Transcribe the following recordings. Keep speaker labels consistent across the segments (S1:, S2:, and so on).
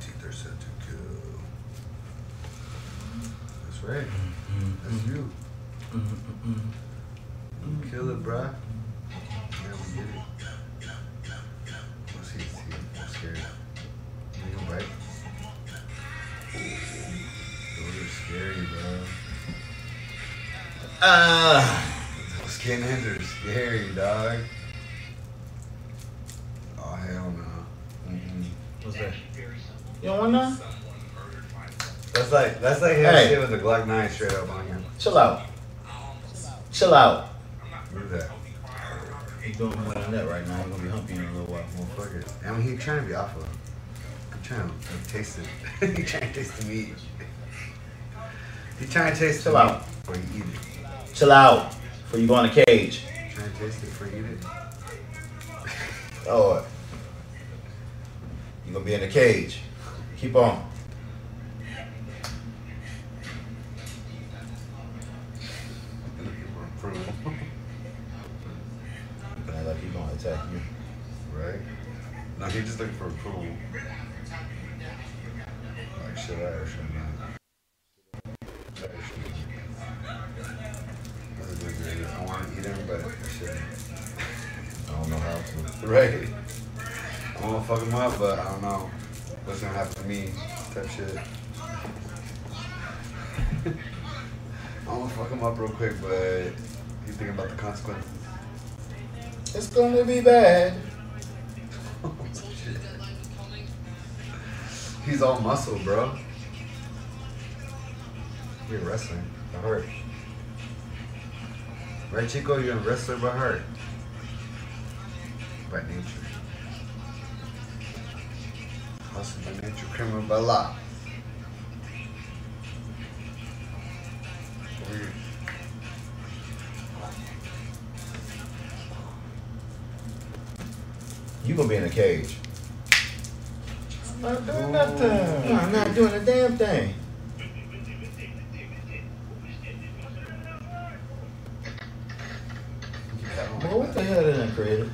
S1: teeth are set to kill. That's right. Mm-hmm. That's mm-hmm. you. Mm-hmm. You kill it, bruh. Yeah, we get it. What's his teeth? I'm scared. You gonna bite? Those are scary, bro.
S2: Ah.
S1: Those skinheads are scary, dog. Oh, hell no. Mm-mm.
S2: What's that? You don't want none?
S1: That's like that's like him
S2: Hey.
S1: shit with the Glock 9 straight up on you.
S2: Chill out. Chill out.
S1: What is that?
S2: You doing more than that right now. You're gonna be humping in a little while.
S1: It. I mean, he's trying to be off of. I'm trying to taste it. he's trying to taste the meat. He's trying to taste
S2: Chill
S1: the
S2: out.
S1: meat before you eat it.
S2: Chill out. Before you go in the cage.
S1: Trying to taste it before you eat it.
S2: Oh. You're gonna be in the cage. Keep on. But I like he's gonna attack you.
S1: right? No, he's just looking for approval. Like, should I or should I not? Should I or should I not? That's a good video. I want to eat him, but I shouldn't.
S2: I don't know how to.
S1: Right. I want to fuck him up, but I don't know what's gonna happen to me. Type shit. I want to fuck him up real quick, but he's thinking about the consequences.
S2: It's gonna be bad.
S1: Shit. He's all muscle, bro. You're wrestling by heart. Right, Chico? You're a wrestler by heart. By nature. Hustle by nature, criminal by law. Weird.
S2: You gonna be in a cage.
S3: I'm not doing nothing.
S2: I'm not doing a damn thing. Boy, what the hell did I create?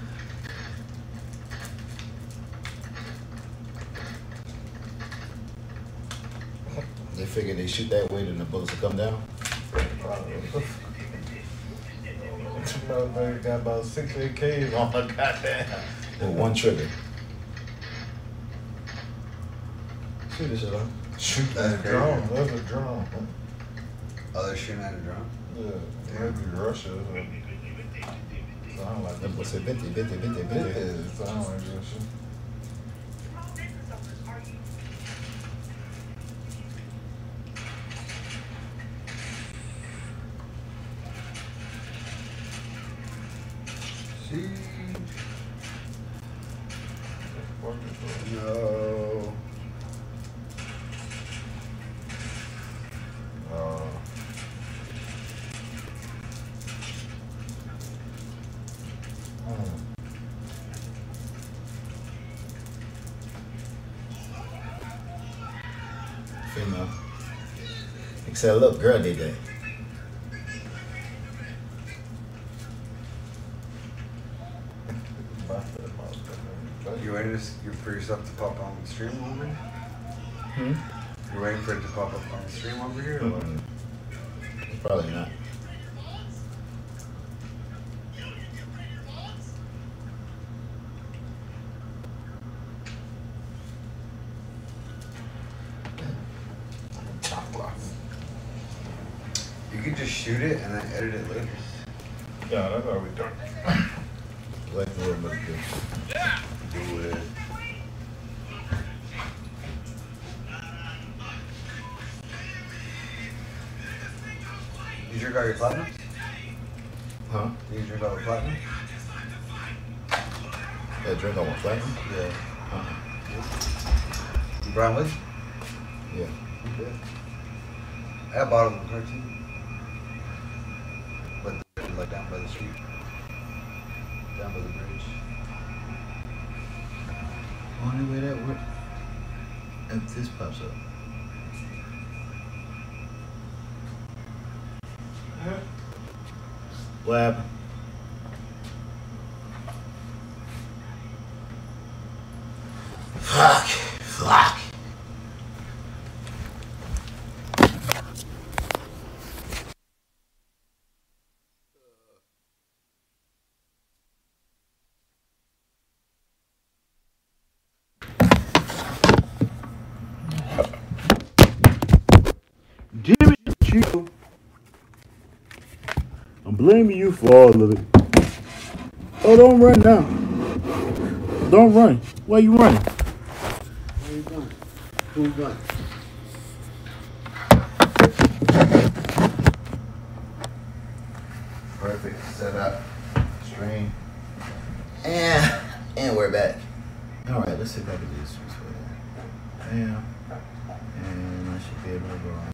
S2: Figure they shoot that way, then the bullets will come down.
S3: Motherfucker got about six AKs on the goddamn.
S2: With one trigger. Shoot this shit, huh?
S3: Shoot
S1: That's
S3: that drone. That's a drone.
S1: Oh, they're shooting at a drone?
S3: Yeah, maybe Russia. or- Sound like
S2: That boy said 50, 50, 50,
S3: it
S2: 50.
S3: is. Sound like Russia.
S1: See?
S3: Fuck it,
S1: No.
S3: bro. Uh, mm.
S2: Female. They said, look, girl did that.
S1: You ready to, you for yourself to pop on the stream over here?
S2: Hmm?
S1: You waiting for it to pop up on the stream over here?
S2: Mm-mm. Probably not.
S3: Top block.
S1: You can just shoot it and then edit it later.
S3: Yeah, that's how we do it.
S2: Like the word do.
S1: Do it. You drink all your platinum?
S2: Huh?
S1: Do you drink all the platinum?
S2: Yeah, drink on one platinum?
S1: Yeah.
S2: Huh?
S1: You brought with?
S2: Yeah.
S1: Okay. I got bottles of cartoon. But they're like down by the street. Down by the bridge.
S2: Only way that works. If this pops up. Uh-huh. What happened? Fuck. Fuck.
S4: Blaming you for all of it. Oh, don't run now. Don't run. Why you running?
S1: Where you going? Who you going?
S2: Perfect setup. Stream. And and we're back. All right, let's see if I can do this. this way. Bam. And I should be able to go on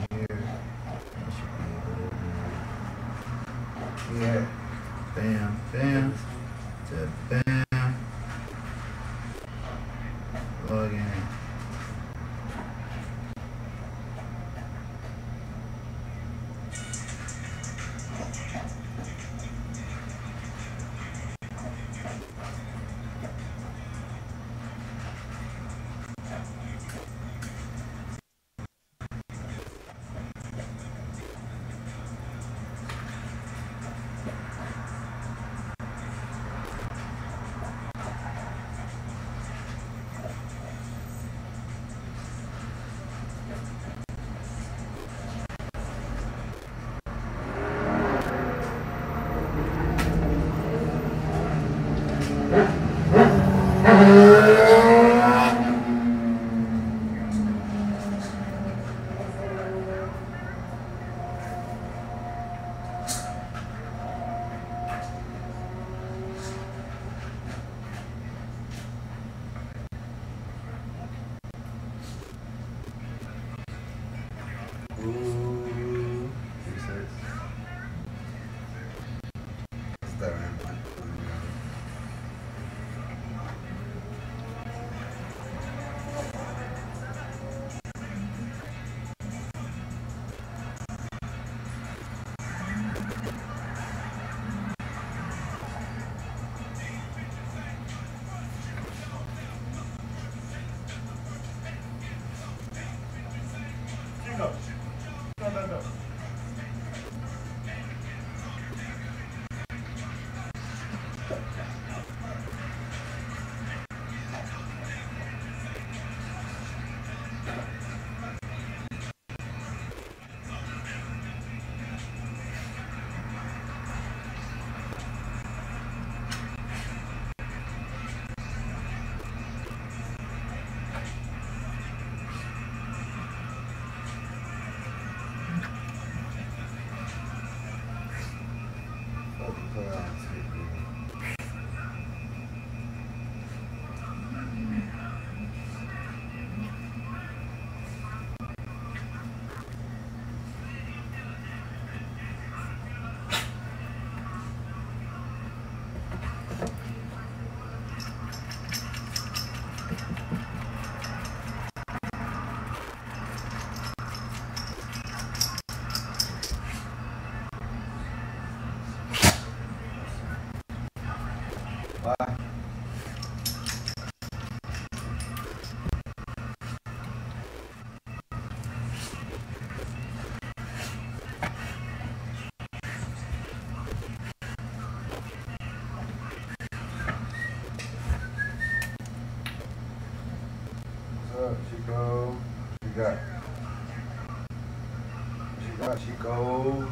S1: You got, Chico?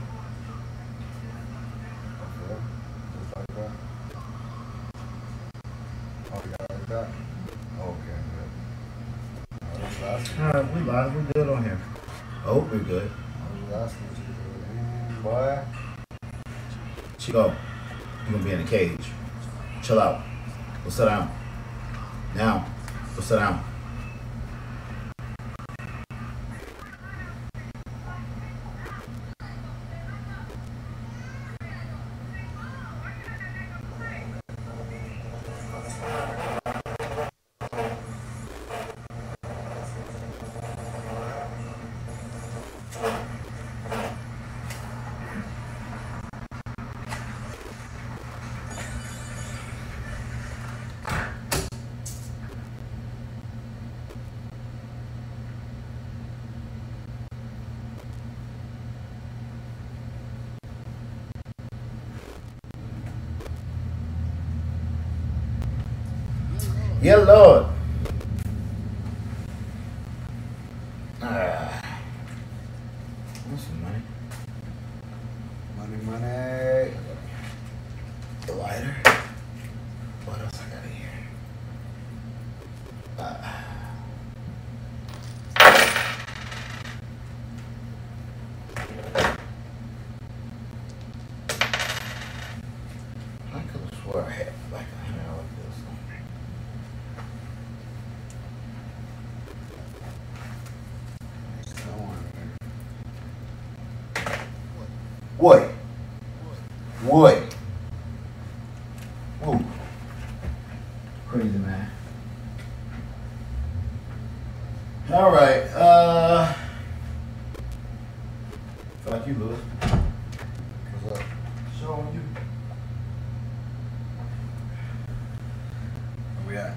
S1: Okay, just like that. Oh, you got it like that? Okay, good. I was asking.
S2: All right, we live. We're good on here. Oh, we're good.
S1: I was asking what you doing. Boy.
S2: Chico, you're gonna be in a cage. Chill out. Go sit down. Now, go sit down. Yeah, Lord. Ah. Want some money?
S1: Money, money.
S2: What? What? Whoa. Crazy man. All right. Uh. Feel like you, Lewis.
S1: What's up?
S2: Show on you.
S1: Where we at?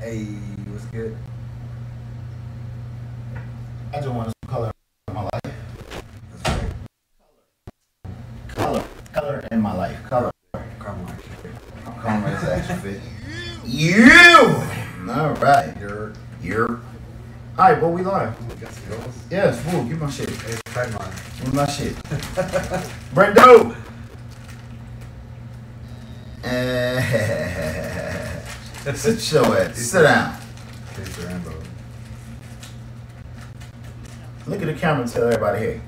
S1: Hey, what's good?
S2: I just wanted some color in my life.
S1: That's right.
S2: Color. Color in my life. Color.
S1: Caramel.
S2: I'm calling this action fit. You. All right.
S1: You're.
S2: You're. All right, well, we live. Yes, woo, give my shit.
S1: Hey, tag mine.
S2: Give my shit. Brendo. Eh, sit your ass. Sit down.
S1: Taste the rainbow.
S2: Look at the camera and tell everybody, hey.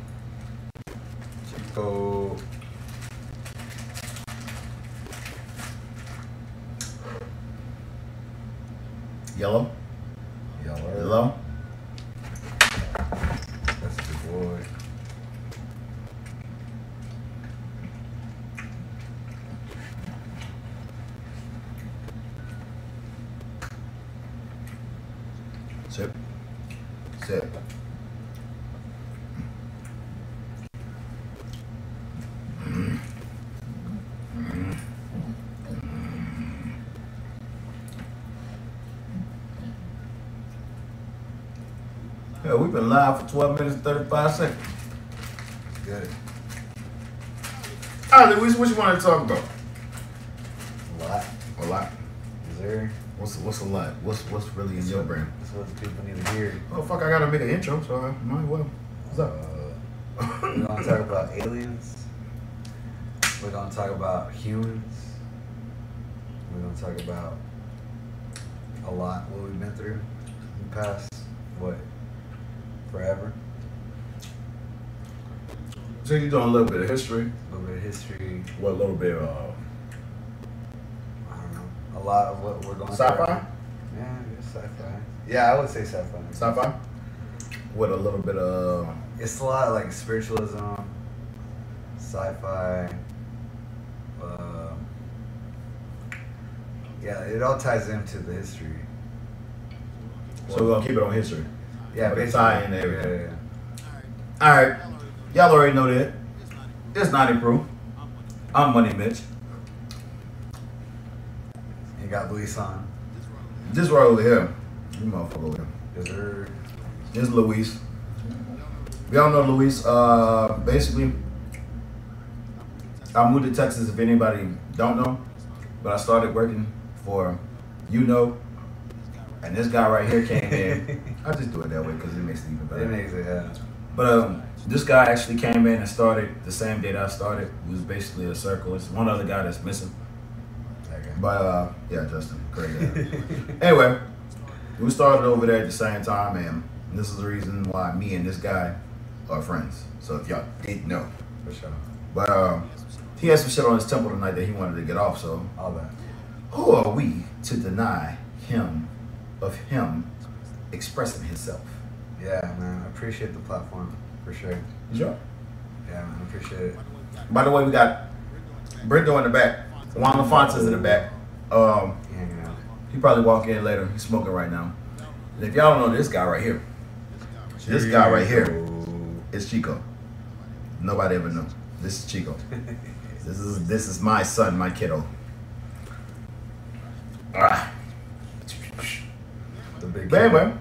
S1: Chico.
S2: Yellow.
S1: Yellow.
S2: Yellow.
S1: That's a good boy.
S2: Sip. Sip. Yeah, we've been live for 12 minutes and 35 seconds.
S1: Got it.
S2: All right, Luis, what you want to talk about?
S1: A lot.
S2: A lot.
S1: Is there?
S2: What's what's a lot? What's what's really in your brain?
S1: That's what the people need to hear.
S2: Oh fuck! I gotta make an intro, so I might as well. What's up?
S1: Uh, we're gonna talk about aliens. We're gonna talk about humans. We're gonna talk about a lot what we've been through in the past. Forever.
S2: So you doing a little bit of history?
S1: A little bit of history.
S2: What a little bit of uh,
S1: I don't know. A lot of what we're going
S2: sci-fi?
S1: through. Yeah, I guess sci-fi. Yeah, I would say sci-fi.
S2: Sci-fi? With a little bit of
S1: It's a lot of like spiritualism, sci-fi. Uh, yeah, it all ties into the history.
S2: so we're gonna keep it on history.
S1: Yeah,
S2: Like a
S1: basically.
S2: tie in everything.
S1: Yeah, yeah,
S2: All right, y'all already know that. It's not improved. I'm Money Mitch.
S1: yeah. You got Luis on.
S2: This right over here, you motherfucker over here.
S1: Is there?
S2: This is Luis. We all know Luis. Uh, basically, I moved to Texas. If anybody don't know, but I started working for, you know, and this guy right here came in. I just do it that way because it makes it even better.
S1: It makes it. Yeah.
S2: But um, this guy actually came in and started the same day that I started. It was basically a circle. It's one other guy that's missing.
S1: Okay.
S2: But uh, yeah, Justin, great guy. anyway, we started over there at the same time, and this is the reason why me and this guy are friends. So if y'all didn't know,
S1: For sure.
S2: but um, he had some shit on his temple tonight that he wanted to get off. So
S1: All that.
S2: who are we to deny him of him expressing himself?
S1: Yeah, man. I appreciate the platform for sure.
S2: Sure.
S1: Yeah, man. I appreciate it.
S2: By the way, we got Brendo in the back. Juan LaFonta's in the back. Um,
S1: You
S2: he probably walk in later. He's smoking right now. And if y'all don't know this guy right here, this guy right here is Chico. Nobody ever knew. This is Chico. This is this is my son, my kiddo. Ah.
S1: The big.
S2: But anyway,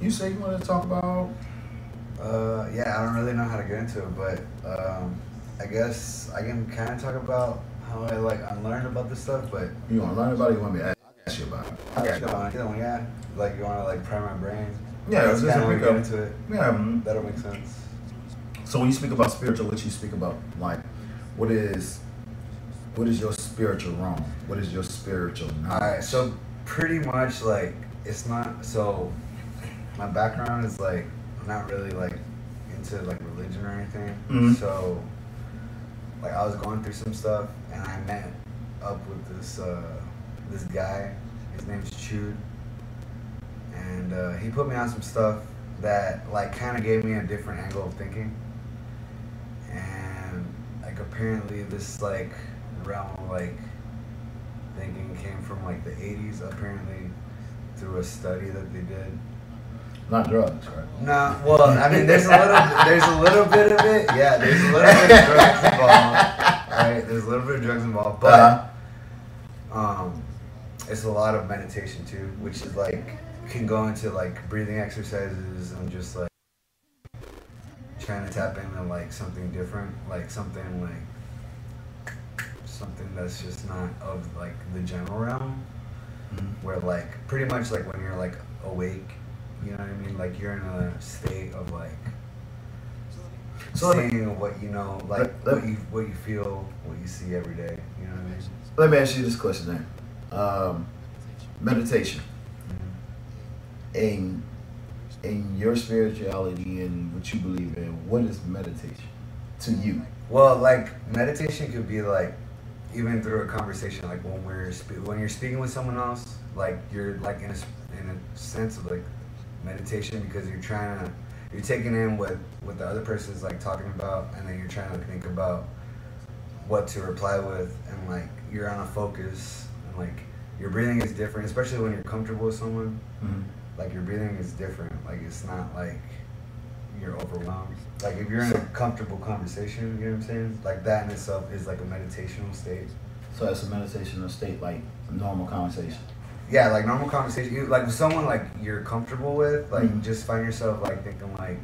S2: you say you want to talk about
S1: Uh, yeah, I don't really know how to get into it, but um, I guess I can kind of talk about how I like unlearned about this stuff. But
S2: you want to learn about it? You want me to ask you about it?
S1: either one, either one, yeah. Like you want to like prime my brain.
S2: Yeah,
S1: That's
S2: just
S1: when
S2: pick
S1: we
S2: up.
S1: get into it.
S2: Yeah. mm.
S1: That'll make sense.
S2: So when you speak about spiritual, what you speak about, like, what is, what is your spiritual realm? What is your spiritual knowledge?
S1: All right, so pretty much like it's not so. My background is like not really like into like religion or anything.
S2: Mhm.
S1: So like I was going through some stuff and I met up with this uh, this guy. His name's Chud, and uh, he put me on some stuff that like kind of gave me a different angle of thinking. And like apparently this like realm of like thinking came from like the 80s apparently through a study that they did
S2: Not drugs, right?
S1: no well i mean there's a little there's a little bit of it yeah there's a little bit of drugs involved right there's a little bit of drugs involved but
S2: Uh-huh.
S1: um it's a lot of meditation too which is like can go into like breathing exercises and just like trying to tap into like something different like something like something that's just not of like the general realm
S2: Mhm.
S1: where like pretty much like when you're like awake you know what i mean like you're in a state of like
S2: So
S1: seeing what you know like
S2: Let- let-
S1: what you what you feel what you see every day you know what i mean
S2: Let me ask you this question then. Um, meditation. In in your spirituality and what you believe in, what is meditation to you?
S1: Well, like meditation could be like even through a conversation, like when we're spe- when you're speaking with someone else, like you're like in a in a sense of like meditation because you're trying to you're taking in what what the other person is like talking about, and then you're trying to think about what to reply with, and like you're on a focus, and like your breathing is different, especially when you're comfortable with someone. Mm-hmm. Like your breathing is different. Like it's not like you're overwhelmed. Like if you're in a comfortable conversation, you know what I'm saying? Like that in itself is like a meditational state.
S2: So it's a meditational state, like a normal conversation.
S1: Yeah, like normal conversation. You, like with someone like you're comfortable with, like
S2: Mhm.
S1: just find yourself like thinking like,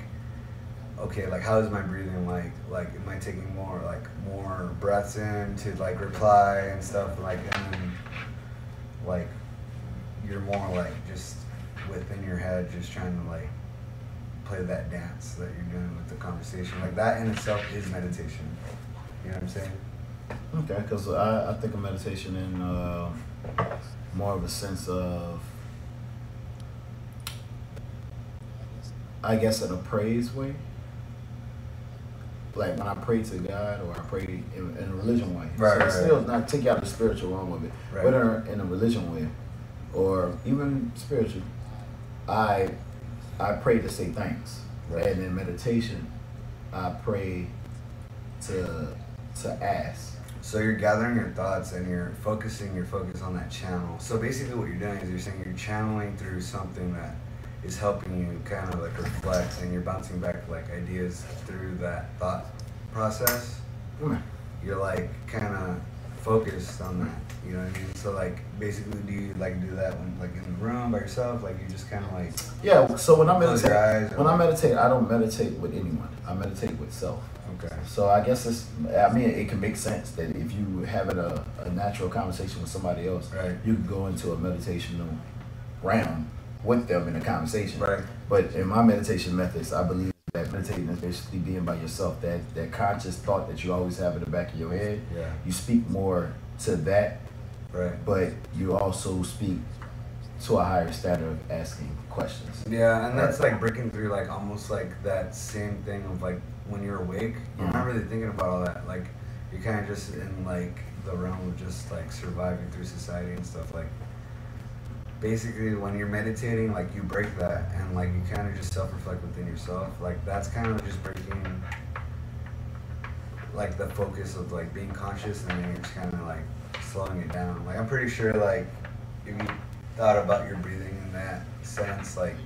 S1: okay, like how is my breathing like? Like am I taking more like more breaths in to like reply and stuff like and then like you're more like just within your head just trying to like play that dance that you're doing with the conversation. Like that in itself is meditation. You know what I'm saying?
S2: Okay, because I, I think of meditation in uh, more of a sense of, I guess, in a praise way. Like when I pray to God or I pray in, in a religion way.
S1: Right,
S2: so
S1: right,
S2: it's still
S1: right.
S2: not take out the spiritual realm of it,
S1: Right.
S2: but in a, in a religion way, or even spiritual. I I pray to say thanks,
S1: Right.
S2: and in meditation, I pray to to ask.
S1: So you're gathering your thoughts and you're focusing your focus on that channel. So basically what you're doing is you're saying you're channeling through something that is helping you kind of like reflect and you're bouncing back like ideas through that thought process.
S2: Mm.
S1: You're like kind of focused on that. You know what I mean? So like basically do you like do that when like in the room by yourself? Like you just kind of like
S2: Yeah, so when I meditate,
S1: your eyes or
S2: when I meditate, I don't meditate with anyone. I meditate with self.
S1: Okay.
S2: So I guess it's, I mean, it can make sense that if you having a, a natural conversation with somebody else,
S1: Right.
S2: you can go into a meditational realm with them in a conversation.
S1: Right.
S2: But in my meditation methods, I believe that meditating is basically being by yourself. That that conscious thought that you always have in the back of your head,
S1: Yeah.
S2: you speak more to that,
S1: Right.
S2: but you also speak to a higher standard of asking questions.
S1: Yeah, and that's like breaking through like almost like that same thing of like when you're awake, you're not really thinking about all that. Like you're kind of just in like the realm of just like surviving through society and stuff. Like basically when you're meditating, like you break that and like you kind of just self-reflect within yourself. Like that's kind of just breaking like the focus of like being conscious and then you're just kind of like slowing it down. Like I'm pretty sure like if you thought about your breathing in that sense, like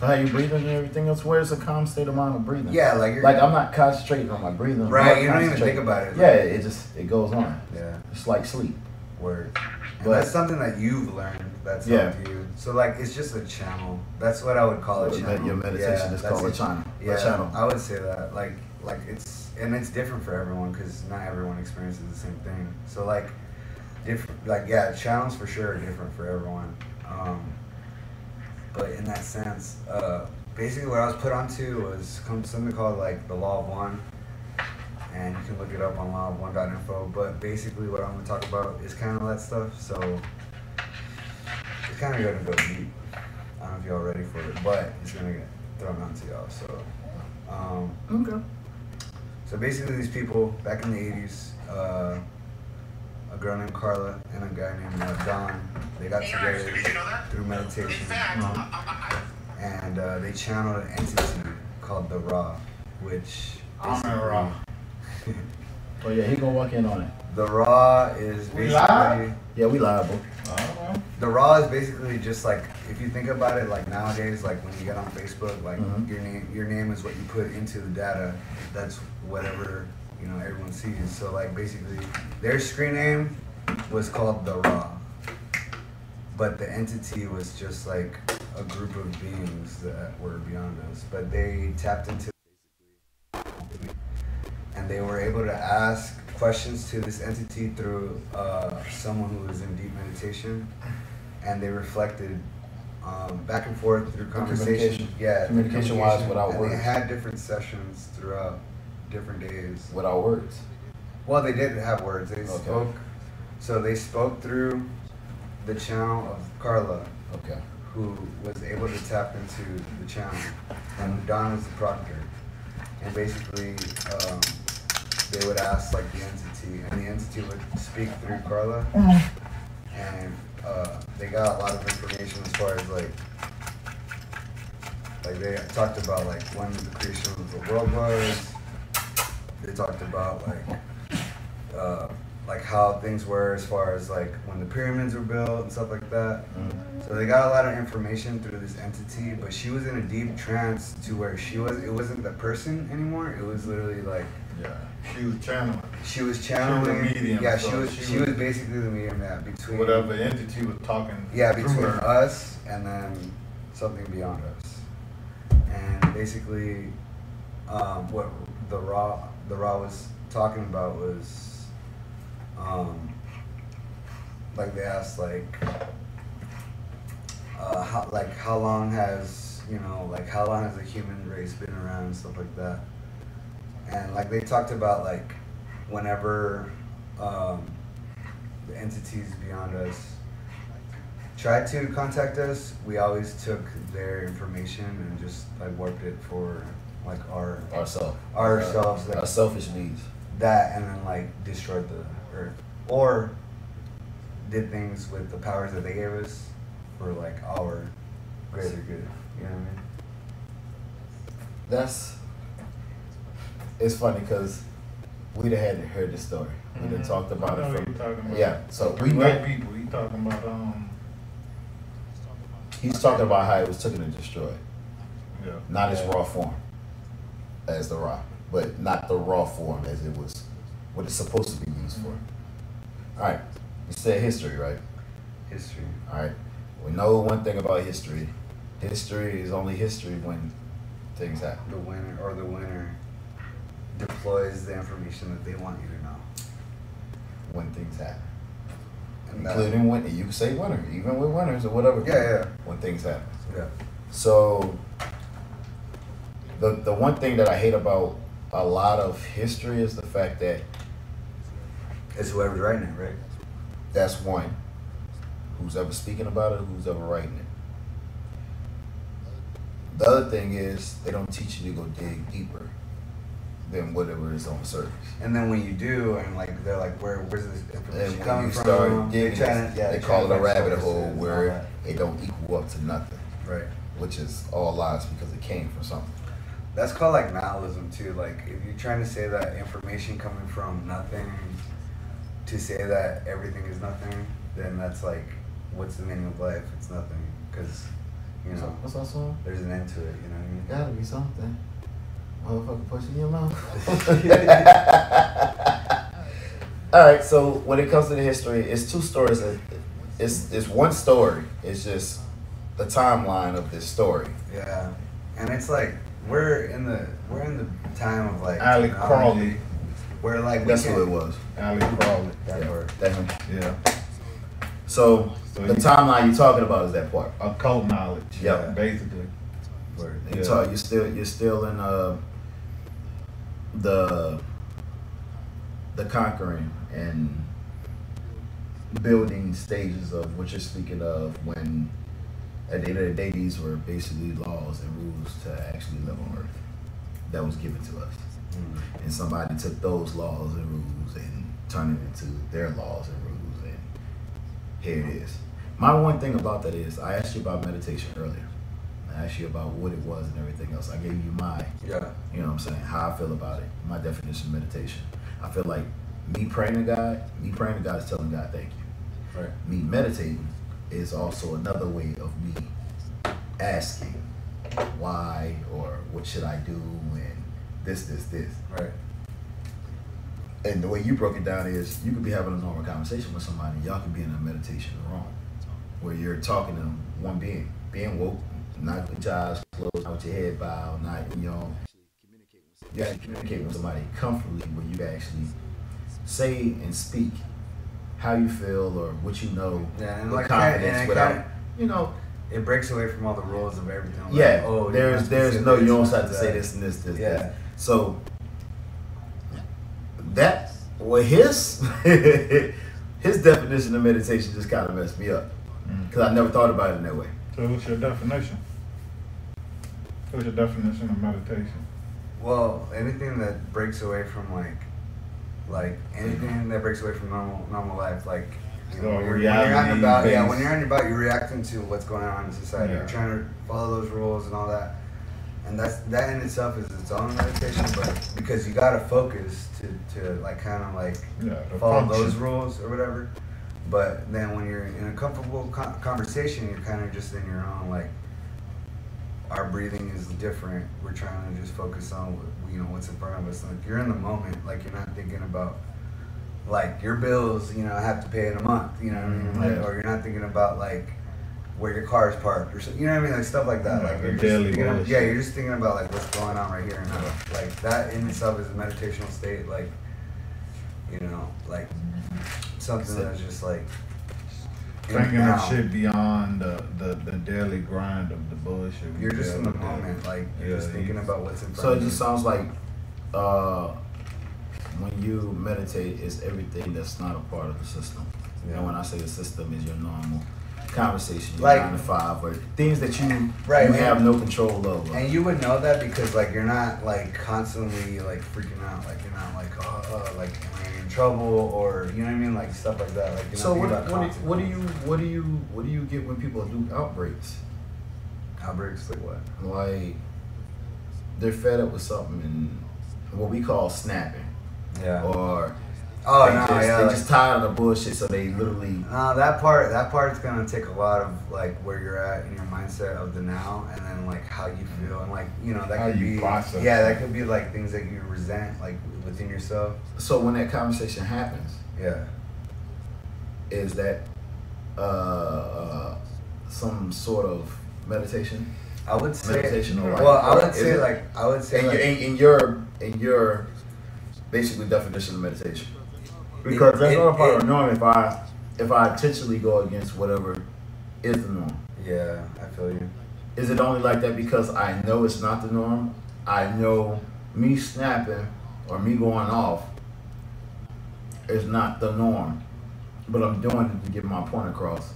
S2: How you breathing and everything else? Where's the calm state of mind of breathing?
S1: yeah, like you're
S2: Like I'm not concentrating on my breathing.
S1: Right, you don't even think about it.
S2: Yeah, it just it goes on.
S1: yeah,
S2: It's like sleep.
S1: word.
S2: But-
S1: that's something that you've learned. That's
S2: Yeah.
S1: you. So like it's just a channel. That's what I would call a channel.
S2: your meditation
S1: Yeah,
S2: is called a channel. A
S1: Yeah,
S2: channel.
S1: I would say that. Like like it's and it's different for everyone because not everyone experiences the same thing. So like different like yeah, channels for sure are different for everyone. Um, but in that sense, uh, basically what I was put onto was something called like the law of one, and you can look it up on law of lawofone.info. But basically, what I'm gonna talk about is kind of that stuff. So it's kind of gonna go deep. I don't know if y'all ready for it, but it's gonna get thrown onto y'all. So. Um,
S2: Okay.
S1: so basically, these people back in the 80s, uh, a girl named Carla and a guy named uh, Don, they got together through meditation and uh, they channeled an entity called the Ra, which
S3: I'm in Ra.
S2: Oh yeah, he gonna walk in on it.
S1: The Ra is
S3: We
S1: basically
S3: live?
S2: Yeah, we liable.
S3: I don't
S1: the Ra is basically just like if you think about it, like nowadays, like when you get on Facebook, like
S2: Mhm.
S1: your name your name is what you put into the data. That's whatever you know everyone sees. it. So like basically, their screen name was called the Ra, but the entity was just like a group of beings that were beyond us. But they tapped into basically and they were able to ask questions to this entity through uh, someone who was in deep meditation, and they reflected um, back and forth through conversation.
S2: communication.
S1: Yeah,
S2: Communication-wise without
S1: and
S2: words.
S1: They had different sessions throughout different days.
S2: Without words.
S1: Well, they did have words. They
S2: Okay.
S1: spoke. So they spoke through the channel of Carla,
S2: Okay.
S1: who was able to tap into the channel, and Don was the proctor. And basically, um, they would ask like the entity, and the entity would speak through Carla, and uh, they got a lot of information as far as like, like they talked about like when the creation of the world was. They talked about like, uh, like how things were as far as like when the pyramids were built and stuff like that.
S2: Mm.
S1: So they got a lot of information through this entity, but she was in a deep trance to where she was. It wasn't the person anymore. It was literally like
S3: Yeah. She was channeling.
S1: she was
S3: She was
S1: channeling.
S3: medium,
S1: yeah, she was.
S3: she
S1: She,
S3: was-
S1: was basically the medium that between
S3: Whatever entity was talking
S1: Yeah, between
S3: her.
S1: us and then something beyond us. And basically, um, what the Ra the Ra was talking about was, um, like they asked like, uh, how like how long has you know like how long has the human race been around and stuff like that. And like they talked about like, whenever, um, the entities beyond us tried to contact us, we always took their information and just like warped it for like our
S2: Ourselves.
S1: ourselves
S2: Our
S1: like,
S2: selfish needs.
S1: that and then like destroyed the earth or did things with the powers that they gave us for like our greater good. You know what I mean?
S2: That's. It's funny because we'd have had to heard the story. We'd have
S3: Mhm.
S2: talked about
S3: I know
S2: it
S3: what
S2: from.
S3: you're about.
S2: Yeah, so we
S3: Three
S2: know.
S3: people. He talking about um.
S2: He's talking about how it was taken and destroyed.
S3: Yeah.
S2: Not its
S1: Yeah.
S2: raw form as the rock, but not the raw form as it was, what it's supposed to be used for. Mm-hmm. All right, you said history, right?
S1: History.
S2: All right, we know one thing about history. History is only history when things happen.
S1: The winner or the winner deploys the information that they want you to know.
S2: When things happen,
S1: And that-
S2: including when you say winner, even with winners or whatever.
S1: Yeah, yeah.
S2: When things happen.
S1: yeah.
S2: So the the one thing that I hate about a lot of history is the fact that
S1: It's whoever's writing it, right?
S2: That's one. Who's ever speaking about it, who's ever writing it. The other thing is they don't teach you to go dig deeper than whatever is on the surface.
S1: And then when you do, and like they're like, where where's this information coming from?
S2: start
S1: They
S2: digging,
S1: yeah,
S2: they call it a rabbit hole
S1: sources and all
S2: where it don't equal up to nothing,
S1: Right.
S2: which is all lies because it came from something.
S1: That's called like nihilism too. Like if you're trying to say that information coming from nothing to say that everything is nothing, then that's like, what's the meaning of life? It's nothing, because you know
S2: song?
S1: there's an end to it. You know what I mean?
S2: Gotta be something. Motherfucker pushing your mouth. All right, so when it comes to the history, it's two stories. It's it's one story. It's just the timeline of this story.
S1: Yeah, and it's like we're in the we're in the time of like
S3: Ali
S1: technology,
S3: Crowley.
S1: Where like we
S2: That's
S1: can-
S2: who it was.
S3: Ali Crowley.
S1: That
S2: Yeah,
S1: part.
S2: that him.
S3: Yeah.
S2: So
S3: So
S2: the
S3: you-
S2: timeline you're talking about is that part.
S3: Occult knowledge.
S2: Yeah.
S3: Basically.
S1: Word.
S2: You
S3: Yeah.
S2: talk, you're still you're still in uh, the the conquering and building stages of what you're speaking of when at the end of the day these were basically laws and rules to actually live on earth that was given to us
S1: Mm.
S2: and somebody took those laws and rules and turned it into their laws and rules and here it is my one thing about that is i asked you about meditation earlier i asked you about what it was and everything else i gave you my
S1: Yeah.
S2: you know what i'm saying how i feel about it my definition of meditation I feel like me praying to God, me praying to God is telling God thank you.
S1: Right.
S2: Me meditating is also another way of me asking why or what should I do and this, this, this.
S1: Right.
S2: And the way you broke it down is you could be having a normal conversation with somebody, y'all could be in a meditation room where you're talking to one being, being woke, not with your eyes closed, not with your head bowed, not you know. You gotta communicate with somebody comfortably where you actually say and speak how you feel or what you know
S1: Yeah, and like
S2: confidence
S1: and
S2: without
S1: kinda-
S2: you know
S1: it breaks away from all the rules of everything. Like,
S2: yeah,
S1: oh,
S2: there's there's no you don't have to say this and this this
S1: Yeah.
S2: this. So that well his his definition of meditation just kind of messed me up
S3: Mm.
S2: because I never thought about it in that way.
S3: So what's your definition? What's your definition of meditation?
S1: Well, anything that breaks away from like, like anything that breaks away from normal normal life, like you know, when you're, when you're out about, yeah, when you're out about, you're reacting to what's going on in society.
S3: Yeah.
S1: You're trying to follow those rules and all that, and that's that in itself is its own meditation. But because you gotta focus to to like kind of like
S3: Yeah,
S1: follow
S3: function.
S1: those rules or whatever. But then when you're in a comfortable con- conversation, you're kind of just in your own like. Our breathing is different. We're trying to just focus on what, you know what's in front of us. Like you're in the moment. Like you're not thinking about like your bills. You know, have to pay in a month. You know what I mean? Like, or you're not thinking about like where your car is parked or something. You know what I mean? Like stuff like that.
S3: Yeah,
S1: like you're just
S3: daily
S1: thinking of- yeah, you're just thinking about like what's going on right here and now. Like that in itself is a meditational state. Like you know, like something that's just like
S3: Thinking
S1: now.
S3: of shit beyond the, the, the daily grind of the bullshit.
S1: You're just in the
S3: with
S1: moment, like you're
S3: Yeah,
S1: just thinking about what's in front
S2: So it just sounds like uh, when you meditate, it's everything that's not a part of the system.
S1: Yeah.
S2: And when I say the system, is your normal conversation, your
S1: Like-
S2: nine to five, or things that you
S1: Right,
S2: you have no control over.
S1: And you would know that because like you're not like constantly like freaking out, like you're not like oh, oh like am I in trouble or you know what I mean, like stuff like that. Like
S2: so what, what, do, what do you what do you what do you get when people do outbreaks?
S1: outbreaks like what?
S2: Like they're fed up with something and what we call snapping,
S1: Yeah.
S2: or
S1: oh
S2: they
S1: no,
S2: just,
S1: yeah.
S2: they
S1: like-
S2: just tired of the bullshit, so they literally
S1: No, that part that part's gonna take a lot of like where you're at in your mindset of the now, and then like how you feel, and like you know that
S3: How
S1: could be
S3: process
S1: yeah, that could be like things that you resent like within yourself.
S2: So when that conversation happens,
S1: Yeah,
S2: is that uh, uh, some sort of meditation?
S1: I would say.
S2: Meditation or like-
S1: well, I would say
S2: it-
S1: like I would say
S2: In,
S1: like,
S2: your, in, in your in your basically definition of meditation, because that's
S1: It-
S2: not a part
S1: it-
S2: of the norm. If I if I intentionally go against whatever is the norm,
S1: yeah, I feel you.
S2: is it only like that because I know it's not the norm? I know me snapping or me going off is not the norm, but I'm doing it to get my point across.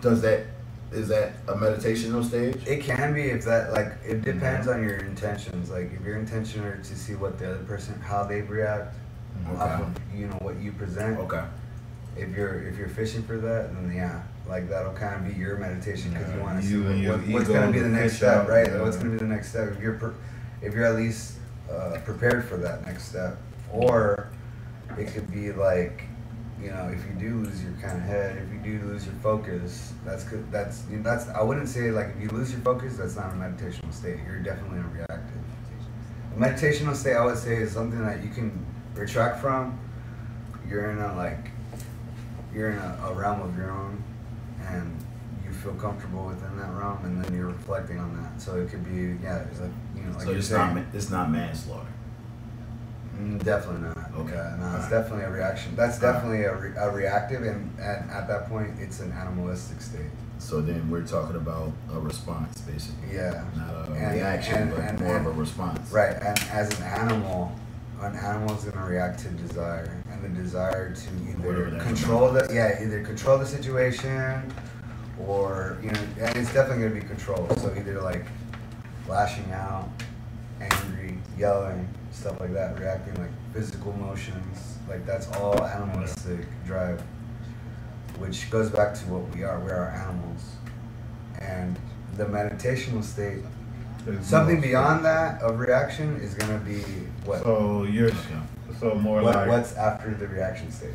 S2: Does that is that a meditational stage?
S1: It can be if that like it depends mm-hmm. on your intentions. Like if your intention are to see what the other person how they react mm,
S2: Okay.
S1: off of you know what you present.
S2: Okay.
S1: If you're if you're fishing for that, then yeah, like that'll kind of be your meditation because you want to see what,
S3: and your
S1: what- what's going to be the next step, right?
S3: yeah.
S1: What's going to be the next step? If you're per, if you're at least uh, prepared for that next step, or it could be like you know if you do lose your kind of head, if you do lose your focus, that's good. That's you know, that's I wouldn't say like if you lose your focus, that's not a meditational state. You're definitely in a reactive. A meditational state, I would say, is something that you can retract from. You're in a like you're in a, a realm of your own and feel comfortable within that realm and then you're reflecting on that so it could be yeah it's like you know like
S2: so
S1: you're
S2: it's
S1: saying,
S2: not it's not manslaughter.
S1: Mm, definitely not
S2: Okay.
S1: yeah, no it's
S2: Alright.
S1: definitely a reaction that's definitely a, re- a reactive and, and at that point it's an animalistic state
S2: So then we're talking about a response, basically,
S1: yeah
S2: not a
S1: And-
S2: reaction,
S1: and-
S2: but
S1: and-
S2: more of a response.
S1: right and as an animal an animal is going to react to desire and the desire to either control the yeah either control the situation or you know and it's definitely going to be controlled. so either like lashing out angry yelling stuff like that reacting like physical motions like that's all animalistic drive which goes back to what we are we are animals and the meditational state Something beyond that of reaction is gonna be what?
S3: So you're so more
S1: what
S3: like
S1: what's after the reaction state?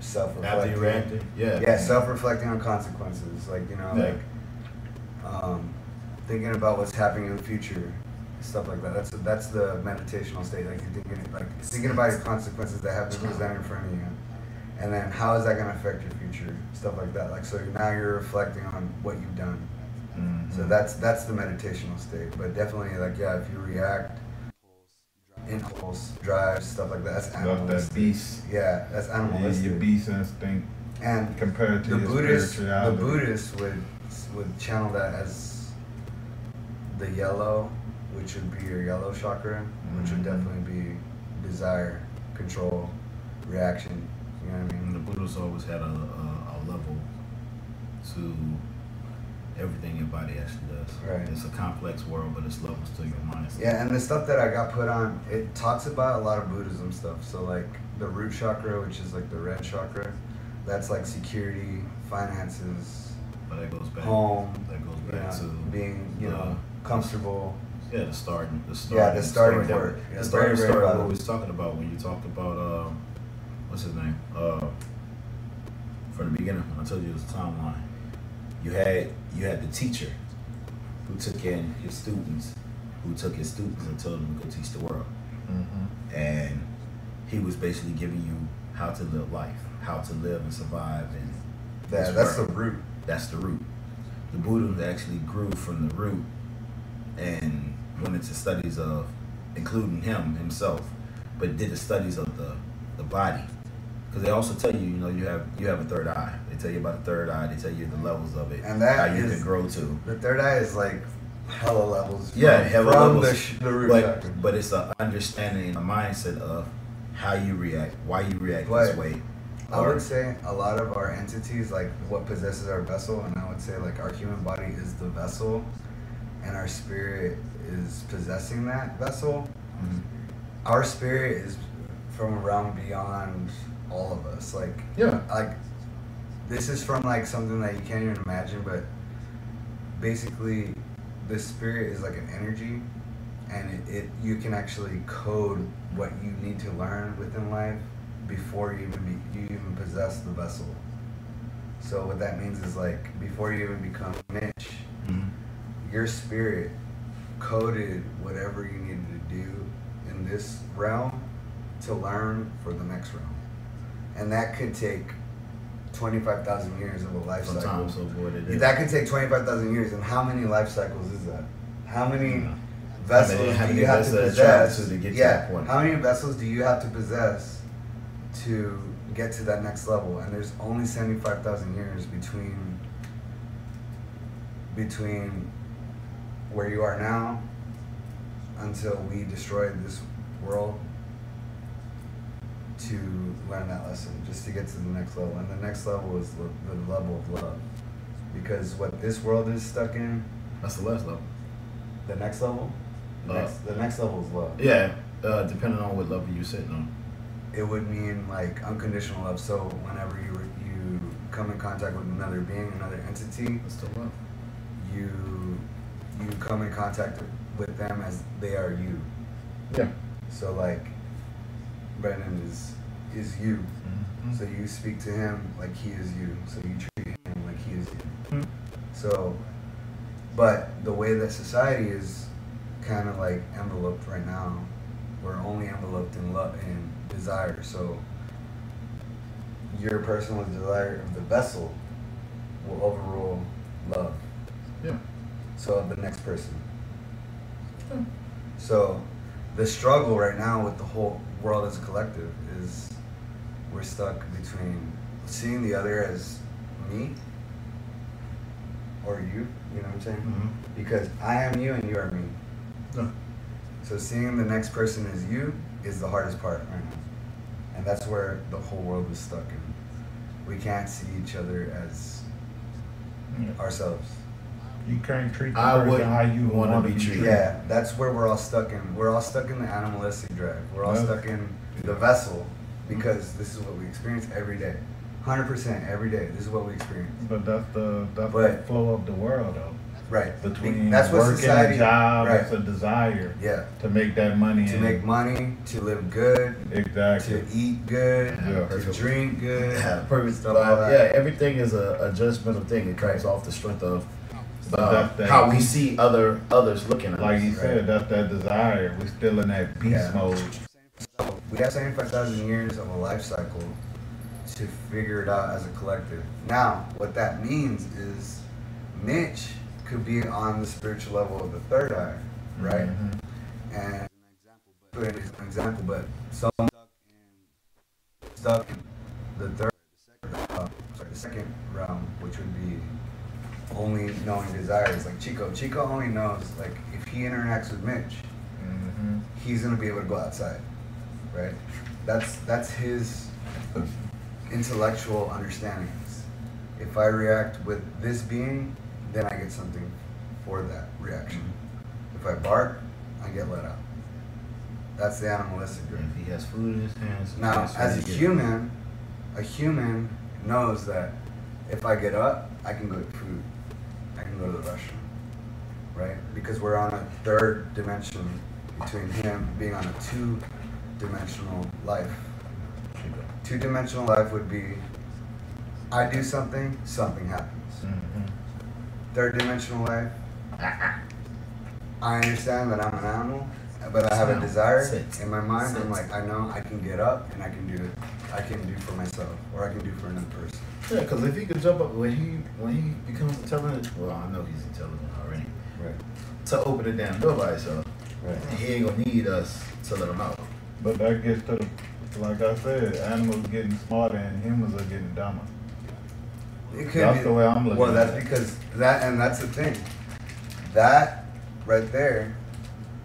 S1: Self-reflecting.
S2: After yeah.
S1: Yeah, self-reflecting on consequences. Like you know,
S2: Yeah.
S1: like um, thinking about what's happening in the future, stuff like that. That's that's the meditational state. Like you're thinking, like thinking about your consequences that have been presented in front of you, and then how is that gonna affect your future? Stuff like that. Like so now you're reflecting on what you've done.
S3: Mhm.
S1: So that's that's the meditational state. But definitely, like yeah, if you react, impulse, drive, stuff like that. That's animalistic.
S3: that beast.
S1: Yeah, that's
S3: Yeah,
S1: animalistic.
S3: your beast instinct
S1: And
S3: compared to
S1: the
S3: your
S1: Buddhists, the
S3: spirituality.
S1: Buddhists would would channel that as the yellow, which would be your yellow chakra, which would
S3: Mhm.
S1: definitely be desire, control, reaction. You know what I
S2: And
S1: mean?
S2: the Buddhists always had a, a, a level to everything your body actually does.
S1: Right.
S2: It's a complex world, but it's levels to your mindset.
S1: Yeah, and the stuff that I got put on, it talks about a lot of Buddhism stuff. So like the root chakra, which is like the red chakra, that's like security, finances,
S2: But that goes back.
S1: home,
S2: That goes
S1: you
S2: back
S1: know,
S2: to
S1: being you know comfortable.
S2: Yeah, the starting, the starting,
S1: Yeah, the starting
S2: story that-
S1: Yeah,
S2: The starting
S1: very, very
S2: story. What we was talking about when you talked about uh, what's his name? Uh, from the beginning, when I told you it was a timeline. You had you had the teacher who took in his students, who took his students and told them to go teach the world,
S3: Mhm.
S2: and he was basically giving you how to live life, how to live and survive, and this
S1: that's the root.
S2: That's the root. The Buddhism actually grew from the root and went into studies of, including him himself, but did the studies of the, the body. Because they also tell you, you know, you have you have a third eye. They tell you about the third eye. They tell you the levels of it,
S1: And that
S2: how you
S1: is-
S2: can grow to.
S1: The third eye is like hella levels.
S2: Yeah,
S1: from,
S2: hella
S1: from
S2: levels.
S1: The, sh- the root
S2: But but it's an understanding and a mindset of how you react, why you react this way.
S1: I
S2: or-
S1: would say a lot of our entities, like what possesses our vessel, and I would say like our human body is the vessel, and our spirit is possessing that vessel.
S2: Mhm.
S1: Our spirit is from a realm beyond all of us. Like
S2: Yeah.
S1: like this is from like something that you can't even imagine, but basically the spirit is like an energy and it, it you can actually code what you need to learn within life before you even be, you even possess the vessel. So what that means is like before you even become Mitch,
S2: Mhm.
S1: your spirit coded whatever you needed to do in this realm to learn for the next realm. And that could take 25,000 years of a life cycle.
S2: Sometimes so what it is.
S1: That could take 25,000 years. And how many life cycles is that? How many
S2: Yeah.
S1: vessels
S2: How many- how
S1: do you have to
S2: vessels that travel
S1: possess?
S2: to to get to
S1: yeah.
S2: that point?
S1: How many vessels do you have to possess to get to that next level? And there's only 75,000 years between between where you are now until we destroy this world to learn that lesson, just to get to the next level. And the next level is the, the level of love. Because what this world is stuck in,
S2: That's the last level.
S1: the next level, the,
S2: Love.
S1: next, the next level is love.
S2: Yeah, uh, depending on what level you're sitting on.
S1: It would mean like unconditional love. So whenever you you come in contact with another being, another entity,
S2: That's still love.
S1: you you come in contact with them as they are you.
S2: Yeah.
S1: So like Brendan is is you.
S2: Mm-hmm.
S1: So you speak to him like he is you. So you treat him like he is you.
S2: Mhm.
S1: So, but the way that society is kind of like enveloped right now, we're only enveloped in love and desire. So your personal desire of the vessel will overrule love.
S2: Yeah.
S1: So of the next person. So the struggle right now with the whole world as a collective is we're stuck between seeing the other as me or you, you know what I'm saying?
S2: Mhm.
S1: Because I am you and you are me.
S2: Yeah.
S1: So seeing the next person as you is the hardest part right now. And that's where the whole world is stuck in. We can't see each other as
S3: Yeah.
S1: ourselves.
S3: You can't treat the
S2: I
S3: person
S2: wouldn't
S3: how you
S2: wanna
S3: want to
S2: be
S3: be
S2: treated.
S3: treated.
S1: Yeah, that's where we're all stuck in. We're all stuck in the animalistic drive. We're all
S3: Yeah.
S1: stuck in the vessel because this is what we experience every day. 100% every day. This is what we experience.
S3: But that's the that's the
S1: But-
S3: flow of the world, though.
S1: Right.
S3: between
S1: That's what
S3: work
S1: society.
S3: a job.
S1: right.
S3: It's a desire
S1: Yeah.
S3: to make that money.
S1: To
S3: and-
S1: make money, to live good,
S3: exactly.
S1: to eat good,
S3: Yeah.
S1: to drink good.
S2: Yeah, perfect
S1: Stuff
S2: stuff.
S1: like
S2: Yeah, everything is a, a judgmental thing. It comes off the strength of uh,
S3: That's that-
S2: how we see other others looking at
S3: Like
S2: us.
S3: you said, that's that desire. We're still in that beast
S1: Yeah.
S3: mode.
S1: So we have 75,000 years of a life cycle to figure it out as a collective. Now, what that means is Mitch could be on the spiritual level of the third eye, right?
S3: Mhm.
S1: And an example, but someone stuck stuck in the third, the second, uh, sorry, the second realm, which would be only knowing desires, like Chico. Chico only knows, like, if he interacts with Mitch,
S3: Mhm.
S1: he's gonna be able to go outside, right? That's that's his intellectual understandings. If I react with this being, then I get something for that reaction. If I bark, I get let out. That's the animalistic brain.
S2: If he has food in his hands,
S1: Now, as a human, a human knows that if I get up, I can go get food. Go to the restroom. Right? Because we're on a third dimension between him being on a two dimensional life. Two dimensional life would be I do something, something happens.
S3: Mhm.
S1: Third dimensional life, I understand that I'm an animal, but I have a desire in my mind. I'm like, I know I can get up and I can do it. I can do for myself, or I can do for another person.
S2: Yeah, because if he could jump up when he when he becomes intelligent, well, I know he's intelligent already.
S1: Right.
S2: To open the damn door by himself,
S1: Right.
S2: he ain't gonna need us to let him out.
S3: But that gets to the, like I said, animals getting smarter and humans are getting dumber.
S1: It could
S3: That's
S1: be,
S3: the way I'm looking
S1: Well,
S3: at
S1: that's
S3: it.
S1: because that, and that's the thing. That right there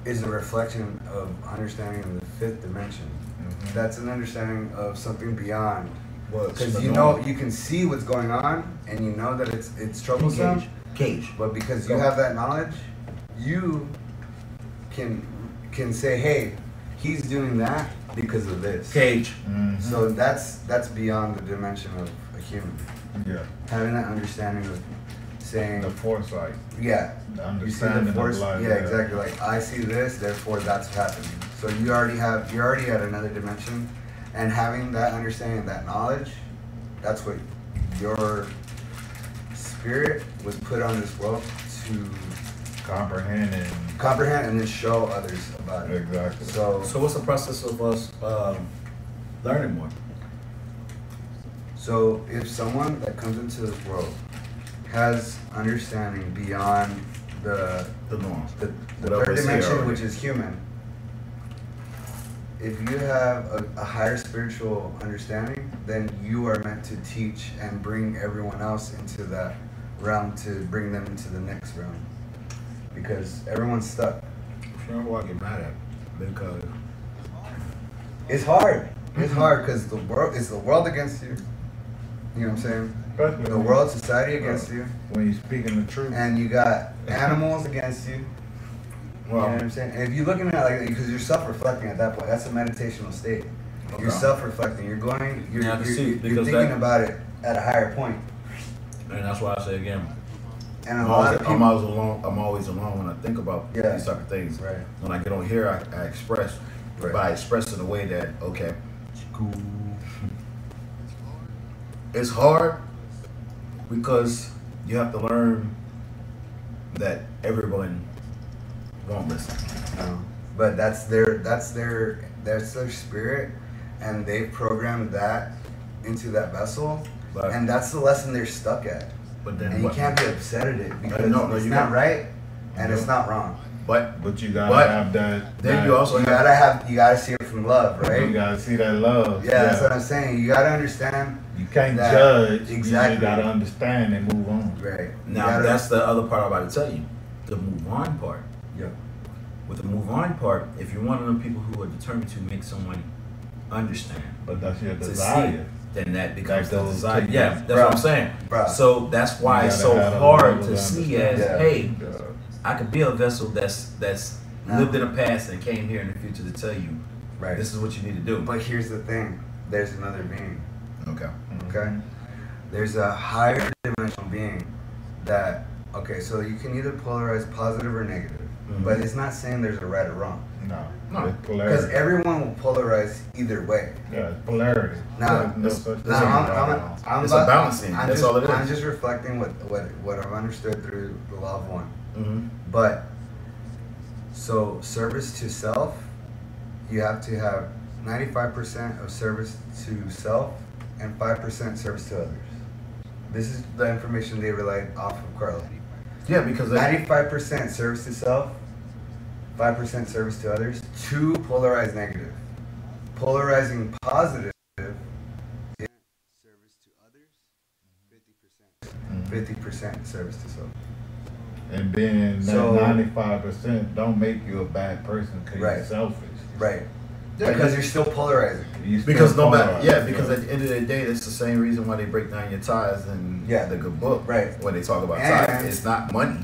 S1: is a reflection of understanding of the fifth dimension.
S3: Mhm.
S1: That's an understanding of something beyond.
S2: What's
S1: Because you know, you can see what's going on, and you know that it's it's troublesome.
S2: Cage. Cage.
S1: But because you
S2: Go.
S1: have that knowledge, you can can say, "Hey, he's doing that because of this."
S2: Cage.
S3: Mhm.
S1: So that's that's beyond the dimension of a human.
S3: yeah,
S1: Having that understanding of saying,
S3: the foresight,
S1: "Yeah,
S3: the
S1: you see
S3: understanding
S1: the force."
S3: of life.
S1: Yeah, exactly. Like I see this, therefore that's happening. So you already have you're already at another dimension, and having that understanding, that knowledge, that's what your spirit was put on this world to
S3: Comprehending.
S1: comprehend and then show others about it.
S3: Exactly.
S1: So,
S2: So what's the process of us um, learning more?
S1: so if someone that comes into this world has understanding beyond the
S2: The norm.
S1: the, the third dimension, which is human, if you have a, a higher spiritual understanding, then you are meant to teach and bring everyone else into that realm to bring them into the next realm. Because everyone's stuck.
S2: You know who I get mad at? Because
S1: It's hard. It's hard because the world is the world against you. You know what I'm saying? The world, society against you,
S3: when you're speaking the truth.
S1: and you got animals against you. You know what I'm saying? And if you're looking at it like because you're self-reflecting at that point, that's a meditational state. You're self-reflecting. You're going. You're,
S2: Yeah,
S1: you're,
S2: see,
S1: you're thinking
S2: that-
S1: about it at a higher point.
S2: and that's why I say again,
S1: And a
S2: I'm
S1: lot
S2: always,
S1: of
S2: I'm
S1: people.
S2: always alone. I'm always alone when I think about
S1: Yeah.
S2: these type of things.
S1: Right.
S2: When I get on here, I, I express,
S1: Right.
S2: but I express in a way that okay, cool. It's hard because you have to learn that everyone won't listen.
S1: No. But that's their. That's their. That's their spirit, and they've programmed that into that vessel,
S2: But-
S1: and that's the lesson they're stuck at.
S2: But then
S1: And you
S2: what?
S1: can't be upset at it uh, because
S2: no, no,
S1: it's
S2: you
S1: not
S2: can't.
S1: right and it's not wrong.
S2: But
S3: But you gotta
S2: But
S3: have that.
S2: then
S3: that-
S2: you also
S1: You gotta have. You gotta see it from love, right?
S3: You gotta see that love.
S1: Yeah, that's what I'm saying. You gotta understand.
S3: You can't
S1: that-
S3: judge.
S1: Exactly.
S3: You gotta understand and move on.
S1: Right.
S2: Now
S1: gotta-
S2: that's the other part I'm about to tell you, the move on part.
S1: Yeah.
S2: With the move on part, if you're one of them people who are determined to make someone understand,
S3: But that's your
S2: to see,
S3: desire.
S2: then that becomes
S3: That
S2: the
S3: goes
S2: desire. Yeah,
S3: you.
S2: that's what I'm saying.
S1: Bruh.
S2: So that's why it's so hard to see as,
S1: understanding.
S2: hey,
S3: Yeah.
S2: I could be a vessel that's that's
S1: No.
S2: lived in the past and came here in the future to tell you,
S1: Right.
S2: this is what you need to do.
S1: But here's the thing. There's another being.
S2: Okay.
S1: Okay. There's a higher dimensional being that Okay, so you can either polarize positive or negative,
S2: Mhm.
S1: but it's not saying there's a right or wrong.
S3: No.
S2: No.
S1: Because everyone will polarize either way.
S3: yeah, polarity.
S1: Now,
S3: There's no
S2: it's-
S3: such
S1: Now, I'm, I'm,
S3: right or wrong.
S1: I'm
S2: It's a balancing.
S1: I'm
S2: That's
S1: just,
S2: all it is.
S1: I'm just reflecting what, what, what I've understood through the law of one.
S2: Mhm.
S1: But so service to self, you have to have 95% of service to self and 5% service to others. This is the information they relied off of Carla.
S2: Yeah, because
S1: 95% service to self, 5% service to others, two polarized negative. Polarizing positive is service to others, 50%. 50% service to self.
S3: And being
S1: So-
S3: ninety-five percent don't make you a bad person because
S1: Right.
S3: you're selfish.
S1: Right.
S2: Yeah,
S1: because
S2: you-
S1: you're still polarizing.
S3: You still
S2: because no matter yeah, because
S3: so-
S2: at the end of the day, that's the same reason why they break down your ties and
S1: Yeah.
S2: the good book.
S1: Right.
S2: When they talk about
S1: And-
S2: ties, it's not money,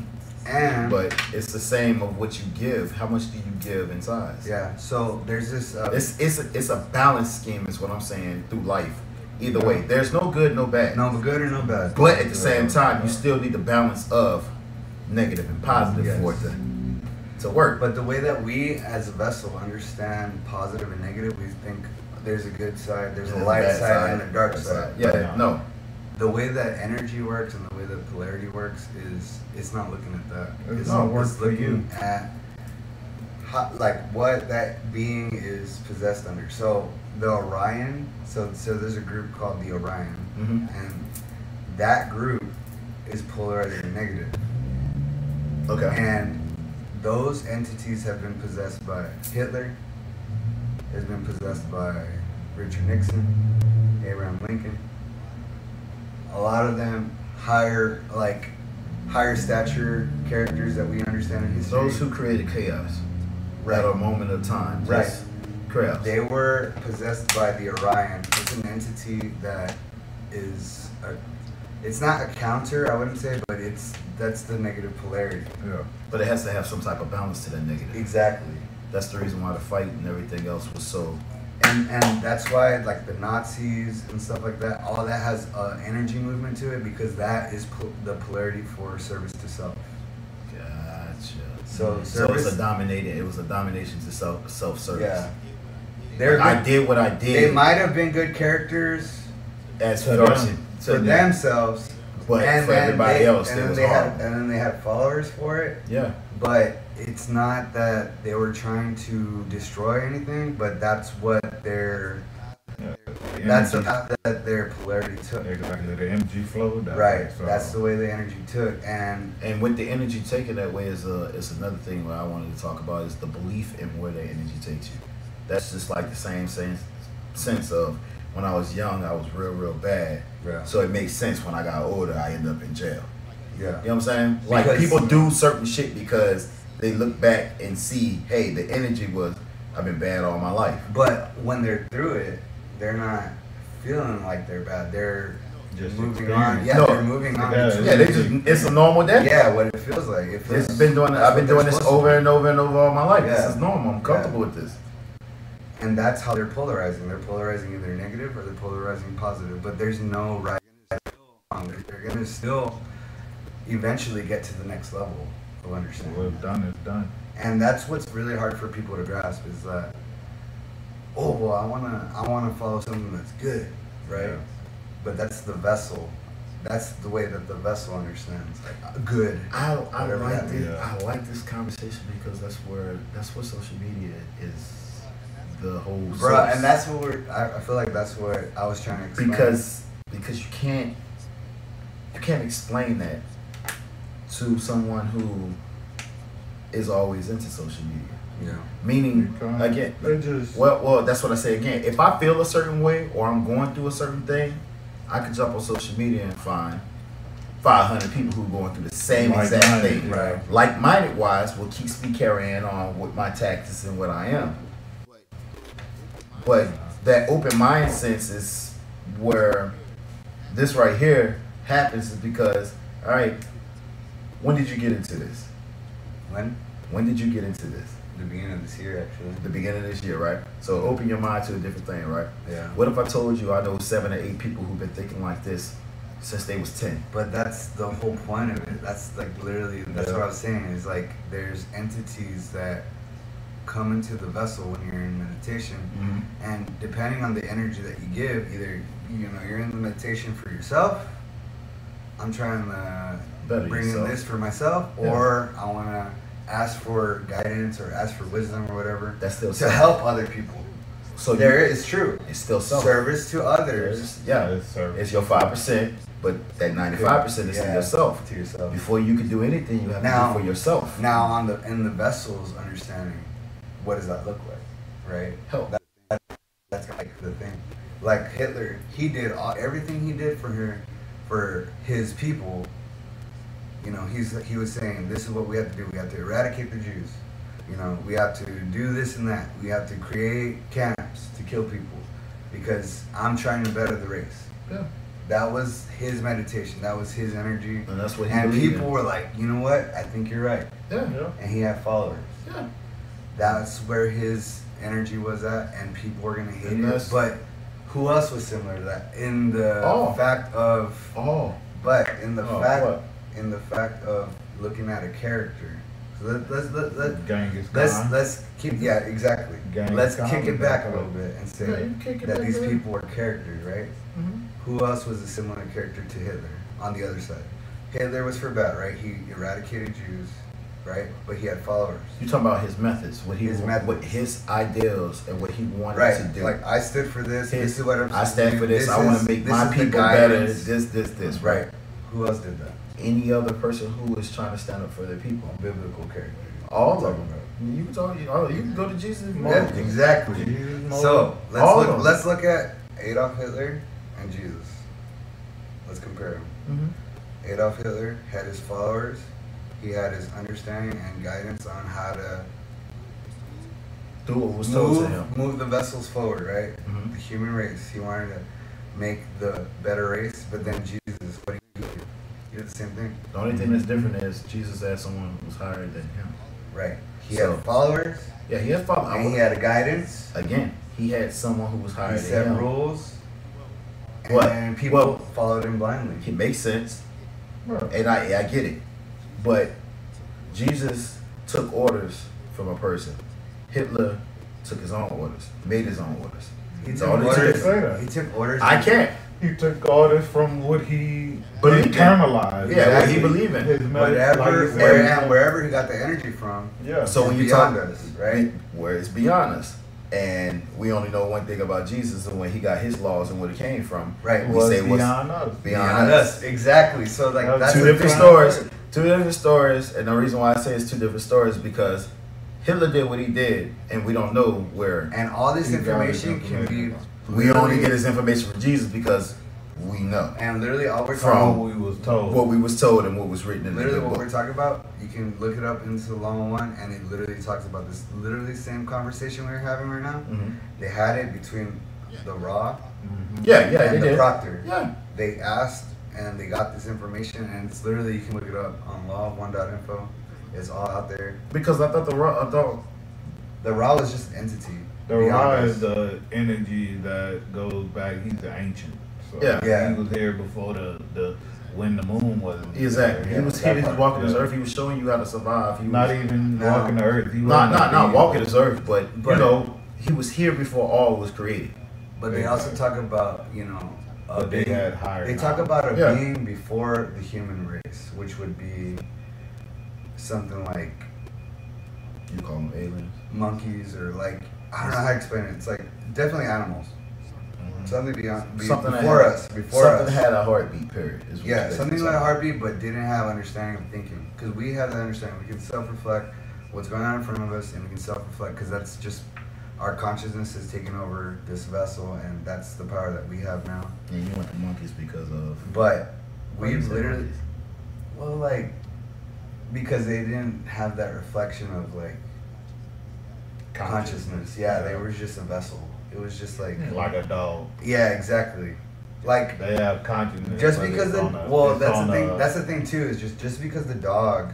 S1: And
S2: but it's the same of what you give. How much do you give in ties?
S1: yeah, so there's this. Uh,
S2: It's it's a, it's a balance scheme, is what I'm saying through life. Either way, there's no good, no bad.
S1: no good or no bad.
S2: But at the same time, you still need the balance of negative and positive
S1: Yes.
S2: for it to to work.
S1: But the way that we as a vessel understand positive and negative, we think there's a good side, there's a
S2: a
S1: light side,
S2: side,
S1: and a dark
S2: bad
S1: side.
S2: Yeah, no.
S1: The way that energy works and the way that polarity works is it's not looking at that.
S3: It's
S1: It's,
S3: not
S1: it's looking
S3: you.
S1: at how, like what that being is possessed under. So the Orion. So so there's a group called the Orion,
S2: Mhm.
S1: and that group is polarizing negative.
S2: Okay.
S1: And those entities have been possessed by Hitler, has been possessed by Richard Nixon, Abraham Lincoln. A lot of them higher, like higher stature characters that we understand in history.
S2: Those who created chaos
S1: Right.
S2: at a moment of time.
S1: Right.
S2: Just chaos.
S1: They were possessed by the Orion. It's an entity that is a, it's not a counter, I wouldn't say, but it's that's the negative polarity.
S3: Yeah.
S2: But it has to have some type of balance to that negative.
S1: Exactly.
S2: That's the reason why the fight and everything else was so.
S1: and and that's why like the Nazis and stuff like that, all that has uh, energy movement to it because that is po- the polarity for service to self.
S2: Gotcha.
S1: So
S2: So it's
S1: service,
S2: a dominated. It was a domination to self self service.
S1: yeah, they're
S2: I did what I did.
S1: they might have been good characters
S2: as fellowship
S3: them.
S2: to
S1: for
S2: them.
S1: themselves,
S2: but
S1: and
S2: for
S1: then
S2: everybody
S1: they,
S2: else,
S1: and
S2: it
S1: then
S2: was
S1: they
S2: hard.
S1: had and then they had followers for it.
S2: yeah.
S1: But it's not that they were trying to destroy anything, but that's what their
S3: yeah. The
S1: that's the path that their polarity took.
S3: exactly the energy flowed that
S1: Right,
S3: way, so-
S1: that's the way the energy took, and
S2: And with the energy taken that way is a is another thing what I wanted to talk about is the belief in where the energy takes you. That's just like the same sense sense of when I was young I was real real bad.
S1: Yeah.
S2: So it makes sense when I got older I end up in jail.
S1: yeah.
S2: You know what I'm saying? Like
S1: Because-
S2: people do certain shit because they look back and see, hey, the energy was I've been bad all my life.
S1: But when they're through it, they're not feeling like they're bad. They're
S3: Just
S1: moving on. Yeah,
S2: No.
S1: they're moving on.
S3: Yeah,
S2: Yeah, they just it's a normal day.
S1: yeah, what it feels like. It feels,
S2: It's been doing I've been doing this over and over and over all my life.
S1: Yeah.
S2: This is normal. I'm comfortable with this.
S1: And that's how they're polarizing. They're polarizing either negative or they're polarizing positive. But there's no right. or wrong. They're, they're gonna still eventually get to the next level of understanding.
S3: what's done is done.
S1: and that's what's really hard for people to grasp is that oh well i want to i want to follow something that's good right
S3: Yeah.
S1: but that's the vessel that's the way that the vessel understands like uh, good
S2: I, I like this.
S3: means.
S2: I like this conversation because that's where that's what social media is. The whole
S1: bro and that's what we're I, I feel like that's what i was trying to explain
S2: because because you can't you can't explain that to someone who is always into social media.
S1: yeah
S2: Meaning
S3: You can't-
S2: again,
S3: they just
S2: well, well, that's what I say again. If I feel a certain way or I'm going through a certain thing, I could jump on social media and find 500 people who are going through the same exact
S3: Like-minded,
S2: thing.
S1: right.
S2: Like-minded wise, what keeps me carrying on with my tactics and what I am. But that open mind sense is where this right here happens is because, all right, when did you get into this?
S1: when
S2: When did you get into this?
S1: the beginning of this year actually
S2: The beginning of this year, right? So open your mind to a different thing, right?
S1: yeah
S2: What if I told you I know seven or eight people who've been thinking like this since they was ten.
S1: But that's the whole point of it. That's like literally that's
S3: Yeah.
S1: what I was saying. Is like there's entities that come into the vessel when you're in meditation,
S2: Mm-hmm.
S1: and depending on the energy that you give, either you know you're in the meditation for yourself. I'm trying to
S2: Better
S1: bring in this for myself,
S2: Yeah.
S1: or I want to ask for guidance or ask for wisdom or whatever
S2: That's still
S1: to
S2: self.
S1: help other people.
S2: So
S1: there
S2: you,
S1: is true
S2: it's still self.
S1: service to others.
S2: Yeah,
S3: It's service.
S2: it's your five percent, but that ninety five percent is to yourself.
S1: To yourself.
S2: Before you can do anything, you have
S1: Now-
S2: to do for yourself.
S1: Now, on the in the vessel's understanding, what does that look like, right?
S2: Help.
S1: That, that's like the thing. Like Hitler, he did all, everything he did for her, for his people. You know, he's he was saying, this is what we have to do. We have to eradicate the Jews. You know, we have to do this and that. We have to create camps to kill people, because I'm trying to better the race.
S2: Yeah.
S1: That was his meditation. That was his energy.
S2: And that's what he
S1: And people
S2: in.
S1: were like, you know what? I think you're right.
S2: Yeah.
S3: Yeah.
S1: And he had followers.
S2: Yeah.
S1: That's where his energy was at, and people were gonna hate
S2: And
S1: it. But who else was similar to that? In the
S2: Oh.
S1: fact of,
S2: Oh.
S1: but in the
S2: Oh,
S1: fact,
S2: what?
S1: in the fact of looking at a character. So let, let's let, let,
S3: Genghis
S1: let's
S3: Khan.
S1: let's keep yeah exactly.
S3: Genghis
S1: let's
S3: Khan
S1: kick it back a little bit and say
S2: Yeah, you kick it
S1: that these
S2: a
S1: people were characters, right?
S2: Mm-hmm.
S1: Who else was a similar character to Hitler on the other side? Hitler was for bad, right? He eradicated Jews, right? But he had followers.
S2: You talking about his methods, what he
S1: His methods.
S2: what his ideals and what he wanted
S1: Right.
S2: to do.
S1: Like I stood for this.
S2: His-
S1: this is what I'm
S2: I stand for
S1: do,
S2: this. I want to make my people better. This, this, this.
S1: Right. Who else did that?
S2: Any other person who is trying to stand up for their people.
S1: Biblical character.
S2: All of them. You can talk. You, oh, you can go to Jesus.
S1: Yeah, exactly.
S3: Jesus,
S1: So let's
S2: All
S1: look. Let's look at Adolf Hitler and Jesus. Let's compare them.
S2: Mhm.
S1: Adolf Hitler had his followers. He had his understanding and guidance on how to
S2: Do what was told to
S1: move,
S2: him.
S1: move the vessels forward, right?
S2: Mhm.
S1: The human race. He wanted to make the better race, but then Jesus, what did he do? He did the same thing,
S2: The only thing that's different is Jesus had someone who was higher than him.
S1: right? He
S2: So-
S1: had followers,
S2: Yeah, he had followed.
S1: and he had a guidance.
S2: again, he had someone who was higher
S1: He
S2: than
S1: set
S2: him.
S1: rules, and
S2: What?
S1: then people
S2: Well-
S1: followed him blindly.
S2: It makes sense,
S3: Right.
S2: and I I get it, but Jesus took orders from a person. Hitler took his own orders, made his own orders.
S1: He
S2: The
S1: took orders.
S3: Say.
S1: He took orders.
S2: I can't.
S3: He took orders from what he
S2: Believed in.
S3: internalized.
S2: Yeah, what he believed in.
S3: His med-
S1: Whatever,
S3: like
S1: where, and wherever he got the energy from.
S3: Yeah.
S2: So when you
S1: beyond
S2: talk,
S1: us, right?
S2: Where it's beyond us, and we only know one thing about Jesus and when he got his laws and where it came from.
S1: Right.
S2: We
S3: was
S2: say what's
S3: beyond us.
S2: beyond,
S1: Beyond
S2: us.
S1: us, exactly. So like
S3: Two
S1: that's
S2: two
S1: the
S2: different stories. Two different stories, and the reason why I say it's two different stories because Hitler did what he did, and we don't know where.
S1: And all this
S3: He
S1: information can be.
S2: We only get this information from Jesus because we know
S1: And literally, all we're
S2: From-
S1: talking.
S3: What we was told.
S2: what we was told and what was written in
S1: Literally,
S2: the
S1: what
S2: book.
S1: we're talking about, you can look it up into the long One, and it literally talks about this literally same conversation we're having right now.
S2: Mhm.
S1: They had it between the Ra
S3: Mhm.
S2: Yeah, yeah,
S1: and
S2: they
S1: the
S2: did.
S1: Proctor.
S2: Yeah,
S1: They asked, and they got this information, and it's literally you can look it up on lawofone.info. It's all out there.
S2: because I thought the Ra- I thought
S1: The Ra is just an entity.
S3: The
S1: beyond
S3: Ra
S1: us.
S3: is the energy that goes back. He's the ancient. So
S2: Yeah.
S1: Yeah.
S3: He was here before the, the when the moon wasn't.
S2: exactly.
S3: there.
S2: He was he was walking this earth. He was showing you how to survive. He was
S3: Not even
S1: No.
S3: walking the earth. He
S2: not not not walking this earth, but you know he was here before all was created.
S1: But they also talk about, you know, a
S3: they
S1: being-
S3: had higher.
S1: They talk about a
S2: Yeah.
S1: being before the human race, which would be something like
S2: You call them aliens.
S1: monkeys or like I don't know how to explain it. It's like definitely animals.
S3: Mhm.
S1: Something beyond be,
S2: Something
S1: before
S2: had-
S1: us, before
S2: something
S1: us.
S2: had a heartbeat. Period.
S1: yeah,
S2: they-
S1: something like a heartbeat, but didn't have understanding of thinking. Because we have that understanding. We can self-reflect what's going on in front of us, and we can self-reflect because that's just our consciousness is taking over this vessel, and that's the power that we have now.
S2: And you went to monkeys because of.
S1: But we literally,
S2: monkeys?
S1: well, like, because they didn't have that reflection of like consciousness. Yeah, they were just a vessel. It was just like,
S3: like a dog.
S1: yeah, exactly. Like
S3: They have consciousness.
S1: just because the
S3: a-
S1: well, that's the thing.
S3: a-
S1: That's the thing too. Is just just because the dog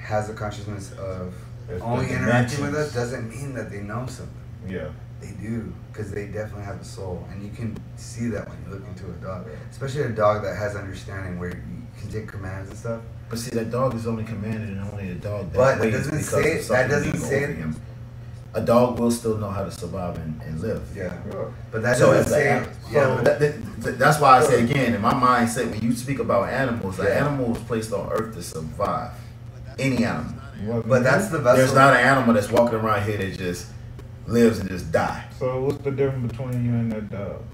S1: has a consciousness of
S3: It's
S1: only interacting with us doesn't mean that they know something.
S3: yeah.
S1: They do, because they definitely have a soul, and you can see that when you look into a dog, especially a dog that has understanding where you can take commands and stuff.
S2: But see, that dog is only commanded and only a dog that
S1: But it
S2: ways
S1: doesn't say-
S2: of
S1: that doesn't say-
S2: over him. A dog will still know how to survive and, and live.
S1: Yeah,
S3: Yeah.
S1: but that
S2: so
S1: doesn't
S2: it's
S1: say.
S2: an-
S1: yeah,
S2: so
S1: but
S2: that, that- that's why I say again in my mindset when you speak about animals, an
S1: Yeah.
S2: animal was placed on earth to survive. Any animal.
S3: Wasn't
S1: but that's the vessel.
S2: There's not an animal that's walking around here that just lives and just die.
S3: So what's the difference between you and that uh, dog?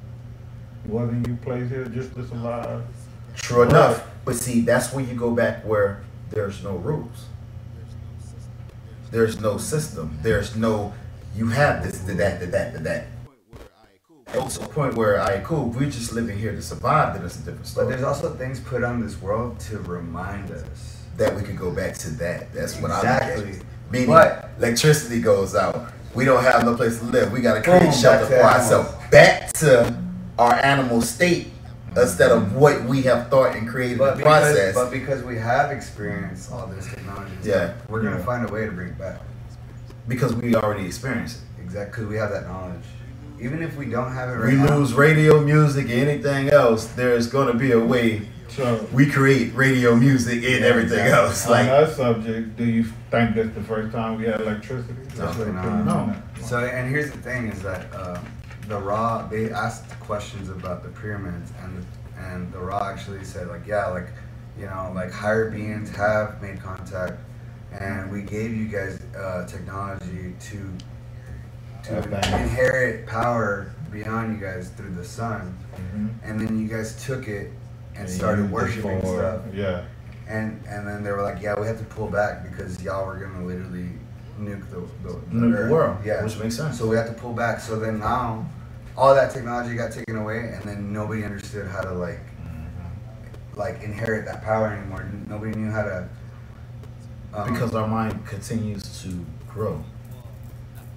S3: Wasn't you placed here just to survive?
S2: True enough. But see, that's when you go back where there's no rules. There's no system. There's no you have this, the that, the that, the that. It's a point where I cool, we're just living here to survive, then it's a different story.
S1: But there's also things put on this world to remind us.
S2: That we could go back to that. That's what I
S1: Exactly.
S2: look at. Meaning
S1: But-
S2: electricity goes out. We don't have no place to live. We gotta create
S1: Boom,
S2: shelter for ourselves. Back to our animal state instead of what we have thought and created
S1: But
S2: the
S1: because,
S2: process.
S1: but because we have experienced all this technology,
S2: Yeah.
S1: we're gonna
S3: Yeah.
S1: find a way to bring it back.
S2: because we already experienced it.
S1: Exactly, because we have that knowledge. Even if we don't have it right
S2: we
S1: now,
S2: lose radio music, anything else, there's gonna be a way
S3: So
S2: we create radio music and
S1: Yeah,
S2: everything
S1: exactly.
S2: else.
S3: on
S2: Like
S3: that subject, do you think that's the first time we had electricity? That's
S1: No,
S3: your
S1: no,
S3: opinion
S2: no.
S3: on?
S1: So, and here's the thing: is that uh, the Ra they asked questions about the pyramids, and and the Ra actually said like, yeah, like you know, like higher beings have made contact, and we gave you guys uh, technology to to
S3: Advance.
S1: inherit power beyond you guys through the sun,
S3: Mhm.
S1: and then you guys took it and started worshiping
S3: for-
S1: stuff.
S3: Yeah.
S1: And and then they were like, yeah, we have to pull back because y'all were gonna literally nuke the the,
S2: Nuke the
S1: earth."
S2: world,
S1: Yeah,
S2: which makes sense.
S1: So we have to pull back. So then now, all that technology got taken away, and then nobody understood how to like like inherit that power anymore. Nobody knew how to. Um,
S2: because our mind continues to grow.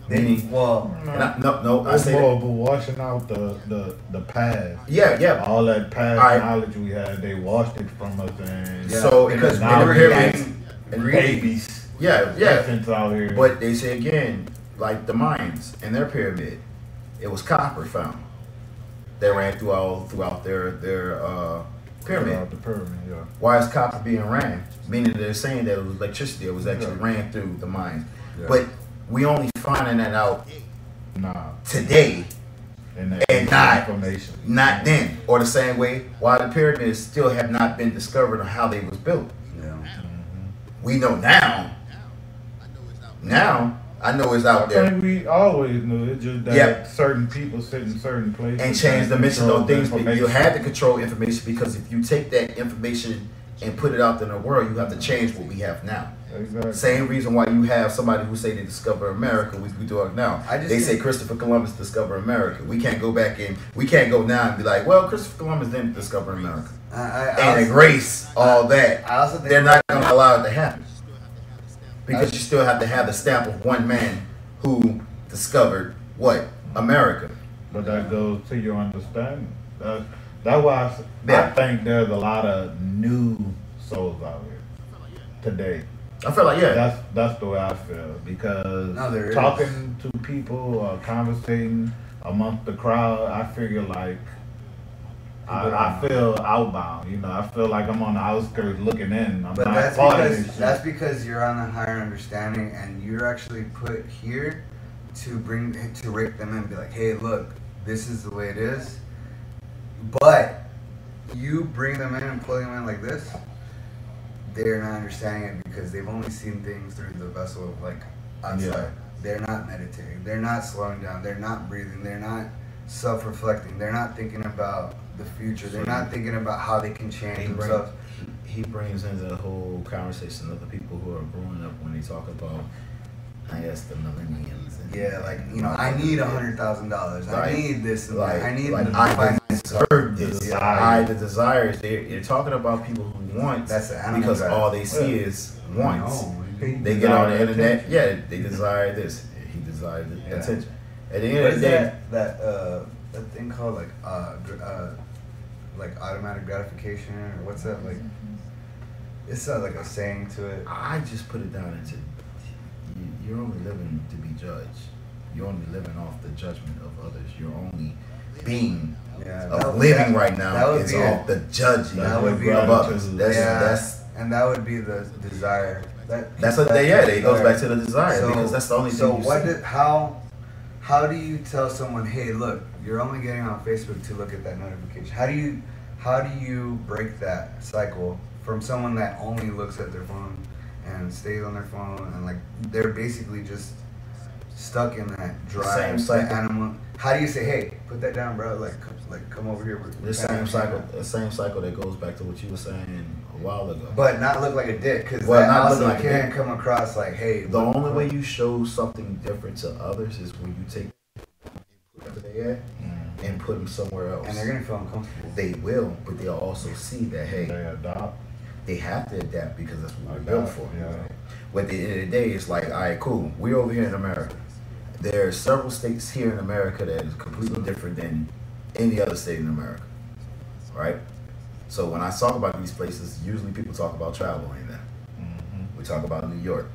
S1: They,
S2: Meaning,
S1: well,
S2: and I, no, no, I
S3: It's
S2: say
S3: more
S2: that.
S3: of a washing out the, the, the past.
S2: Yeah, yeah.
S3: All that past
S2: Alright.
S3: knowledge we had, they washed it from us and
S1: Yeah.
S2: So
S1: because
S2: because
S3: now we
S2: pyramids,
S1: getting
S2: and
S3: babies.
S2: yeah, yeah.
S3: Out here.
S2: But they say again, like the Mayans and their pyramid, it was copper found. They ran through all throughout their their uh, pyramid.
S3: Throughout the pyramid, yeah.
S2: Why is copper being ran? Meaning they're saying that it was electricity that was actually
S3: Yeah.
S2: ran through the mines.
S1: Yeah.
S2: But we only finding that out
S3: Nah.
S2: today,
S3: And,
S2: And not-
S3: information.
S2: not then. Or the same way, why the pyramids still have not been discovered on how they was built.
S1: yeah. Mm-hmm.
S2: We know now. Now, I know it's
S3: I
S2: out there.
S3: think we always knew it, just that
S2: Yeah.
S3: certain people sit in certain places
S2: and change the
S3: and
S2: mission
S3: control
S2: on things. But you
S3: information.
S2: had to control information because if you take that information and put it out in the world, you have to change what we have now.
S3: Exactly.
S2: Same reason why you have somebody who say they discover America, which we do it now.
S1: I just
S2: they say Christopher Columbus discovered America. We can't go back in. We can't go now and be like, well, Christopher Columbus didn't discover America,
S1: I, I, I
S2: and
S1: also-
S2: erase all that.
S1: I also think
S2: They're not going to allow it to happen because you still have to have the stamp of one man who discovered what America.
S3: But that goes to your understanding. That, that's why I,
S2: Yeah.
S3: think there's a lot of new souls out here today.
S2: I feel like yeah,
S3: That's that's the way I feel because
S1: No, there is.
S3: talking to people, uh, conversating amongst the crowd, I figure like I, I feel outbound. You know, I feel like I'm on the outskirts looking in. I'm
S1: But
S3: not
S1: that's
S3: part of
S1: because
S3: this
S1: that's because you're on a higher understanding, and you're actually put here to bring to rake them in, and be like, hey, look, this is the way it is. But you bring them in and pull them in like this, they're not understanding it because they've only seen things through the vessel of like outside.
S2: Yeah.
S1: They're not meditating. They're not slowing down. They're not breathing. They're not self-reflecting. They're not thinking about the future. They're not thinking about how they can change
S2: He brings,
S1: themselves.
S2: he brings into the whole conversation of the people who are growing up when they talk about, I guess, the millenniums.
S1: Yeah, like you know, I need a hundred thousand dollars. I
S2: Like-
S1: need this
S2: Like.
S1: I need
S2: like I deserve this.
S3: desire.
S2: I the desires. They, you're talking about people who want
S1: That's the animal
S2: because
S1: drive.
S2: all they see is wants.
S1: No,
S2: They get on the internet. Yeah, they desire this. He desired the
S1: Yeah.
S2: attention. At the end
S1: What
S2: of the day,
S1: that? That uh, that thing called like uh, uh, like automatic gratification or what's that like? It's uh, like a saying to it.
S2: I just put it down into you're only living to be judged. You're only living off the judgment of others. You're only being
S1: Yeah,
S2: of
S1: would-
S2: living
S1: that-
S2: right now is off the judging
S1: That would be
S2: of others. That's
S1: yeah,
S2: that's
S1: and that would be the desire. That
S2: that's what they yeah. It goes back to the desire
S1: So-
S2: because that's the only
S1: So what
S2: see.
S1: did how how do you tell someone, hey, look, you're only getting on Facebook to look at that notification? How do you how do you break that cycle from someone that only looks at their phone and stays on their phone and like they're basically just stuck in that drive,
S2: same
S1: that
S2: cycle.
S1: animal. How do you say, hey, put that down, bro? Like, come, like come over here.
S2: the same cycle, the same cycle that goes back to what you were saying a while ago.
S1: But not look like a dick, because
S2: Well,
S1: that
S2: not
S1: also
S2: look like a
S1: can
S2: dick.
S1: come across like, hey.
S2: The
S1: look,
S2: only
S1: look.
S2: way you show something different to others is when you take wherever they at and put them somewhere else.
S1: and they're gonna feel uncomfortable.
S2: they will, but they'll also see that hey,
S3: They adopt.
S2: they have to adapt because that's what we're built for.
S3: yeah.
S2: But at the end of the day, it's like, all right, cool. We're over here in America. There are several states here in America that is completely different than any other state in America, right? So when I talk about these places, usually people talk about traveling there.
S3: Mhm.
S2: We talk about New York,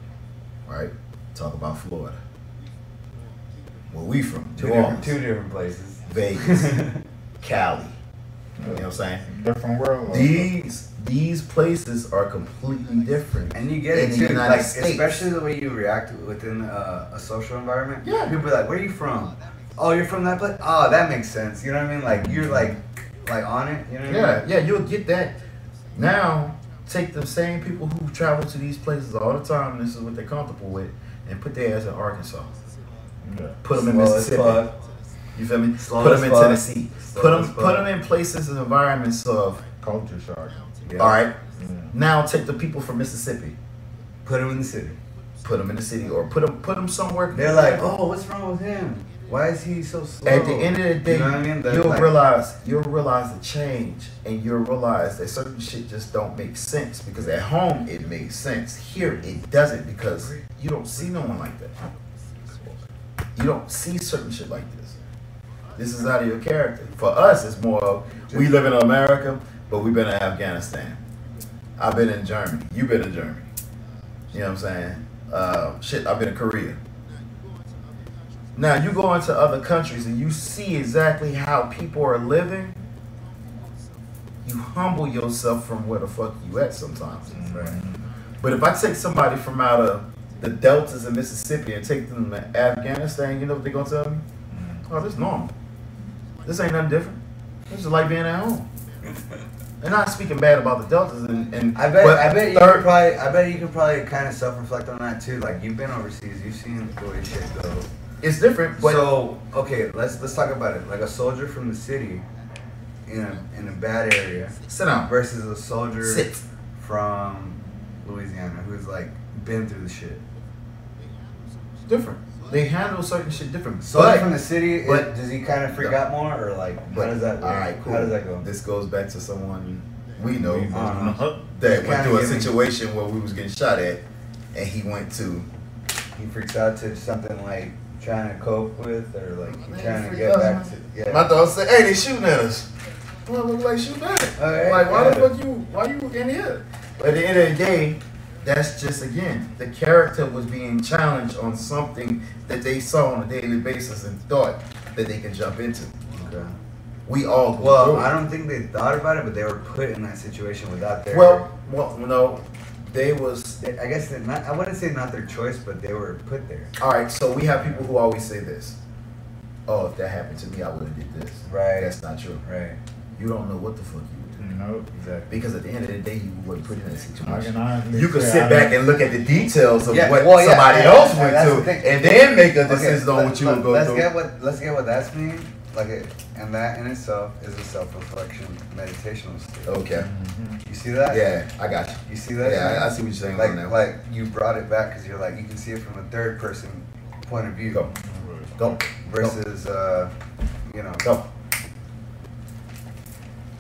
S2: right? Talk about Florida. Where we from?
S1: Two
S2: New
S1: different, two different places.
S2: Vegas, Cali. You know what I'm saying?
S3: Different world.
S2: These these places are completely different.
S1: And you get it too,
S2: United
S1: like
S2: States.
S1: especially the way you react within a, a social environment.
S2: Yeah.
S1: people be like, "Where are you from?" Oh, you're from that place. Oh, that makes sense. You know what I mean? Like you're like, like on it. You know what I
S2: Yeah,
S1: mean?
S2: yeah, you'll get that. Now, take the same people who travel to these places all the time, this is what they're comfortable with, and put their ass in Arkansas.
S3: Yeah.
S2: Put them in
S1: Slow
S2: Mississippi. You feel me?
S1: Slow
S2: put them in. Tennessee.
S1: Slow
S2: Put them, put them in places and environments of.
S3: Culture shock.
S2: All right.
S3: Yeah.
S2: Now take the people from Mississippi.
S1: Put them in the city.
S2: Put them in the city, or put them put them somewhere.
S1: They're like, oh, "Oh, what's wrong with him? Why is he so slow?"
S2: At the end of the day,
S1: you know I mean?
S2: you'll
S1: like-
S2: realize you'll realize the change, and you'll realize that certain shit just don't make sense because at home it makes sense. Here it doesn't because you don't see no one like that. You don't see certain shit like this. This is out of your character. For us, it's more of we live in America, but we've been in Afghanistan. I've been in Germany. You've been in Germany. You know what I'm saying? Uh, shit, I've been in Korea. Now you go into other countries and you see exactly how people are living. You humble yourself from where the fuck you at sometimes. But if I take somebody from out of the deltas of Mississippi and take them to Afghanistan, you know what they're gonna tell me? Oh, this normal. This ain't nothing different. This is like being at home. And not speaking bad about the deltas and, and
S1: I bet. I bet you
S2: third-
S1: could probably. I bet you can probably kind of self-reflect on that too. Like you've been overseas, you've seen the way shit go.
S2: it's different, but
S1: so okay, let's let's talk about it. Like a soldier from the city in a in a bad area
S2: sit down.
S1: versus a soldier
S2: Sit.
S1: from Louisiana who's like been through the shit.
S2: It's different. They handle certain shit different.
S1: Soldier
S2: But-
S1: from the city, it-
S2: but-
S1: does he kind of freak
S2: No.
S1: out more or like how does that work?
S2: All right, cool.
S1: How does that go?
S2: This goes back to someone we know
S1: Uh-huh.
S2: that went through a
S1: give me-
S2: situation where we was getting shot at, and he went to.
S1: He freaks out to something like trying to cope with or like he trying to get
S2: out,
S1: back
S2: man.
S1: to yeah.
S2: My dog said, "Hey, they shooting at us." Well, look like shooting at us.
S1: All right,
S2: like, why the fuck you? Why you in here? But at the end of the day, that's just again the character was being challenged on something that they saw on a daily basis and thought that they can jump into.
S1: Okay.
S2: We all
S1: Well. I don't think they thought about it, but they were put in that situation without their.
S2: Well, well, no, they was
S1: I guess they're not. I wouldn't say not their choice, but they were put there.
S2: all right. So we have people who always say this. Oh, if that happened to me, I would have did this.
S1: Right.
S2: That's not true.
S1: Right.
S2: You don't know what the fuck you would
S3: know,
S1: Exactly.
S2: Because at the end of the day, you weren't put in that
S3: I
S2: situation.
S3: can honestly
S2: You could sit
S3: I
S2: back
S3: don't-
S2: and look at the details of
S1: Yeah,
S2: what
S1: well, yeah,
S2: somebody
S1: yeah,
S2: else went through,
S1: the
S2: and then make a
S1: Okay,
S2: decision on
S1: let-
S2: what you
S1: let-
S2: would go
S1: let's
S2: through.
S1: get what let's get what that's mean. Like it, and that in itself is a self-reflection meditational state.
S2: Okay.
S3: Mhm.
S1: You see that?
S2: Yeah, I got you.
S1: You see that?
S2: Yeah, I, I see what you're saying
S1: Like like you brought it back because you're like you can see it from a third person point of view
S2: Go, go,
S1: versus uh, you know.
S2: go.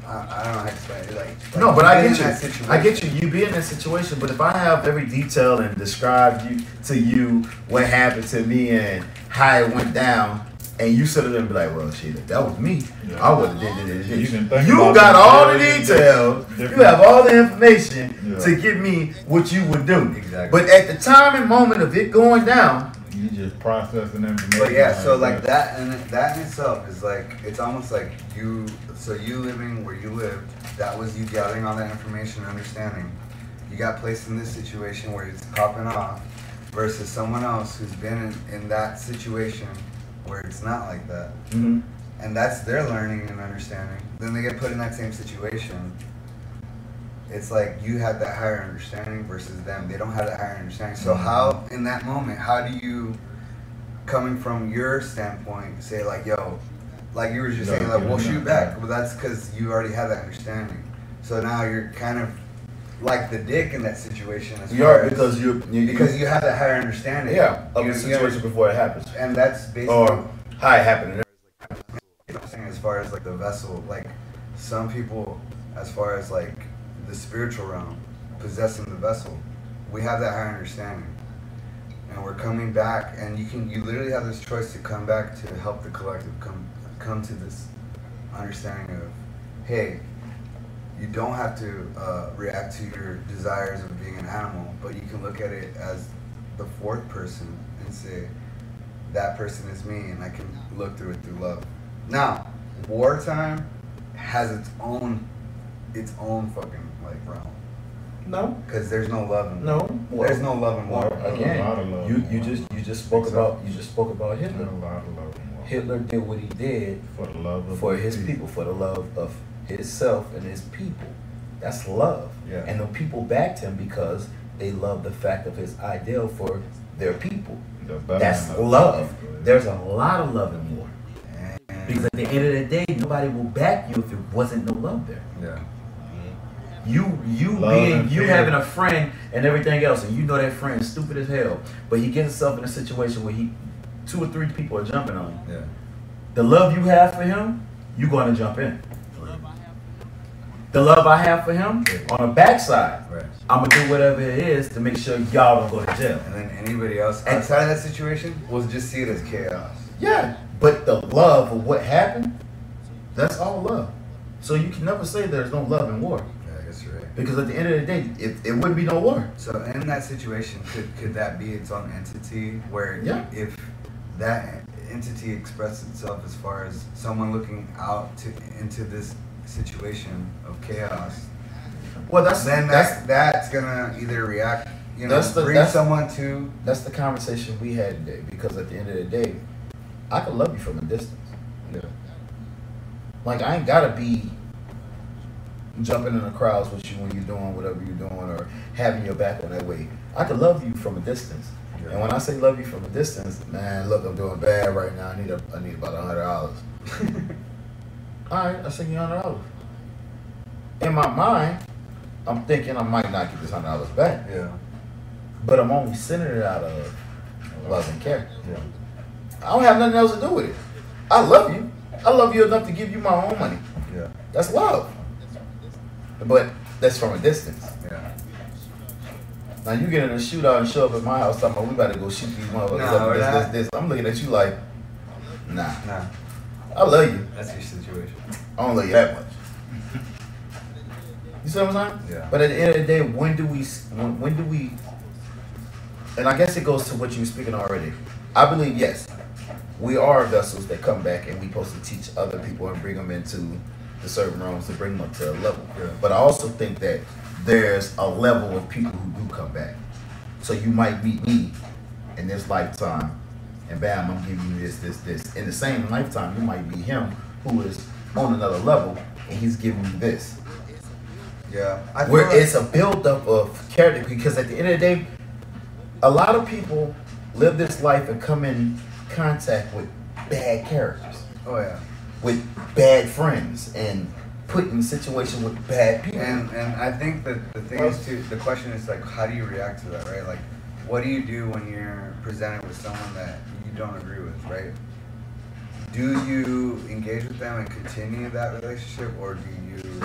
S1: I, I don't know how to explain it. Like, like
S2: No, but I get you. I get you. You be in that situation, but if I have every detail and describe you to you what happened to me and how it went down, and you sit there and be like, "Well, shit, if that was me,
S3: Yeah.
S2: I would have did it."
S3: You
S2: You,
S3: can think
S2: you
S3: about
S2: got all the details.
S3: different.
S2: You have all the information
S3: Yeah.
S2: to give me what you would do.
S1: Exactly.
S2: But at the time and moment of it going down,
S3: You just processing information.
S1: But yeah, so like that and that in itself is like it's almost like you. So you living where you lived, that was you gathering all that information, and understanding. You got placed in this situation where it's popping off, versus someone else who's been in, in that situation where it's not like that,
S2: Mm-hmm.
S1: and that's their learning and understanding. Then they get put in that same situation. It's like you have that higher understanding versus them. They don't have that higher understanding. So how in that moment, how do you coming from your standpoint, say like, yo, like you were just
S3: Yeah,
S1: saying, like, we'll shoot back. Well, that's because you already have that understanding. So now you're kind of like the dick in that situation. As
S2: You are
S1: as-
S2: because you, you
S1: because you have that higher understanding.
S2: yeah of
S1: You-
S2: the situation before it happens
S1: and that's basically
S2: or how it happened.
S1: As far as like the vessel, like some people, as far as like the spiritual realm, possessing the vessel, we have that higher understanding, and we're coming back, and you can you literally have this choice to come back to help the collective come come to this understanding of, hey, you don't have to uh, react to your desires of being an animal, but you can look at it as the fourth person and say, that person is me, and I can look through it through love. Now, wartime has its own, its own fucking like realm,
S2: No,
S1: because there's no love in
S2: no.
S1: There's no love in war.
S3: There's a lot of
S2: Again,
S3: love
S2: you you
S3: war.
S2: just you just spoke
S1: So-
S2: about you just spoke about Hitler.
S3: a lot of love in war.
S2: Hitler did what he did
S3: for the love of
S2: for his people, for the love of himself and his people. That's love.
S1: Yeah.
S2: And the people backed him because they loved the fact of his ideal for their people.
S3: The
S2: That's love.
S3: people.
S2: There's a lot of love in war.
S1: And,
S2: Because at the end of the day, nobody will back you if it wasn't no love there.
S1: yeah,
S2: You you
S3: Love
S2: being you having a friend and everything else, and you know that friend is stupid as hell, but he gets himself in a situation where he two or three people are jumping on him.
S1: yeah,
S2: The love you have for him, you gonna jump in. The love I have for him on the backside,
S1: right.
S2: I'm gonna do whatever it is to make sure y'all don't go to jail.
S1: And then anybody else outside of that situation will just see it as chaos.
S2: Yeah, but the love of what happened, that's all love. So you can never say there's no love in war.
S1: Yeah, I guess you're right.
S2: Because at the end of the day, it, it wouldn't be no war.
S1: So in that situation, could could that be its own entity where
S2: Yeah.
S1: if that entity expressed itself as far as someone looking out to into this situation of chaos,
S2: Well, that's
S1: then
S2: that's
S1: that that's gonna either react, you know,
S2: That's the-
S1: bring
S2: that's-
S1: someone to
S2: that's the conversation we had today. Because at the end of the day, I can love you from a distance.
S1: yeah,
S2: Like I ain't gotta be jumping in the crowds with you when you're doing whatever you're doing or having your back on that way. I can love you from a distance. And when I say love you from a distance, man, look, I'm doing bad right now. I need a, I need about a hundred dollars. All right, I send you a hundred dollars. In my mind, I'm thinking I might not get this hundred dollars back,
S1: yeah,
S2: but I'm only sending it out of love and care.
S1: yeah,
S2: I don't have nothing else to do with it. I love you. I love you enough to give you my own money.
S1: yeah,
S2: That's love. Mm-hmm. But that's from a distance.
S1: yeah.
S2: Now you get in a shootout and show up at my house talking about we about to go shoot these motherfuckers
S1: No,
S2: up this,
S1: not.
S2: this, this. I'm looking at you like, nah.
S1: Nah,
S2: I love you.
S1: that's your situation.
S2: I don't love you that much. You see what I'm saying?
S1: Yeah.
S2: But at the end of the day, when do we when, when do we and I guess it goes to what you were speaking already. I believe yes, we are vessels that come back and we supposed to teach other people and bring them into the certain realms to bring them up to a level.
S1: Yeah.
S2: But I also think that there's a level of people who do come back. So you might meet me in this lifetime, and bam, I'm giving you this, this, this. In the same lifetime, you might be him who is on another level, and he's giving you this.
S1: Yeah, I
S2: Where
S1: like-
S2: it's a buildup of character, because at the end of the day, a lot of people live this life and come in contact with bad characters,
S1: oh yeah.
S2: With bad friends, and put in situation with bad people.
S1: And and I think that the thing is too. The question is like, how do you react to that, right? Like, what do you do when you're presented with someone that you don't agree with, right? Do you engage with them and continue that relationship, or do you,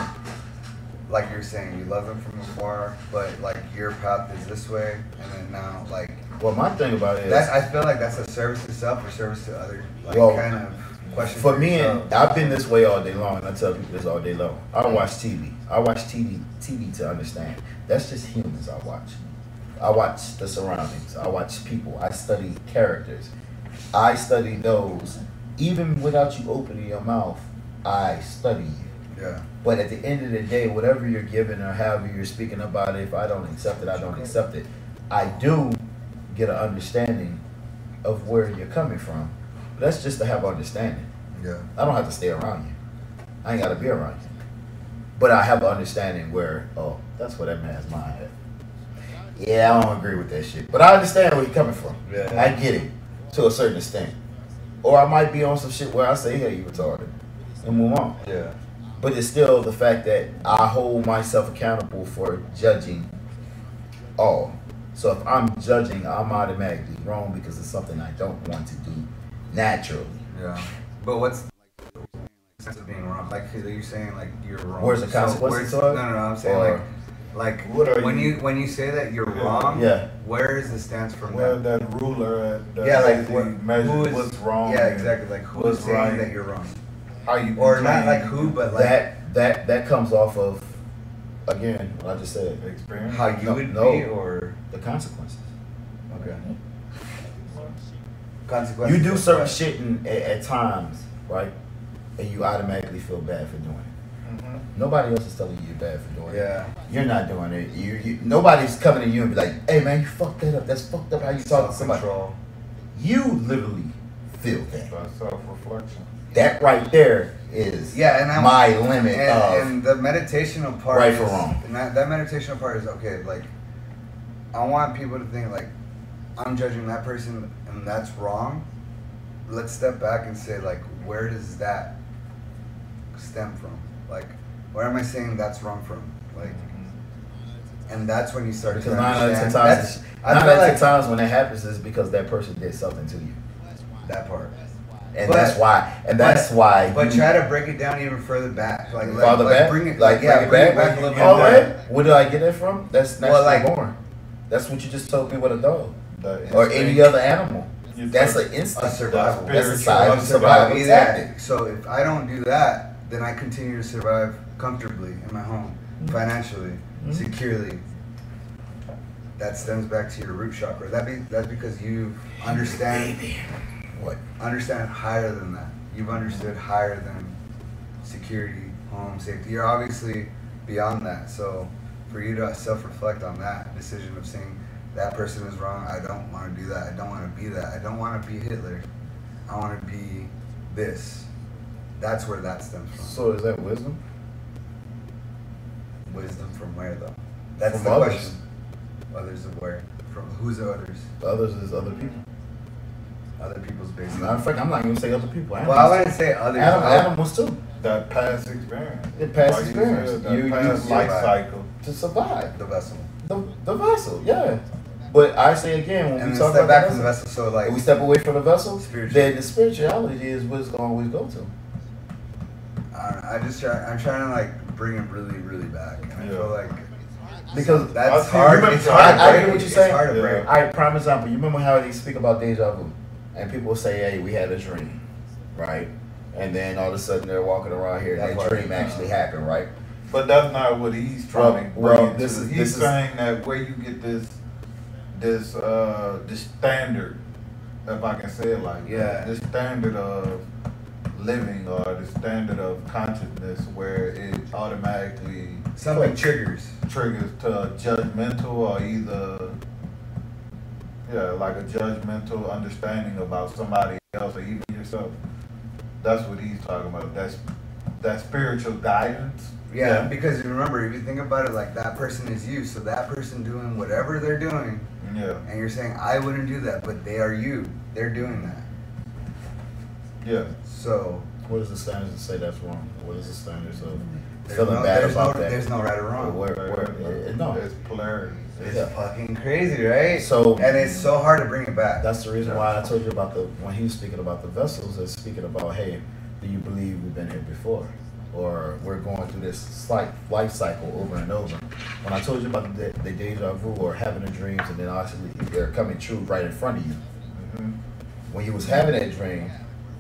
S1: like you're saying, you love them from afar, but like your path is this way, and then now like
S2: well, my thing about it is.
S1: I feel like that's a service to self or service to other, like
S2: Well,
S1: kind of question.
S2: For me, and I've been this way all day long, and I tell people this all day long. I don't watch TV. I watch TV, TV to understand. That's just humans I watch. I watch the surroundings. I watch people. I study characters. I study those. Even without you opening your mouth, I study you.
S1: Yeah.
S2: But at the end of the day, whatever you're giving or however you're speaking about it, if I don't accept it, I don't accept it. I do get an understanding of where you're coming from. That's just to have understanding.
S1: Yeah.
S2: I don't have to stay around you. I ain't got to be around you. But I have an understanding where, oh, that's what that man's mind at. Yeah, I don't agree with that shit. But I understand where you're coming from.
S1: Yeah.
S2: I get it to a certain extent. Or I might be on some shit where I say, hey, you retarded. And move on.
S1: Yeah.
S2: But it's still the fact that I hold myself accountable for judging all. So if I'm judging, I'm automatically wrong because it's something I don't want to do naturally.
S1: Yeah. But what's like the sense of being wrong? Like are you saying like you're wrong?
S2: Where's the consequences
S1: where's-
S2: to it?
S1: No, no, no. I'm saying
S2: Or-
S1: like, like
S3: What are
S1: when
S3: you-
S1: you, when you say that you're
S3: Yeah.
S1: wrong.
S2: Yeah.
S1: Where is the stance from
S3: Well,
S1: that?
S3: that ruler at the
S1: Yeah, like
S3: actually
S1: what,
S3: measures
S1: who is
S3: what's wrong.
S1: Yeah, exactly. Like who is
S3: what's
S1: is saying
S3: right.
S1: that you're wrong?
S3: How you
S1: Or not like who, but like
S2: that that that comes off of again what I just said.
S3: experience.
S1: how you
S2: No,
S1: would
S2: no.
S1: be, or
S2: The consequences.
S1: okay. Consequences.
S2: You do certain
S1: what?
S2: shit in, at, at times, right? And you automatically feel bad for doing it.
S3: Mhm.
S2: Nobody else is telling you you're bad for doing it.
S1: Yeah.
S2: You're not doing it. You, you nobody's coming to you and be like, "Hey man, you fucked that up. That's fucked up how you talk to somebody." You literally feel that.
S3: Self-reflection.
S2: That right there is
S1: Yeah, and I'm,
S2: my limit
S1: and,
S2: of
S1: and the meditational part
S2: Right
S1: is,
S2: for wrong.
S1: and that, that meditational part is okay like i want people to think like i'm judging that person and that's wrong let's step back and say like where does that stem from? Like where am i saying that's wrong from? Like and that's when you start
S2: because
S1: to
S2: nine out of ten
S1: understand.
S2: times,
S1: that's
S2: nine
S1: i
S2: out of
S1: like
S2: times when that happens is because that person did something to you,
S1: that part.
S2: And
S1: But-
S2: that's why, and that's
S1: but-
S2: why.
S1: but
S2: you,
S1: try to break it down even further back like like,
S2: farther
S1: like
S2: back,
S1: bring it
S2: like
S1: yeah
S2: bring it back,
S1: a little bit
S2: All where do I get that from? That's
S1: Well,
S2: naturally
S1: like-
S2: born. That's what you just told me with a dog
S3: The
S2: or any other animal. That's an
S1: a
S2: instinct.
S1: survival
S2: That's a
S3: Spiritual
S2: survival, survival
S1: Either- So if I don't do that, then I continue to survive comfortably in my home, financially,
S2: Mhm.
S1: securely. That stems back to your root chakra. That be that's because you understand
S2: What?
S1: understand higher than that. You've understood higher than security, home, safety. You're obviously beyond that. So for you to self-reflect on that decision of saying that person is wrong, I don't want to do that. I don't want to be that. I don't want to be Hitler. I want to be this. That's where that stems from.
S2: So is that wisdom?
S1: Wisdom from where though? That's
S2: From
S1: the
S2: others.
S1: question. Others of where? From who's others?
S2: The others is other people.
S1: Other people's basically.
S2: Matter of fact, I'm not even gonna say other people.
S1: well, I wouldn't say others.
S2: Adam,
S1: I-
S2: animals too
S3: that past experience.
S2: The past
S3: Like you
S2: experience.
S3: said, that
S2: You- you
S3: life
S1: survive.
S3: cycle.
S2: to survive.
S1: the vessel.
S2: The, the vessel, yeah. But I say again, when
S1: And
S2: we talk
S1: step
S2: about
S1: back
S2: the
S1: from the
S2: vessel,
S1: vessel. So like
S2: when we step away from the vessel, then the spirituality is what it's gonna always go to.
S1: I, I just try. I'm trying to like bring it really, really back, and I
S3: Yeah.
S1: feel like
S2: Because
S1: that's
S3: I
S1: hard.
S3: remember-
S1: It's hard.
S2: I-
S1: to
S2: I
S1: break.
S2: get what you're
S1: It's
S2: saying.
S1: hard to
S3: Yeah.
S1: break.
S2: All right, prime example. You remember how they speak about deja vu, and people say, "Hey, we had a dream," right? And then all of a sudden they're walking around here, and
S1: That
S2: that dream actually happened, right?
S3: But that's not what he's trying to
S2: Well,
S3: bring
S2: well, this
S3: to.
S2: is-
S3: he's
S2: this is-
S3: saying that where you get this, this, uh, this standard, if I can say it like
S1: Yeah.
S3: this standard of living or the standard of consciousness where it automatically
S1: Something triggers.
S3: triggers to a judgmental or either yeah like a judgmental understanding about somebody else or even yourself. That's what he's talking about. That's that spiritual guidance.
S1: Yeah, because remember, if you think about it, like that person is you, so that person doing whatever they're doing,
S3: yeah
S1: and you're saying I wouldn't do that, but they are you. They're doing that.
S3: yeah
S1: So
S2: What is the standards to say that's wrong? What is the standards of feeling
S1: no,
S2: bad
S1: there's
S2: about
S1: no,
S2: that?
S1: there's no right or wrong.
S2: Where- where- uh, no.
S3: it's polarity
S1: It's
S2: Yeah.
S1: fucking crazy, right?
S2: So-
S1: and it's so hard to bring it back.
S2: That's the reason why I told you about the when he was speaking about the vessels is speaking about hey, do you believe we've been here before, or we're going through this slight life cycle over and over. When I told you about the, the deja vu or having the dreams and then actually they're coming true right in front of you.
S3: Mhm.
S2: When you was having that dream,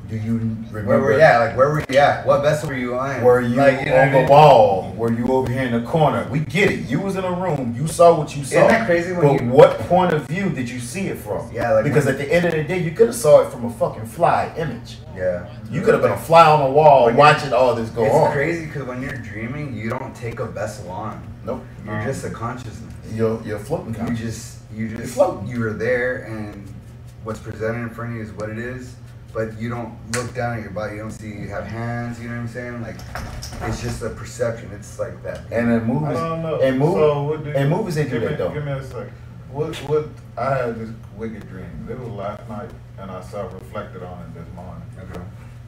S2: Do you
S1: Where
S2: remember?
S1: were yeah, like where were you at? What vessel were you on?
S2: Were you
S1: like, know
S2: on the
S1: mean?
S2: wall? Were you over here in the corner? We get it. You was in a room. You saw what you saw.
S1: Isn't that crazy
S2: but
S1: you-
S2: what point of view did you see it from?
S1: Yeah, like
S2: because
S1: when-
S2: at the end of the day, you could have saw it from a fucking fly image.
S1: Yeah.
S2: You could have been a fly on the wall watching all this go
S1: it's
S2: on.
S1: It's crazy because when you're dreaming, you don't take a vessel on.
S2: Nope.
S1: You're just a consciousness.
S2: You're you're floating.
S1: You just you just
S2: floating.
S1: you were there, and what's presented in front of you is what it is. But you don't look down at your body. You don't see you have hands. You know what I'm saying? Like it's just a perception. It's like that.
S2: And in
S3: I
S2: movies,
S3: don't know.
S2: and, mov-
S3: so what
S2: and movies they do that
S3: me,
S2: though.
S3: Give me a sec. What what I had this wicked dream. It was last night, and I self reflected on it this morning.
S1: Okay.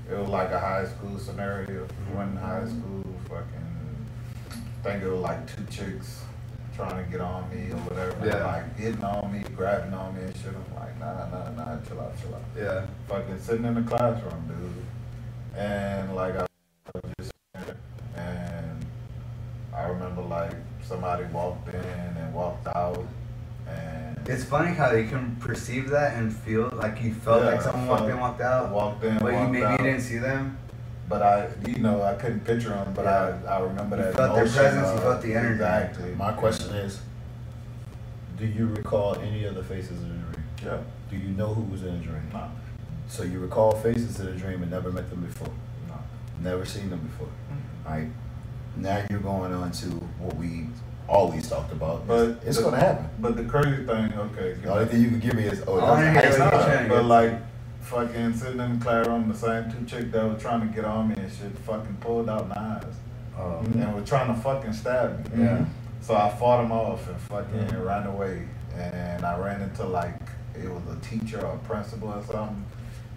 S3: It was like a high school scenario. Mm-hmm. One high school, fucking, think it was like two chicks trying to get on me or whatever.
S1: Yeah.
S3: Like hitting on me, grabbing on me and shit. I'm like, nah, nah, nah, nah, chill out, chill out.
S1: Yeah.
S3: Fucking sitting in the classroom, dude. And like I was just and I remember like somebody walked in and walked out and
S1: It's funny how you can perceive that and feel like you felt
S3: Yeah,
S1: like someone walked in, walked out,
S3: walked in,
S1: but you maybe
S3: out.
S1: you didn't see them.
S3: But I, you know, I couldn't picture them, but
S1: Yeah.
S3: I, I remember
S1: You
S3: that.
S1: felt their
S3: emotion
S1: presence, you felt the energy.
S3: Exactly.
S2: My question is, do you recall any of the faces in the dream?
S3: Yeah.
S2: Do you know who was in the dream?
S3: No.
S2: So you recall faces in the dream and never met them before,
S3: No.
S2: never seen them before. Mm-hmm. All right. Now you're going on to what we always talked about.
S3: But
S2: it's
S3: the-
S2: gonna happen.
S3: But the crazy thing, okay.
S2: The only thing you can give me is, oh,
S1: I wanna
S2: that's
S1: hear
S2: high
S1: what you're
S2: school.
S1: trying to
S3: But
S1: get
S3: like, fucking sitting in the classroom, the same two chicks that were trying to get on me and shit, fucking pulled out knives
S1: Oh.
S3: and were trying to fucking stab me.
S1: Yeah.
S3: So I fought them off and fucking ran away. And I ran into like it was a teacher or a principal or something.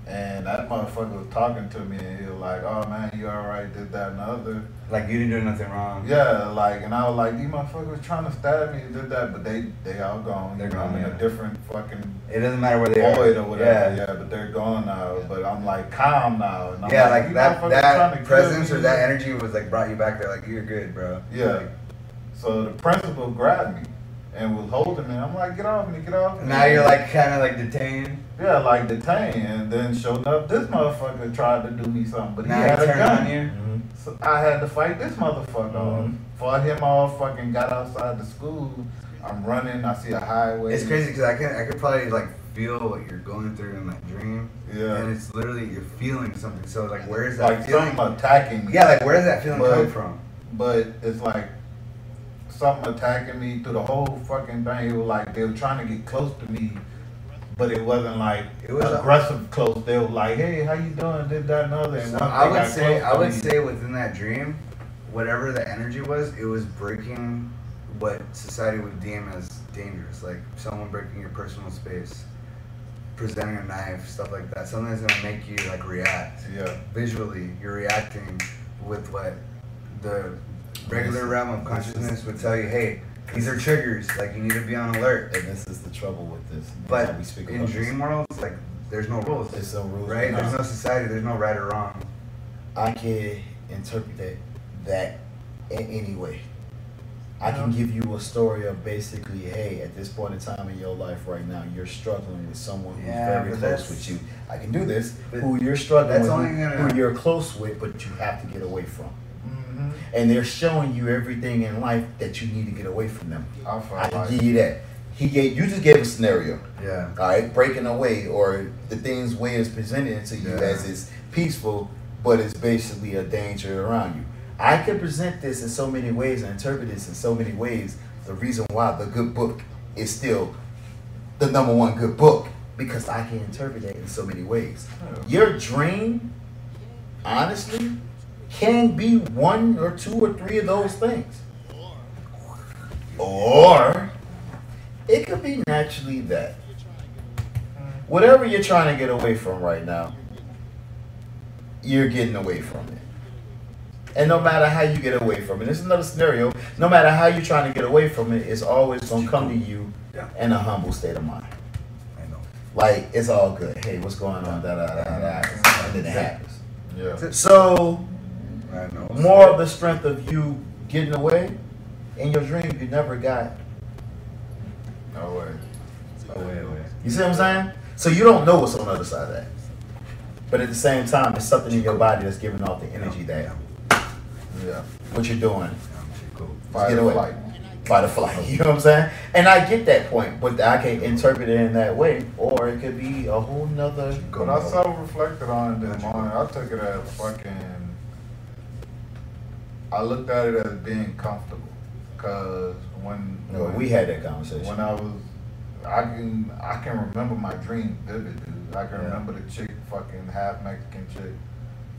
S3: And that motherfucker was talking to me and he was like, Oh man, you alright, did that and the other.
S1: Like you didn't do nothing wrong.
S3: Yeah, like and I was like, these motherfuckers trying to stab me, did that, but they they all gone.
S1: They're gone,
S3: I'm in
S1: yeah.
S3: a different fucking
S1: It doesn't matter where they are.
S3: void or whatever.
S1: Yeah.
S3: Yeah. but they're gone now. But I'm like calm now. And I'm
S1: Yeah, like
S3: "You
S1: that that presence or that energy was like brought you back there. Like you're good, bro.
S3: Yeah.
S1: Like,
S3: So the principal grabbed me and was holding me. I'm like, get off me, get off me.
S1: now you're like kind of like detained.
S3: Yeah, like detained. And then showed up, this motherfucker tried to do me something, but he
S1: Now
S3: had
S1: he
S3: a gun.
S1: on you.
S2: Mhm.
S3: So I had to fight this motherfucker off.
S2: Mhm.
S3: Fought him off, fucking got outside the school. I'm running, I see a highway.
S1: It's crazy because I can I could probably like feel what you're going through in that dream.
S3: Yeah.
S1: And it's literally you're feeling something. So like, where is that
S3: Like
S1: feeling?
S3: something attacking me.
S1: Yeah, like where does that feeling
S3: But-
S1: come from?
S3: But it's like something attacking me through the whole fucking thing. It was like they were trying to get close to me, but it wasn't like
S1: It was a-
S3: aggressive close. They were like, "Hey, how you doing?" Did that and other. And
S1: So I would say I would
S3: me-
S1: say within that dream, whatever the energy was, it was breaking what society would deem as dangerous, like someone breaking your personal space, presenting a knife, stuff like that. Something that's gonna make you like react
S3: Yeah.
S1: visually. You're reacting with what the regular realm of consciousness would tell you. Hey, these are triggers. Like you need to be on alert.
S2: And this is the trouble with this.
S1: But
S2: we speak
S1: in
S2: this.
S1: dream worlds, like there's no rules,
S2: There's no rules.
S1: right?
S2: No.
S1: There's no society. There's no right or wrong.
S2: I can interpret that, that in any way. I can give you a story of basically, hey, at this point in time in your life right now, you're struggling with someone who's
S1: Yeah,
S2: very close with you. I can do this. Who you're struggling with,
S1: only
S2: who,
S1: gonna-
S2: who you're close with, but you have to get away from.
S3: Mm-hmm.
S2: And they're showing you everything in life that you need to get away from them.
S3: I
S2: can give you that. He gave you just gave a scenario.
S1: Yeah.
S2: All right, breaking away or the things way is presented to you
S1: Yeah.
S2: as it's peaceful, but it's basically a danger around you. I can present this in so many ways and interpret this in so many ways. The reason why the good book is still the number one good book because I can interpret it in so many ways. Your dream, honestly, can be one or two or three of those things. Or it could be naturally that. Whatever you're trying to get away from right now, you're getting away from it. And no matter how you get away from it, it's another scenario. No matter how you're trying to get away from it, it's always gonna come to you in a humble state of mind.
S1: I know.
S2: Like it's all good. Hey, what's going on? Da da da da. And then it happens.
S3: yeah.
S2: So. More of the strength of you getting away in your dream you never got.
S3: No way.
S1: Oh, wait, wait.
S2: You see what I'm saying? So you don't know what's on the other side of that. but at the same time, it's something in your body that's giving off the energy that
S3: Yeah.
S2: what you're doing.
S1: Yeah, shit cool.
S3: Fight
S2: get away.
S3: flight.
S2: Fight or flight. You know what I'm saying? And I get that point, but I can interpret it in that way, or it could be a whole nother.
S3: When I self-reflected on it this morning, I took it as fucking. I looked at it as being comfortable, cause when
S2: No,
S3: when-
S2: we had that conversation.
S3: when I was, I can I can remember my dream vivid, dude. I can
S2: Yeah.
S3: remember the chick, fucking half Mexican chick,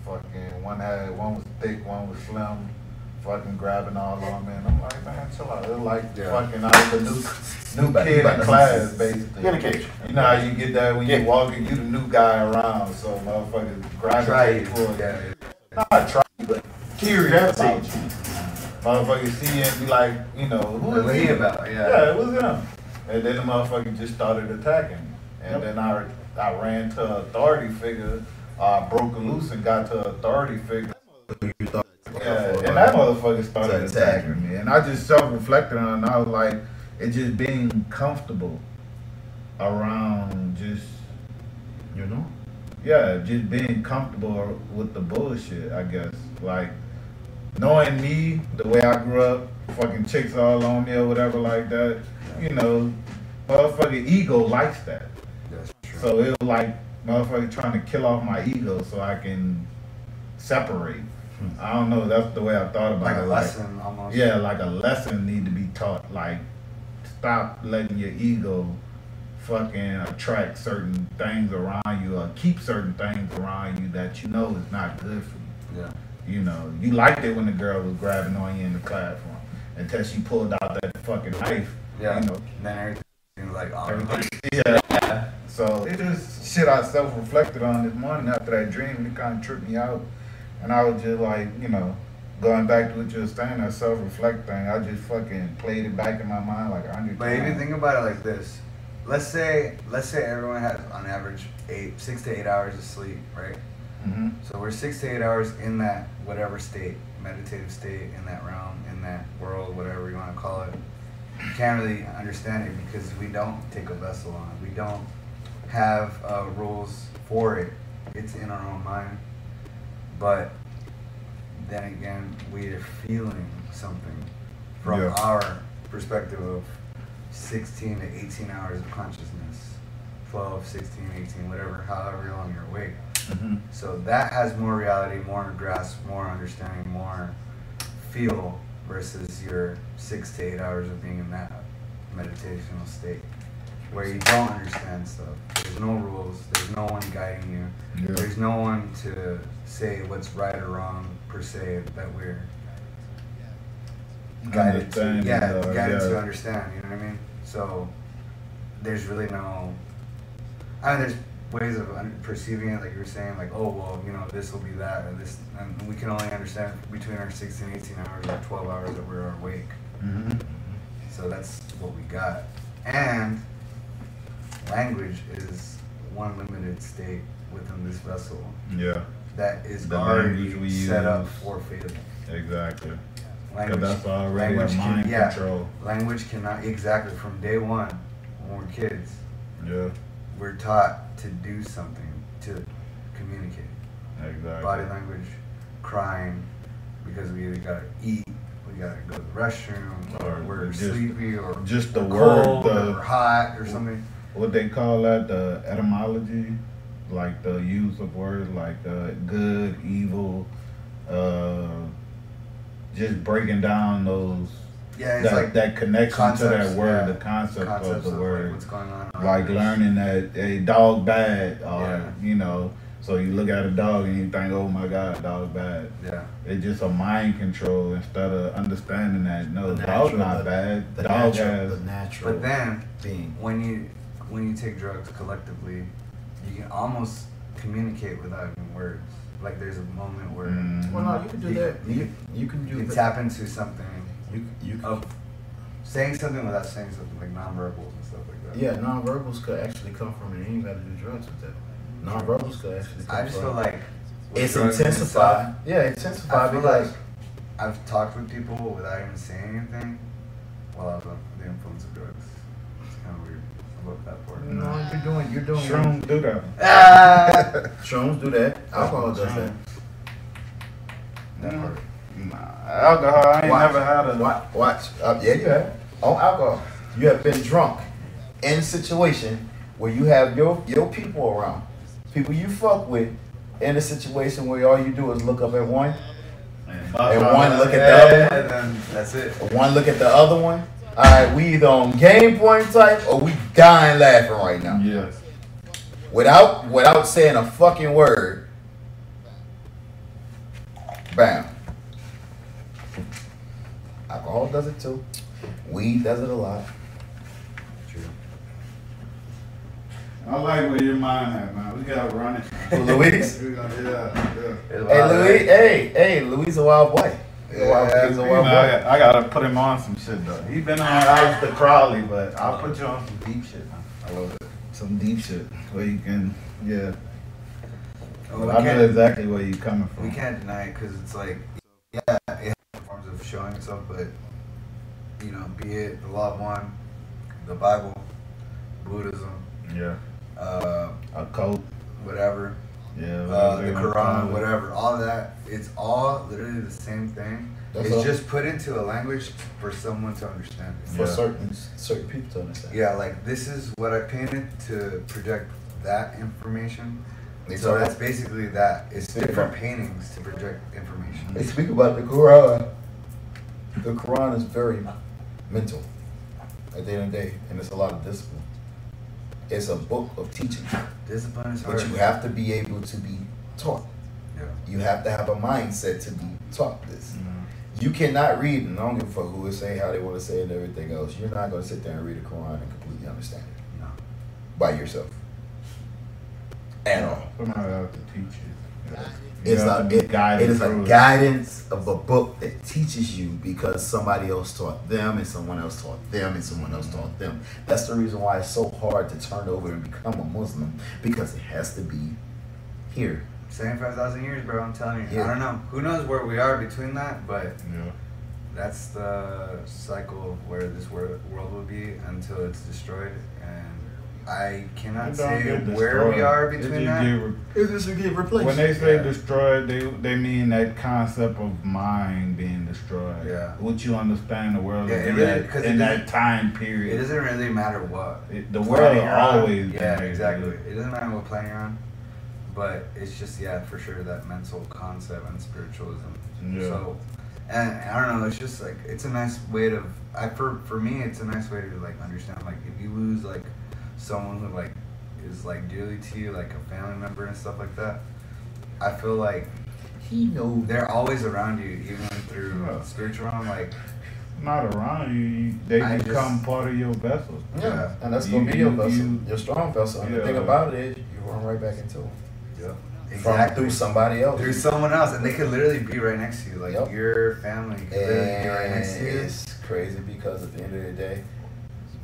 S3: fucking one had one was thick, one was slim, fucking grabbing all on me, and I'm like, man, chill out. It's like
S1: Yeah.
S3: fucking I was a new new kid in class, basically.
S2: Communication.
S3: You know how you get that when
S2: Yeah.
S3: you walking, you the new guy around, so motherfuckers
S1: Try
S3: gravitate
S1: it.
S3: towards
S1: Yeah.
S3: Not try, but curious about you. Motherfucker see you and be like, you know, who
S1: was
S3: he?
S1: he about?
S3: Yeah,
S1: Yeah.
S3: it was him. And then the motherfucker just started attacking. And
S2: Yep.
S3: then I, I ran to an authority figure, uh, broke loose and got to an authority figure. Yeah, and that motherfucker started
S2: Started
S3: attacking me. And I just self-reflected on it and I was like, it just being comfortable around just,
S2: You know?
S3: yeah, just being comfortable with the bullshit, I guess. Like, knowing me, the way I grew up, fucking chicks all on me or whatever like that, you know, motherfucking ego likes that.
S1: That's true.
S3: So it was like motherfucker trying to kill off my ego so I can separate. Hmm. I don't know, that's the way I thought about
S1: like
S3: it.
S1: a lesson almost.
S3: Yeah, like a lesson need to be taught. Like, stop letting your ego fucking attract certain things around you or keep certain things around you that you know is not good for you.
S1: Yeah.
S3: You know, you liked it when the girl was grabbing on you in the classroom until she pulled out that fucking knife.
S1: Yeah.
S3: You know,
S1: Then everything seems like oh,
S3: yeah. So it just shit I self reflected on this morning after that dream and it kind of tripped me out. And I was just like, you know, going back to what you were saying, that self reflect thing, I just fucking played it back in my mind like a hundred
S1: But you think about it like this, let's say let's say everyone has on average eight six to eight hours of sleep, right?
S3: Hmm
S1: So we're six to eight hours in that whatever state, meditative state, in that realm, in that world, whatever you want to call it. You can't really understand it because we don't take a vessel on. We don't have uh, rules for it. It's in our own mind. But then again, we are feeling something from
S3: Yeah.
S1: our perspective of 16 to 18 hours of consciousness. 12, 16, 18, whatever, however long you're awake.
S3: Hmm
S1: So that has more reality, more grasp, more understanding, more feel versus your six to eight hours of being in that meditational state where you don't understand stuff. There's no rules. There's no one guiding you.
S3: Yeah.
S1: There's no one to say what's right or wrong per se that we're guided to. Yeah, guided
S3: yeah.
S1: to understand. You know what I mean? So there's really no. I mean, there's ways of perceiving it, like you were saying, like, oh, well, you know, this will be that, or this, and we can only understand between our 16, 18 hours or 12 hours that we're awake.
S3: hmm
S1: So that's what we got. And language is one limited state within this vessel
S3: Yeah,
S1: that is
S3: The
S1: already
S3: language we
S1: set up for failing.
S3: exactly.
S1: Language,
S3: that's already
S1: language can-
S3: mind
S1: yeah.
S3: control.
S1: language cannot exactly from day one when we're kids
S3: Yeah,
S1: we're taught to do something to communicate
S3: exactly.
S1: body language crying because we either gotta eat we gotta go to the restroom or
S3: Or
S1: we're
S3: just-
S1: sleepy or
S3: just the word,
S1: cold
S3: the-
S1: or hot or something
S3: what they call that the etymology like the use of words like uh, good evil uh, just breaking down those
S1: yeah it's
S3: that,
S1: like
S3: that connection to that word
S1: yeah.
S3: the concept
S1: concepts
S3: of the
S1: like,
S3: word
S1: what's going on
S3: like
S1: around
S3: learning that a dog bad or
S1: Yeah.
S3: you know so you look at a dog and you think oh my god dog bad
S1: yeah
S3: it's just a mind control instead of understanding that no
S2: The
S3: dog's
S2: natural-
S3: not
S2: the-
S3: bad
S2: The
S3: dog
S2: natural,
S3: has
S2: the natural
S1: but then
S2: being.
S1: when you when you take drugs collectively you can almost communicate without even words like there's a moment where
S3: Mhm.
S2: Well, no, you can do
S1: You-
S2: that. You,
S1: you-
S2: can- you can do
S1: you can
S2: that.
S1: tap into something
S2: You, you can,
S1: of saying something without saying something like nonverbals and stuff like that.
S2: yeah, nonverbals could actually come from it. You ain't got to do drugs with that. Nonverbals could actually come
S1: I just
S2: from
S1: feel like
S2: it's intensified.
S1: inside,
S2: Yeah, intensified
S1: I feel like I've talked with people without even saying anything while I was under the influence of drugs. It's kind of weird. I love that part.
S2: No, you're doing, you're doing.
S3: Shrooms do that.
S2: Ah, shrooms do that. Alcohol does that.
S3: That hurt. Nah, alcohol. I ain't
S2: Watch.
S3: never had a.
S2: Watch, watch. Uh, yeah, you have. On alcohol, you have been drunk in a situation where you have your your people around, people you fuck with, in a situation where all you do is look up at one,
S3: And
S2: one look at the other one.
S1: and then that's it.
S2: one look at the other one. All right, we either on game point type or we dying laughing right now.
S3: Yes.
S2: without without saying a fucking word. Bam. Alcohol does it too. Weed does it a lot. True.
S3: I like where your mind at, man. We gotta run it.
S2: Luis?
S3: We yeah, yeah.
S2: Hey Louis, hey, hey, Louis a wild boy. He's
S1: Yeah,
S2: he's a
S3: You know,
S2: wild
S3: I,
S2: boy.
S3: got- I gotta put him on some shit though. He's been on the Crowley, but I'll put you on some deep shit. Man.
S2: I love it.
S3: Some deep shit where you can, yeah.
S1: Oh, we
S3: I know exactly where you're coming from.
S1: We can't deny it because it's like, yeah, it has forms of showing itself, but you know, be it the law of one, the Bible, Buddhism,
S3: Yeah.
S1: uh,
S3: A coat.
S1: whatever,
S3: Yeah.
S1: uh, the
S3: you wanna call
S1: Quran, whatever, all that, it's all literally the same thing.
S2: That's
S1: it's
S2: all.
S1: just put into a language for someone to understand. it.
S2: For
S3: Yeah.
S2: certain certain people to understand.
S1: Yeah, like this is what I painted to project that information. So that's basically that. It's different paintings to project information.
S2: They speak about the Quran. The Quran is very mental at the end of the day, and it's a lot of discipline. It's a book of teaching,
S1: Discipline is hard.
S2: but you have to be able to be taught.
S1: Yeah.
S2: You have to have a mindset to be taught this.
S3: Mm.
S2: You cannot read, and I don't give a fuck who is saying how they want to say it and everything else. You're not going to sit there and read the Quran and completely understand it
S1: No.
S2: by yourself at all.
S3: Somebody have to teach you. Yeah. You
S2: It's a, it, it is a
S3: through it.
S2: guidance of a book that teaches you because somebody else taught them and someone else taught them and someone else taught them. That's the reason why it's so hard to turn over and become a Muslim because it has to be here.
S1: Seventy-five thousand years, bro. I'm telling you.
S2: Yeah.
S1: I don't know. Who knows where we are between that, but
S3: Yeah.
S1: that's the cycle of where this wor- world will be until it's destroyed. And I cannot say
S3: get
S1: where we
S3: destroyed.
S1: are
S3: It
S1: between
S3: just
S1: that.
S3: get re-
S2: It just get replaced.
S3: When they say
S1: Yeah.
S3: destroyed, they they mean that concept of mind being destroyed.
S1: Yeah.
S3: What you understand the world
S1: Yeah,
S3: to
S1: it
S3: be
S1: really-
S3: at
S1: 'cause
S3: in that time period.
S1: It doesn't really matter what.
S3: It- the world
S1: you're on.
S3: always
S1: Yeah, exactly.
S3: dude.
S1: It doesn't matter what planet you're on, but it's just yeah, for sure that mental concept and spiritualism.
S3: Yeah.
S1: So, and I don't know. It's just like it's a nice way to. I for for me, it's a nice way to like understand. Like if you lose like someone who like is like dearly to you, like a family member and stuff like that. I feel like
S2: he knows.
S1: they're always around you, even through
S3: Yeah.
S1: spiritual realm. Like
S3: Not around you, you they
S1: I
S3: become
S1: just-
S3: part of your vessel.
S2: Yeah, and that's
S3: You-
S2: gonna be your vessel,
S3: you-
S2: your strong vessel. And the thing about it is, you run right back into it
S1: yeah,
S2: from through somebody else.
S1: through someone else, and they could literally be right next to you. Like
S2: Yep.
S1: your family could literally be right next to
S2: And
S1: you.
S2: it's crazy because at the end of the day,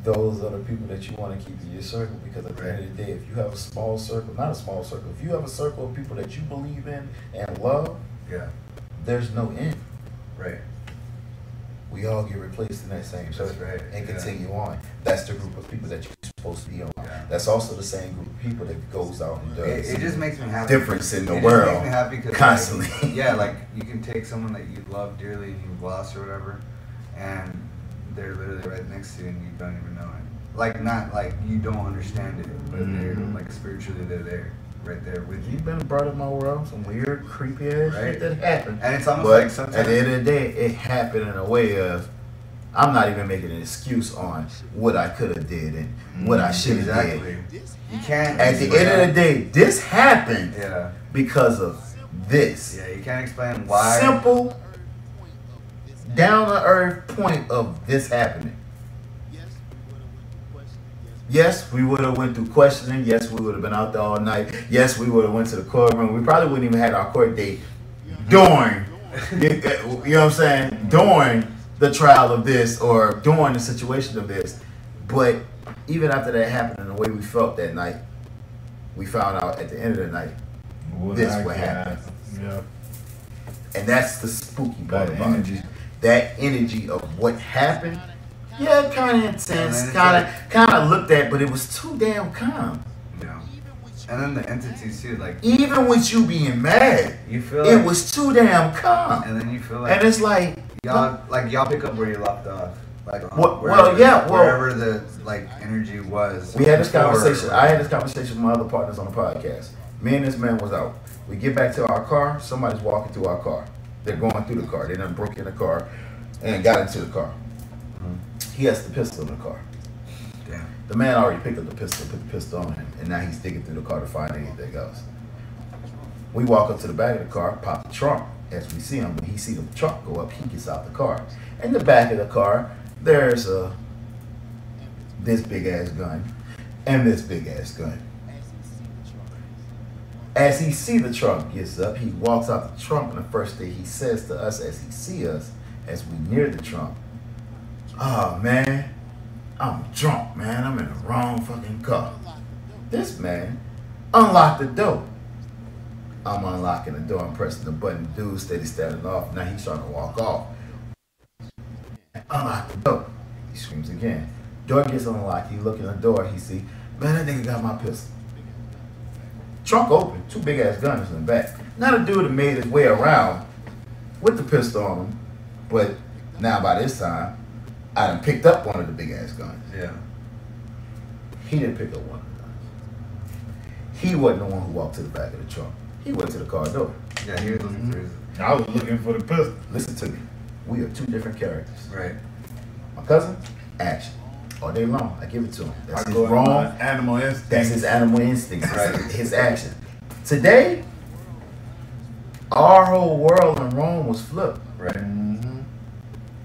S2: those are the people that you want to keep in your circle. Because at the end of the day, if you have a small circle, not a small circle, if you have a circle of people that you believe in and love,
S1: Yeah,
S2: there's no end.
S1: right.
S2: We all get replaced in that same circle
S1: right,
S2: and
S1: yeah.
S2: continue on. That's the group of people that you're supposed to be on.
S1: Yeah.
S2: That's also the same group of people that goes out and does.
S1: It, it just makes me happy.
S2: difference in the
S1: It
S2: world
S1: makes me happy 'cause, like,
S2: constantly.
S1: yeah, like you can take someone that you love dearly and you've lost or whatever, and they're literally right next to you and you don't even know it. Like not like you don't understand it, but
S2: Mm-hmm.
S3: Mhm.
S1: like spiritually they're there, right there with you.
S2: You've been brought in my world, some weird, creepy ass
S1: Right.
S2: shit that happened.
S1: And it's almost
S2: but
S1: like sometimes
S2: at the end of the day, it happened in a way of I'm not even making an excuse on what I could have did and what I should have
S1: exactly.
S2: did.
S1: You can't.
S2: At the
S1: explain-
S2: end of the day, this happened
S1: yeah,
S2: because of this.
S1: yeah, you can't explain why.
S2: Simple, down to earth point of this happening. Yes, we would have went through questioning. Yes, we would have been out there all night. Yes, we would have went to the courtroom. We probably wouldn't even had our court date during, you, uh, you know what I'm saying, during the trial of this or during the situation of this. But even after that happened and the way we felt that night, we found out at the end of the night,
S3: What
S2: This
S3: actually
S2: what happened.
S3: Yeah.
S2: and that's the spooky part
S3: That
S2: about
S3: energy.
S2: it. That energy of what happened Yeah, kind of intense, kind of kind of looked at, but it was too damn calm.
S1: Yeah. And then the entities too, like
S2: Even with you being mad,
S1: you feel
S2: it
S1: like,
S2: was too damn calm.
S1: and then you feel like
S2: And it's like,
S1: y'all like y'all pick up where you left off. Like on
S2: Well- um,
S1: wherever,
S2: well, yeah, well-
S1: wherever the like energy was.
S2: we had this conversation. I had this conversation with my other partners on the podcast. Me and this man was out. We get back to our car. Somebody's walking through our car. They're going through the car. They done broke in the car and got into the car.
S1: Mhm.
S2: He has the pistol in the car.
S1: Damn.
S2: The man already picked up the pistol, put the pistol on him, and now he's digging through the car to find anything else. We walk up to the back of the car, pop the trunk. As we see him, when he see the trunk go up, he gets out the car. In the back of the car, there's a this big ass gun and this big ass gun. As he see the trunk gets up, he walks out the trunk, and the first thing he says to us as he see us, as we near the trunk, "Oh ah, man, I'm drunk, man. I'm in the wrong fucking car." This man unlocked the door. I'm unlocking the door and pressing the button. Dude steady standing off. Now he's trying to walk off. Unlock the door. He screams again. Door gets unlocked. He look in the door. He see, man, that nigga got my pistol. Trunk open. Two big ass guns in the back. Now the dude had made his way around with the pistol on him. But now by this time, I done picked up one of the big ass guns.
S1: Yeah.
S2: He didn't pick up one of the guns. He wasn't the one who walked to the back of the trunk. He went to the car door.
S1: Yeah, he was looking for his mm-hmm.
S3: I was looking for the pistol.
S2: Listen to me. We are two different characters.
S1: right.
S2: My cousin, action. All day long. I give it to him. That's
S3: I
S2: his wrong.
S3: animal instinct.
S2: That's his animal instincts.
S1: Right.
S2: His action. Today, our whole world in Rome was flipped.
S1: Right.
S3: Mhm.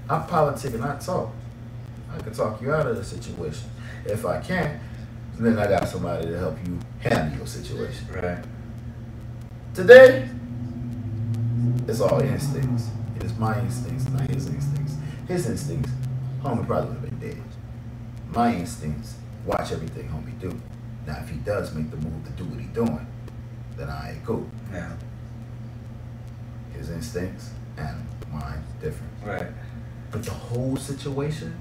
S2: I politic and I talk. I can talk you out of the situation. If I can't, then I got somebody to help you handle your situation.
S1: Right.
S2: Today, it's all instincts. It is my instincts, not his instincts. His instincts, homie probably would have been dead. My instincts, watch everything homie do. Now, if he does make the move to do what he doing, then I ain't cool.
S1: Yeah.
S2: His instincts and mine different.
S1: Right.
S2: But the whole situation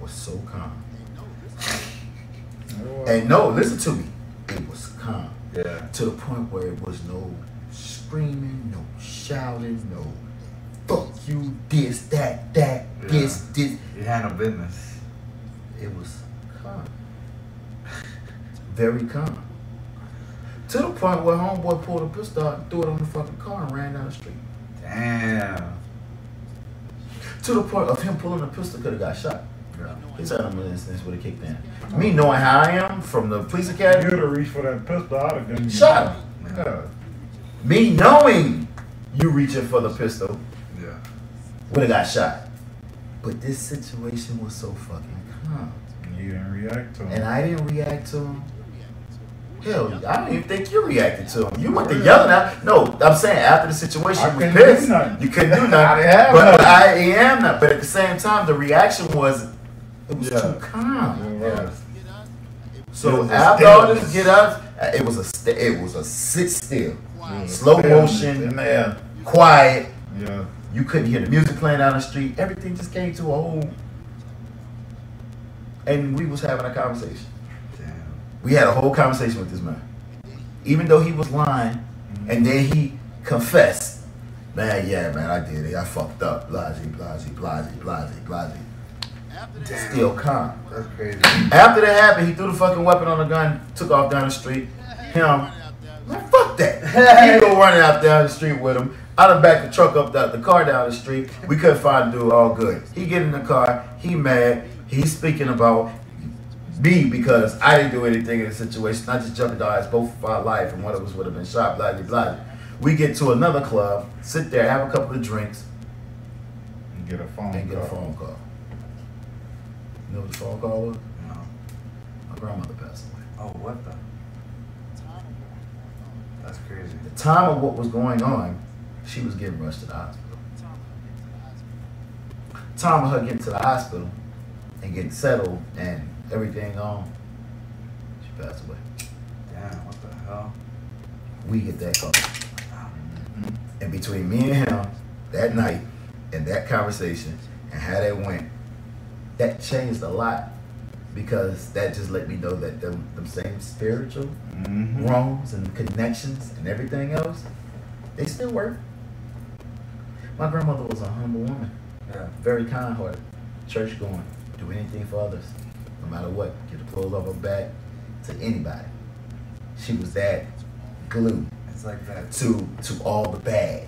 S2: was so calm. And no, listen to me. It was calm.
S1: Yeah.
S2: to the point where it was no screaming, no shouting, no fuck you, this, that, that, this, this.
S1: You handle business.
S2: It was calm. Very calm. To the point where homeboy pulled a pistol out and threw it on the fucking car and ran down the street.
S1: Damn.
S2: To the point of him pulling a pistol could have got shot.
S1: Yeah.
S2: His animal instincts would have kicked in. Oh. Me knowing how I am from the police academy,
S3: You'd have reached for that pistol. I'd have given you
S2: Shot him.
S3: Yeah.
S2: me knowing you reaching for the pistol,
S1: Yeah.
S2: would have got shot. But this situation was so fucking calm.
S3: You didn't react to him.
S2: And I didn't react to him. Hell, I don't even think you reacted to him. You went to yelling out. No, I'm saying after the situation,
S3: I
S2: you was
S3: couldn't do
S2: pissed.
S3: nothing.
S2: You couldn't do nothing.
S3: I didn't have
S2: but
S3: nothing.
S2: I am not. But at the same time, the reaction was, it was
S3: Yeah.
S2: too calm.
S3: Yeah, right.
S2: So
S3: was
S2: after all this get up, uh, it was a st- it was a sit still,
S3: Yeah,
S2: slow
S3: stillness
S2: motion.
S3: In there.
S2: quiet.
S3: Yeah.
S2: You couldn't hear the music playing down the street. Everything just came to a whole. And we was having a conversation.
S1: Damn.
S2: We had a whole conversation with this man. Even though he was lying, mm-hmm. and then he confessed. Man, yeah, man, I did it. I fucked up. Blasey, blasey, blasey, blasey, blasey.
S1: Damn.
S2: Still calm.
S1: That's crazy.
S2: After that happened, he threw the fucking weapon on the gun, took off down the street. Him, man, fuck that. he go running out down the street with him. I done backed the truck up the, the car down the street. We couldn't find the dude. All good. He get in the car. He mad. He's speaking about me because I didn't do anything in the situation. I just jeopardized both of our life, and one of us would have been shot. Blah blah blah. We get to another club, sit there, have a couple of drinks,
S3: You get a phone
S2: and get a phone call. You know what the phone call was?
S1: No.
S2: My grandmother passed away.
S1: Oh, what the? That's crazy.
S2: the time of what was going on, she was getting rushed to the hospital. Time of her getting to the hospital and getting settled and everything on, she passed away.
S1: Damn, what the hell?
S2: We get that call. And between me and him, that night, and that conversation, and how that went, that changed a lot because that just let me know that them, them same spiritual
S3: Mm-hmm.
S2: wrongs and connections and everything else, they still work. My grandmother was a humble woman,
S1: Yeah.
S2: very kind hearted, church going, do anything for others, no matter what, get the clothes off her back to anybody. She was that glue
S1: It's like that.
S2: to to all the bad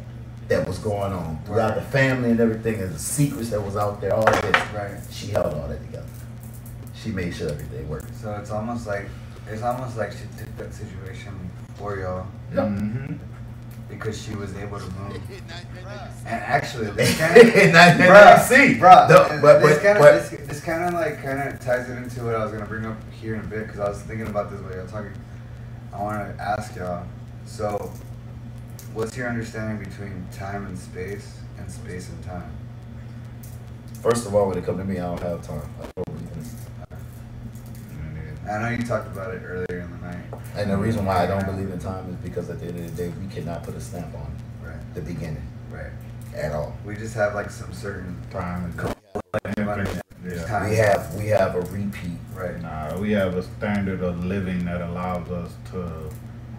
S2: that was going on throughout the family and everything, and the secrets that was out there, all of this.
S1: Right.
S2: She held all that together. She made sure everything worked.
S1: So it's almost like it's almost like she took that situation for y'all
S2: Yep.
S3: Mm-hmm.
S1: Because she was able to move. And actually, this kind of,
S2: And I- and
S1: bruh,
S2: see.
S1: bruh,
S2: No, but-
S1: this
S2: but-
S1: kind of
S2: but-
S1: this, this kind of like kind of ties it into what I was gonna bring up here in a bit because I was thinking about this while y'all talking. I want to ask y'all. So, what's your understanding between time and space and space and time?
S2: First of all, when it comes to me, I don't have time. I don't believe in it.
S1: I know you talked about it earlier in the night.
S2: And the reason why I don't believe in time is because at the end of the day, we cannot put a stamp on
S1: Right.
S2: the beginning
S1: Right.
S2: at all.
S1: We just have like some certain
S3: Time is
S1: yeah.
S3: yeah.
S1: time.
S2: We have we have a repeat.
S1: Right.
S3: Nah, we have a standard of living that allows us to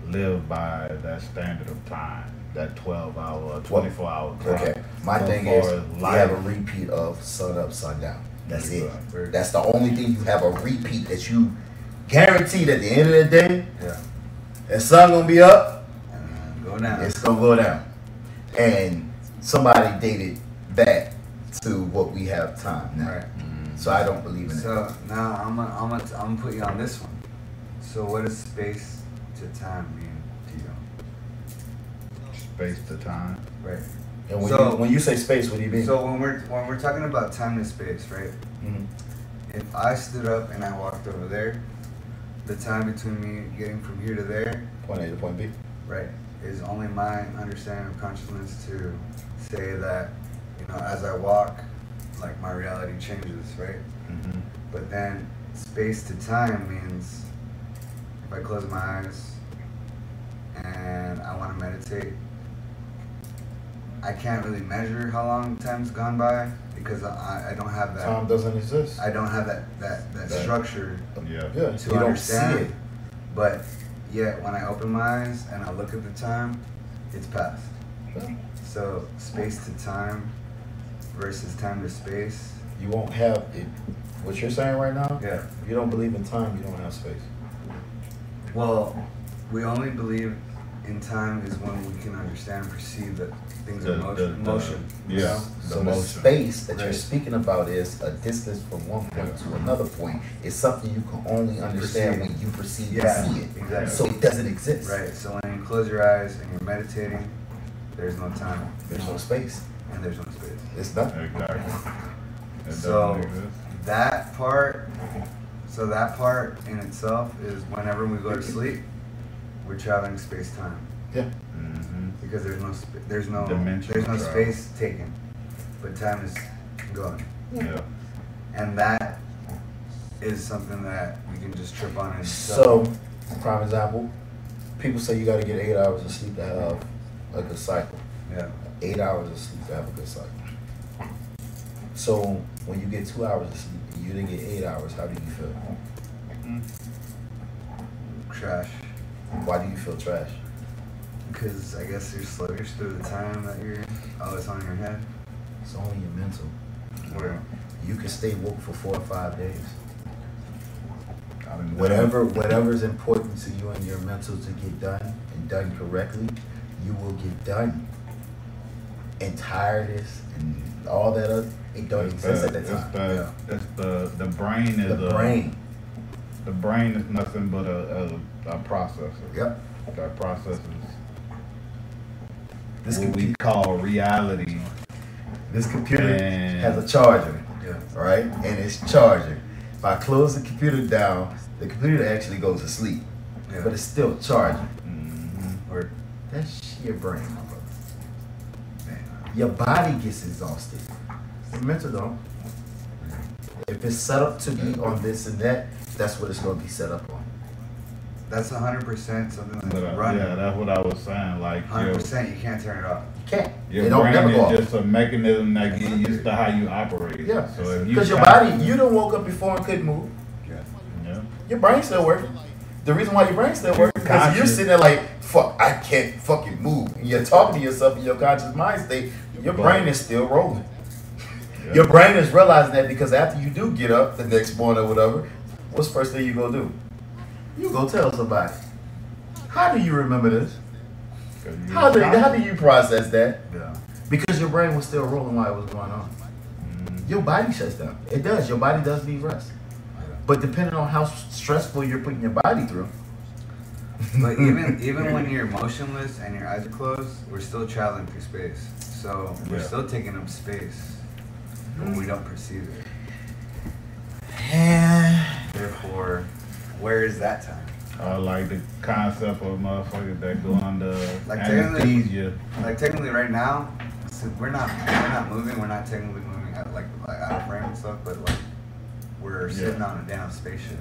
S3: live by that standard of time, that 12 hour, 24 hour clock.
S2: Okay. My
S3: So
S2: thing is,
S3: as
S2: we have a repeat of sun up, sundown. That's it.
S1: Right.
S2: That's the only thing you have a repeat that you guaranteed at the end of the day,
S1: Yeah.
S2: the sun gonna be up,
S1: go now.
S2: it's gonna go down. And somebody dated back to what we have time now.
S1: Right.
S2: So I don't believe in it.
S1: So now I'm gonna, I'm gonna, I'm gonna put you on this one. So what does space to time mean to you?
S3: Space to time.
S1: Right.
S2: And when,
S1: So-
S2: you, when you say space, what do you mean?
S1: So when we're when we're talking about time and space, right?
S2: Mhm.
S1: If I stood up and I walked over there, the time between me getting from here to there,
S2: Point A to point B.
S1: right, is only my understanding of consciousness to say that, you know, as I walk, like my reality changes, right?
S3: Mm-hmm.
S1: But then space to time means if I close my eyes and I want to meditate, I can't really measure how long time's gone by because I, I don't have that.
S2: Time doesn't exist.
S1: I don't have that that, that
S2: Right.
S1: structure um,
S3: Yeah.
S2: yeah,
S1: to
S2: you don't
S1: understand.
S2: see it.
S1: But yet when I open my eyes and I look at the time, it's past. So space to time versus time to space.
S2: You won't have it. What you're saying right now?
S1: Yeah.
S2: If you don't believe in time, you don't have space.
S1: Well, we only believe in time is when we can understand and perceive that things
S3: The-
S1: are motion.
S3: the- the-
S1: motion you
S3: yeah.
S1: know?
S3: The
S2: so the
S3: motion.
S2: space that you're speaking about is a distance from one point to another point. It's something you can only understand
S1: Perceive.
S2: when you perceive
S1: Yeah,
S2: and see it.
S1: exactly.
S2: So it doesn't exist.
S1: Right. So when you close your eyes and you're meditating, there's no time
S2: There's no space.
S1: and there's no space.
S2: It's nothing.
S3: Exactly. It
S1: So that part, so that part in itself is whenever we go to sleep, we're traveling space time
S2: Yeah.
S3: Mm-hmm.
S1: because there's no sp- there's no
S3: Dimensional
S1: there's no
S3: travel.
S1: space taken, but time is going,
S3: Yeah.
S1: and that is something that we can just trip on and
S2: So, prime example, people say you got to get eight hours of sleep to have a good cycle.
S1: yeah,
S2: Eight hours of sleep to have a good cycle. So, when you get two hours of sleep you didn't get eight hours, how do you feel?
S1: trash.
S2: Why do you feel trash?
S1: Because I guess you're sluggish through the time that you're oh it's on your head.
S2: It's only your mental.
S1: Where
S2: You can stay woke for four or five days.
S3: I done done-
S2: Whatever, whatever's important to you and your mental to get done and done correctly, you will get done. And tiredness and all that other, it don't
S3: It's
S2: exist at
S3: the,
S2: that
S3: it's
S2: time.
S3: the, it's the, the brain is
S2: The
S3: a,
S2: brain.
S3: The brain is nothing but a, a, a processor.
S2: Yep.
S3: That processes
S2: This
S3: what we call reality.
S2: this computer
S3: And-
S2: has a charger,
S1: yeah.
S2: right? And it's charging. If I close the computer down, the computer actually goes to sleep,
S1: Yeah.
S2: but it's still charging.
S3: Mm-hmm.
S1: Or
S2: That's your brain, my brother. Your body gets exhausted. Your mental don't. If it's set up to be on this and that, that's what it's going to be set up on.
S1: That's hundred percent something
S3: But,
S1: that's
S3: uh,
S1: running.
S3: yeah, that's what I was saying. Like
S1: Hundred
S3: your,
S1: percent, you can't turn it off.
S2: You can't.
S3: your
S2: it don't
S3: brain
S2: never go
S3: is
S2: off.
S3: just a mechanism that get used to how you operate.
S2: Yeah.
S3: So if you
S2: Because your
S3: kinda-
S2: body, you done woke up before and couldn't move.
S3: Yeah.
S2: Your brain's still working. The reason why your brain still working because you're sitting there like, fuck, I can't fucking move. And you're talking to yourself in your conscious mind state. Your
S3: But-
S2: brain is still rolling.
S3: Yeah.
S2: Your brain is realizing that because after you do get up the next morning or whatever, what's the first thing you go do? You go tell somebody. How do you remember this?
S3: you
S2: How do,
S3: conscious.
S2: how do you process that?
S1: Yeah.
S2: Because your brain was still rolling while it was going on.
S3: Mhm.
S2: Your body shuts down. It does. Your body does need rest. But depending on how stressful you're putting your body through.
S1: But even even when you're motionless and your eyes are closed, we're still traveling through space. So we're
S3: Yeah.
S1: still taking up space when we don't perceive it.
S2: Yeah.
S1: Therefore, where is that time?
S3: I like the concept of motherfuckers that go under
S1: Like
S3: anesthesia.
S1: Like technically, right now, we're not we're not moving. We're not technically moving at like like out of frame and stuff. But like we're
S3: Yeah.
S1: sitting on a damn spaceship,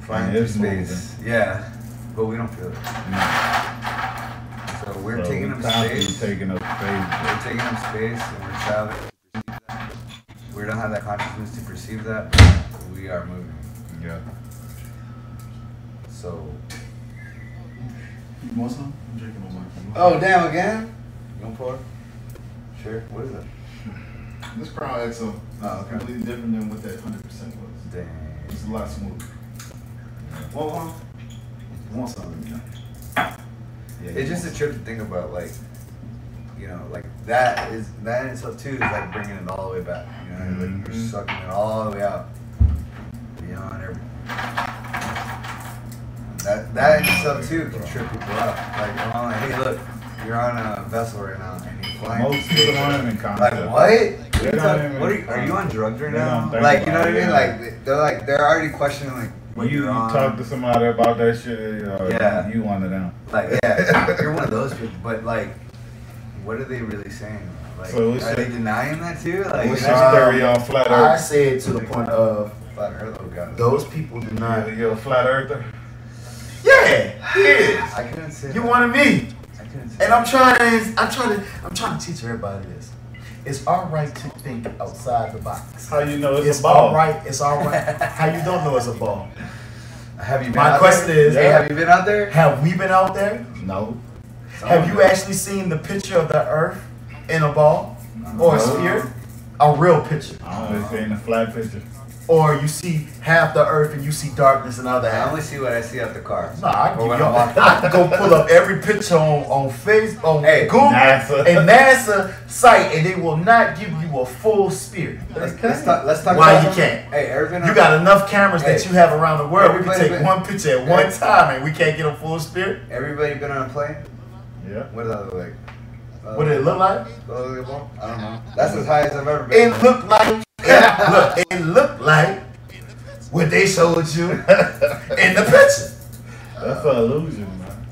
S1: flying through space. Yeah, but we don't feel it. Mm. So we're
S3: So
S1: taking
S3: we
S1: up space.
S3: taking up space.
S1: We're taking up space and we're traveling. to perceive that. We don't have that consciousness to perceive that, but we are moving.
S3: Yeah.
S1: So.
S2: You want some? I'm drinking on my
S1: Oh damn! Again? You want pour? Sure. What is it?
S5: This Crown XO
S1: Oh, okay.
S5: completely different than what that hundred percent was.
S1: Damn.
S5: It's a lot smoother. Well, you want something? Yeah.
S1: It's just a trip to think about, like, you know, like that is that in itself too is like bringing it all the way back. You know, like you're
S3: Mhm.
S1: sucking it all the way out beyond everything. That that in itself too can trip people up. Like, you know, like, hey, look, you're on a vessel right now and you're flying.
S3: Most people
S1: space.
S3: don't even
S1: Like what?
S3: They
S1: What are, you
S3: don't
S1: talking-
S3: even-
S1: what are, you, are you on drugs right now? Like you know what I mean? Like they're like they're already questioning like
S3: When you,
S1: you're
S3: you
S1: on.
S3: talk to somebody about that shit, uh,
S1: Yeah.
S3: you one of them.
S1: Like, yeah, you're one of those people. But like, what are they really saying? Like,
S3: so
S1: are they denying that too? Like,
S3: What's
S1: you
S3: your
S1: know,
S3: theory on flat Earth?
S2: I
S3: earth?
S2: say it to the point of
S1: flat earth little guy.
S2: those people deny. not.
S3: You're, you're a flat earther?
S2: Yeah, he is.
S1: I couldn't say.
S2: You wanted me.
S1: I couldn't say.
S2: And I'm trying to, I'm trying to, I'm trying to teach everybody this. It's all right to think outside the box.
S3: How you know it's,
S2: It's
S3: a ball?
S2: all right. It's all right. How you don't know it's a ball?
S1: Have you been
S2: My
S1: out
S2: question
S1: there?
S2: is-
S1: hey, have you been out there?
S2: Have we been out there?
S3: No.
S2: Have you actually seen the picture of the Earth in a ball or a sphere? A real picture.
S3: I only seen the flat picture.
S2: Or you see half the Earth and you see darkness the other
S1: I
S2: half.
S1: only see what I see out the car.
S2: Nah, I can,
S1: when
S2: give you,
S1: walking.
S2: I can go pull up every picture on, on Facebook, on
S1: Hey,
S2: Google,
S3: NASA.
S2: and NASA site, and they will not give you a full sphere.
S1: Let's, let's talk. Let's talk.
S2: Why you can't?
S1: Hey, Irvin.
S2: You got enough cameras that you have around the world. We can take
S1: been-
S2: one picture at one time, and we can't get a full sphere.
S1: Everybody been on a plane?
S3: Yeah.
S1: What does that look like? Uh,
S2: What did it look like?
S1: look like a ball? I don't know. That's as high as I've ever been.
S2: It looked like look, it looked like what they showed you in the picture.
S3: That's an illusion, man.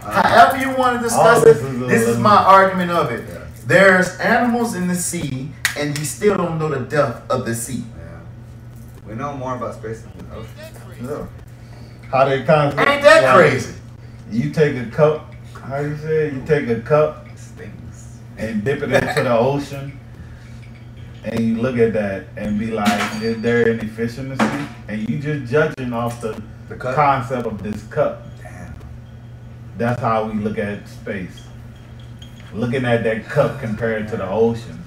S2: However you want to discuss
S3: All
S2: it,
S3: this is
S2: this is my argument of it. There's animals in the sea, and you still don't know the depth of the sea.
S1: Yeah. We know more about space than the ocean.
S3: Yeah. How they concept?
S2: Ain't that
S3: like,
S2: crazy?
S3: You take a cup. How you say? it? You take a cup
S1: It stinks.
S3: and dip it into the ocean, and you look at that and be like, is there any fish in the sea? And you just judging off the
S1: The
S3: concept of this cup.
S1: Damn.
S3: That's how we look at space. Looking at that cup compared to the ocean.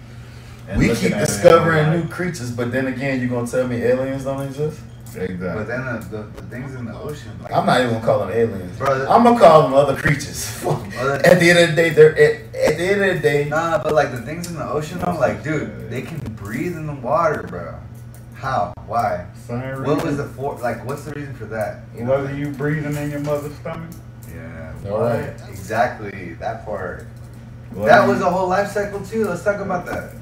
S3: and
S2: We keep discovering new creatures, but then again, you're gonna tell me aliens don't exist?
S3: Like, Exactly.
S1: But then uh, the, the things in the ocean. Like,
S2: I'm not even gonna call them aliens.
S1: Bro,
S2: I'm gonna call them other creatures.
S1: Other-
S2: at the end of the day, they're at, at the end of the day.
S1: Nah, but like the things in the ocean, though, like, dude, they can breathe in the water, bro. How? Why?
S3: Same
S1: What was the for? Like, what's the reason for that? You know?
S3: Whether you breathing in your mother's stomach?
S1: Yeah.
S2: All
S1: what? Exactly. That part.
S3: Whether
S1: that was a whole life cycle too. Let's talk about that.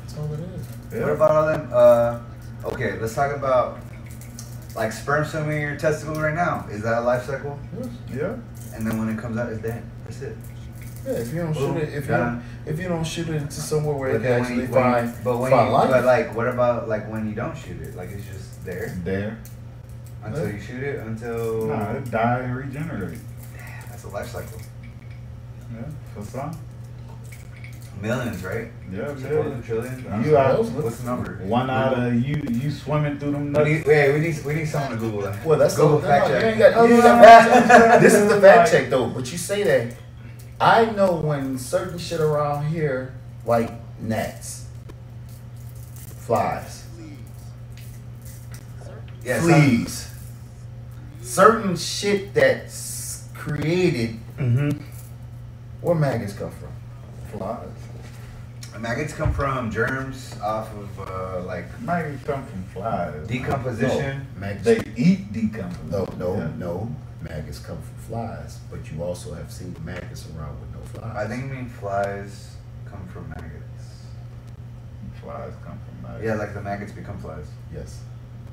S2: That's all it is.
S3: Yeah.
S1: What about all them? Uh, okay, let's talk about like sperm swimming in your testicle right now. Is that a life cycle?
S3: Yeah.
S1: And then when it comes out, it's dead. That's it.
S2: Yeah, if you don't
S1: Boom,
S2: shoot it, if you don't, if you don't shoot it into somewhere where
S1: But
S2: it can actually
S1: you, when
S2: find
S1: you, but when
S2: find
S1: you,
S2: life.
S1: but like, what about like when you don't shoot it? Like it's just there.
S3: There.
S1: Until you shoot it, until
S3: Nah, it die and regenerate.
S1: that's a life cycle.
S3: Yeah, for some.
S1: Millions, right?
S3: Yeah, yeah.
S1: trillion.
S3: You out
S1: What's the number?
S3: one out of you you swimming through them
S1: We need, wait, we need we need someone to Google that.
S2: Well, that's
S1: Google
S2: the,
S1: fact
S2: no,
S1: check.
S2: got, you got. This is the fact check though. But you say that. I know when certain shit around here, like gnats, flies,
S1: some-
S2: fleas, certain shit that's created.
S4: Mm-hmm.
S2: Where maggots come from?
S3: Flies.
S1: maggots come from germs off of uh, like
S3: Maggots come from flies.
S1: decomposition.
S2: Maggots.
S3: They eat decomposition.
S2: no, no,
S3: Yeah.
S2: no. Maggots come from flies, but you also have seen maggots around with no flies.
S1: I think you mean flies come from maggots.
S3: Flies come from maggots.
S1: Yeah, like the maggots become flies.
S2: yes.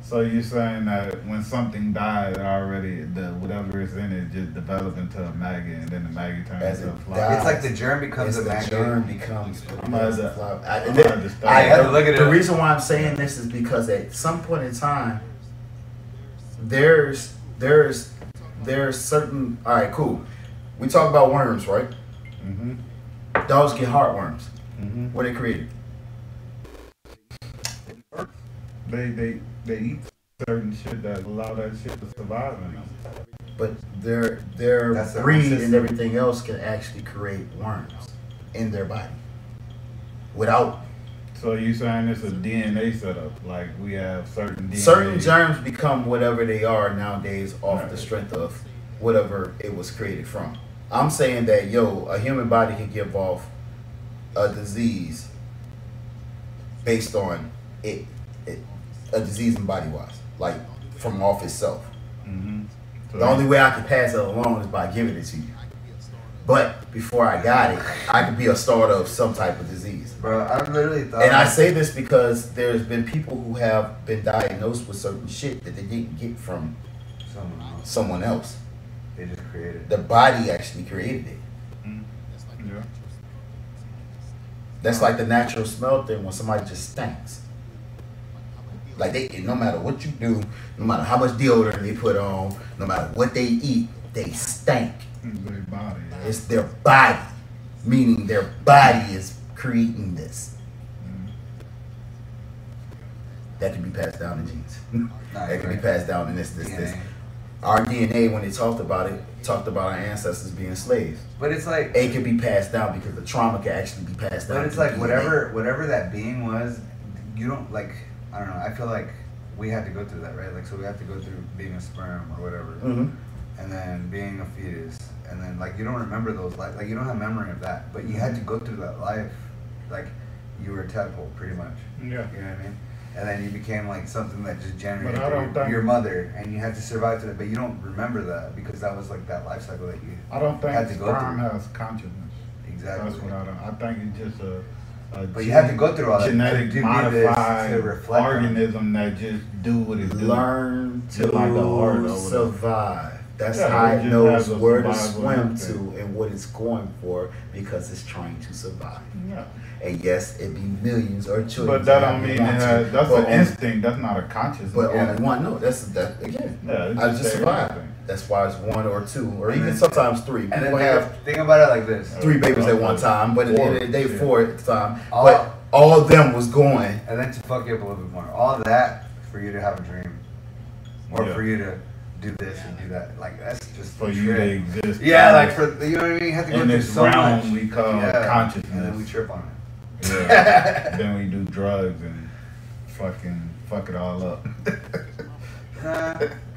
S3: So you're saying that when something dies, already the whatever is in it just develops into a maggot, and then the maggot turns
S2: As
S3: into a fly.
S2: dies.
S1: It's like the germ becomes
S2: It's
S1: a
S2: the
S1: maggot.
S2: germ becomes.
S3: I'm gonna
S2: fly. I,
S3: I'm
S2: and
S3: gonna
S2: then-
S3: have to start-
S2: I-
S1: I have to look it
S2: the
S1: up.
S2: reason why I'm saying this is because at some point in time, there's there's there's certain. All right, cool. We talk about worms, right?
S3: Mm-hmm.
S2: Dogs get heartworms.
S3: Mm-hmm.
S2: What they created?
S3: They they they eat certain shit that allow that shit to survive in them.
S2: But their their
S1: That's their
S2: breed and everything else can actually create worms in their body without
S3: So you saying it's a DNA setup? Like we have certain DNA.
S2: certain germs become whatever they are nowadays off the strength of whatever it was created from. I'm saying that yo, a human body can give off a disease based on it, it a disease in body wise, like from off itself.
S3: Mm-hmm. So
S2: The only way I can pass it along is by giving it to you. But before I got it, I could be a starter of some type of disease.
S1: Bro, I literally thought.
S2: And I say this because there's been people who have been diagnosed with certain shit that they didn't get from
S1: someone else.
S2: someone else.
S1: They just created. It.
S2: The body actually created it.
S3: yeah.
S2: That's like the natural smell thing when somebody just stinks. Like they, no matter what you do, no matter how much deodorant they put on, no matter what they eat, they stink.
S3: Their body.
S2: It's their body, meaning their body is creating this. Mm-hmm. That can be passed down in genes. That can be passed down in this, this, this. Our DNA, when they talked about it, talked about our ancestors being slaves.
S1: But it's like.
S2: It can be passed down because the trauma can actually be passed down.
S1: But it's like
S2: DNA.
S1: whatever whatever that being was, you don't like. I don't know. I feel like we had to go through that, right? Like, so we have to go through being a sperm or whatever,
S2: Mhm.
S1: and then being a fetus, and then like you don't remember those life, like you don't have memory of that, but you had to go through that life, like you were a tadpole, pretty much.
S3: Yeah.
S1: You know what I mean? And then you became like something that just generated
S3: But I don't
S1: your, your mother, and you had to survive to that, but you don't remember that because that was like that life cycle that you
S3: I don't think
S1: had to go
S3: sperm
S1: through.
S3: has consciousness.
S1: Exactly.
S3: That's what I don't. I think it's just a. a
S1: But you have to go through all that
S3: genetic modified
S1: to reflect on it.
S3: organism that just do what it do.
S2: Learn to
S3: like the heart or
S2: survive. That's
S3: Yeah,
S2: how
S3: it
S2: knows where to swim to and what it's going for because it's trying to survive.
S3: Yeah.
S2: And yes, it be millions or trillions.
S3: But that don't mean has, that's
S2: but
S3: an
S2: only-
S3: instinct. That's not a consciousness.
S2: But only one. No, that's that again.
S3: Yeah, it's
S2: I
S3: just
S2: just survive.
S3: instinct.
S2: That's why it's one or two, or
S1: And
S2: even
S1: then-
S2: sometimes three.
S1: And
S2: People
S1: then
S2: have
S1: think, think about it like this.
S2: three babies at one time, but at the end of day,
S3: Four,
S2: four at the time.
S1: All-
S2: But all of them was going.
S1: And then to fuck you up a little bit more. All that for you to have a dream. Or
S3: Yeah.
S1: for you to do this and do that. Like that's just
S3: for you to exist.
S1: Yeah, like for you know what I mean? You have to go
S3: In
S1: through
S3: this
S1: so
S3: realm
S1: much.
S3: we call
S1: yeah.
S3: consciousness.
S1: And then we trip on it.
S3: Yeah. then we do drugs and fucking fuck it all up.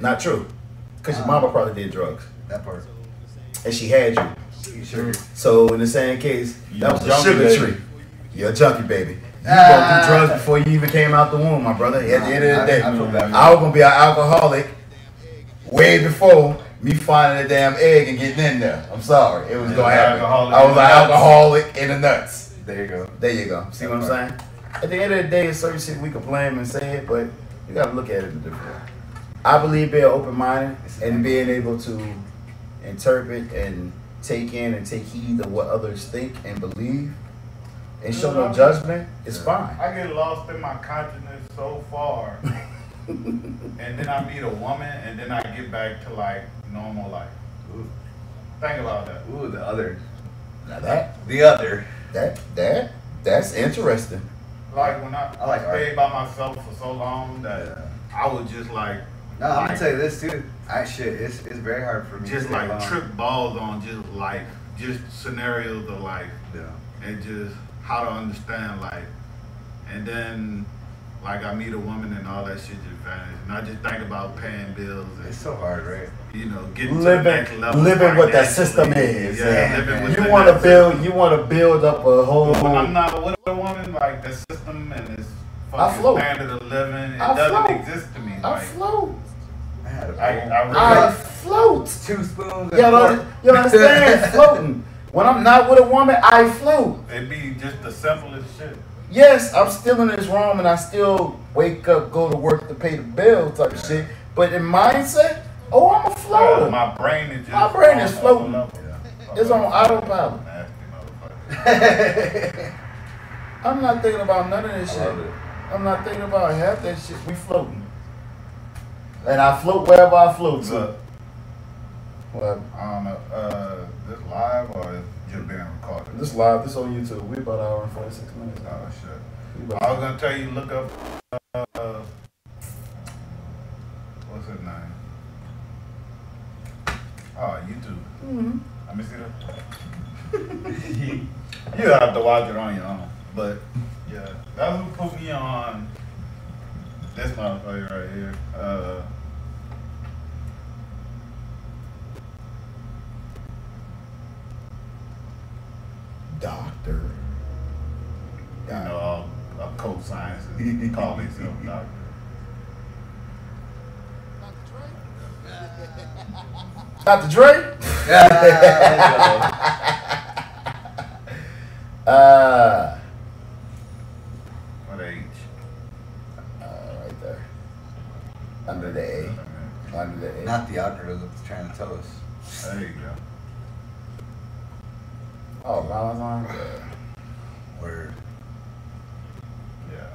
S2: Not true, because your mama probably did drugs
S1: that part.
S2: and she had you. So in the same case, that was a sugar
S3: baby.
S2: tree. You're a junkie baby. You
S1: Ah.
S2: go through drugs before you even came out the womb, my brother. At the end of the day,
S1: I bad.
S2: I was gonna be an alcoholic way before me finding a damn egg and getting in there. I'm sorry, it was gonna happen. I was an alcoholic in the nuts.
S1: There you go.
S2: There you go. See what I'm saying? At the end of the day, it's certain shit we can blame and say it, but you gotta look at it a different way. I believe being open minded and being able to interpret and take in and take heed of what others think and believe and show no judgment is fine.
S3: I get lost in my consciousness so far and then I meet a woman, and then I get back to like normal life.
S1: Ooh,
S3: Think about that.
S1: Ooh, the other.
S2: Now that
S1: The other.
S2: that that that's interesting.
S3: Like when I,
S1: I like
S3: I stayed by myself for so long that
S1: Yeah.
S3: I was just like,
S1: No, I'm gonna tell you this too. I shit, it's it's very hard for me.
S3: just
S1: to
S3: like
S1: alone.
S3: trip balls on just life, just scenarios of life,
S1: Yeah.
S3: and just how to understand life. And then, like, I meet a woman and all that shit just vanishes. And I just think about paying bills and,
S1: It's so hard, right?
S3: you know, getting to the next
S2: Living
S3: level.
S2: living what that system is.
S3: Yeah,
S2: yeah.
S3: living with
S2: You want to build you want to build up a whole.
S3: When I'm not with a woman, like, the system and this
S2: I
S3: fucking
S2: float.
S3: standard of living, it
S2: I
S3: doesn't
S2: float.
S3: exist to me.
S2: I
S3: Like,
S2: float.
S1: I had a
S3: I,
S1: bowl.
S3: I really,
S2: I float.
S1: two spoons.
S2: You
S1: and
S2: know,
S1: fork.
S2: you understand? Floating. When I'm not with a woman, I float.
S3: it'd be just the simplest shit.
S2: Yes, I'm still in this room and I still wake up, go to work to pay the bill type of shit. But in mindset, oh, I'm a
S3: Yeah,
S2: floater.
S3: Uh, my brain is just
S2: My brain is floating.
S3: another level.
S1: Yeah.
S2: It's on autopilot.
S3: Nasty motherfucker.
S2: I'm not thinking about none of this
S1: I
S2: shit. I'm not thinking about half that shit. We floating. And I float wherever I float to.
S3: Look,
S2: Well,
S3: I don't know, uh, this live or is just being recorded?
S2: this live, this on YouTube. We about an hour and 46 minutes.
S3: Oh shit. I was gonna tell you, look up, uh, what's his name? Oh, YouTube.
S2: Mhm.
S3: Let me see that. you have to watch it on your own. But yeah, that's what put me on this motherfucker right here. Uh,
S2: Doctor.
S3: you know, all occult sciences He call themselves doctor.
S2: Dr. Dre?
S1: Yeah.
S2: Uh,
S3: What age?
S2: uh, right there. Under the A. Under the A.
S1: Not the algorithm that's trying to tell us.
S3: There you go.
S2: Oh, Valentine? Yeah.
S1: Word.
S3: Yeah.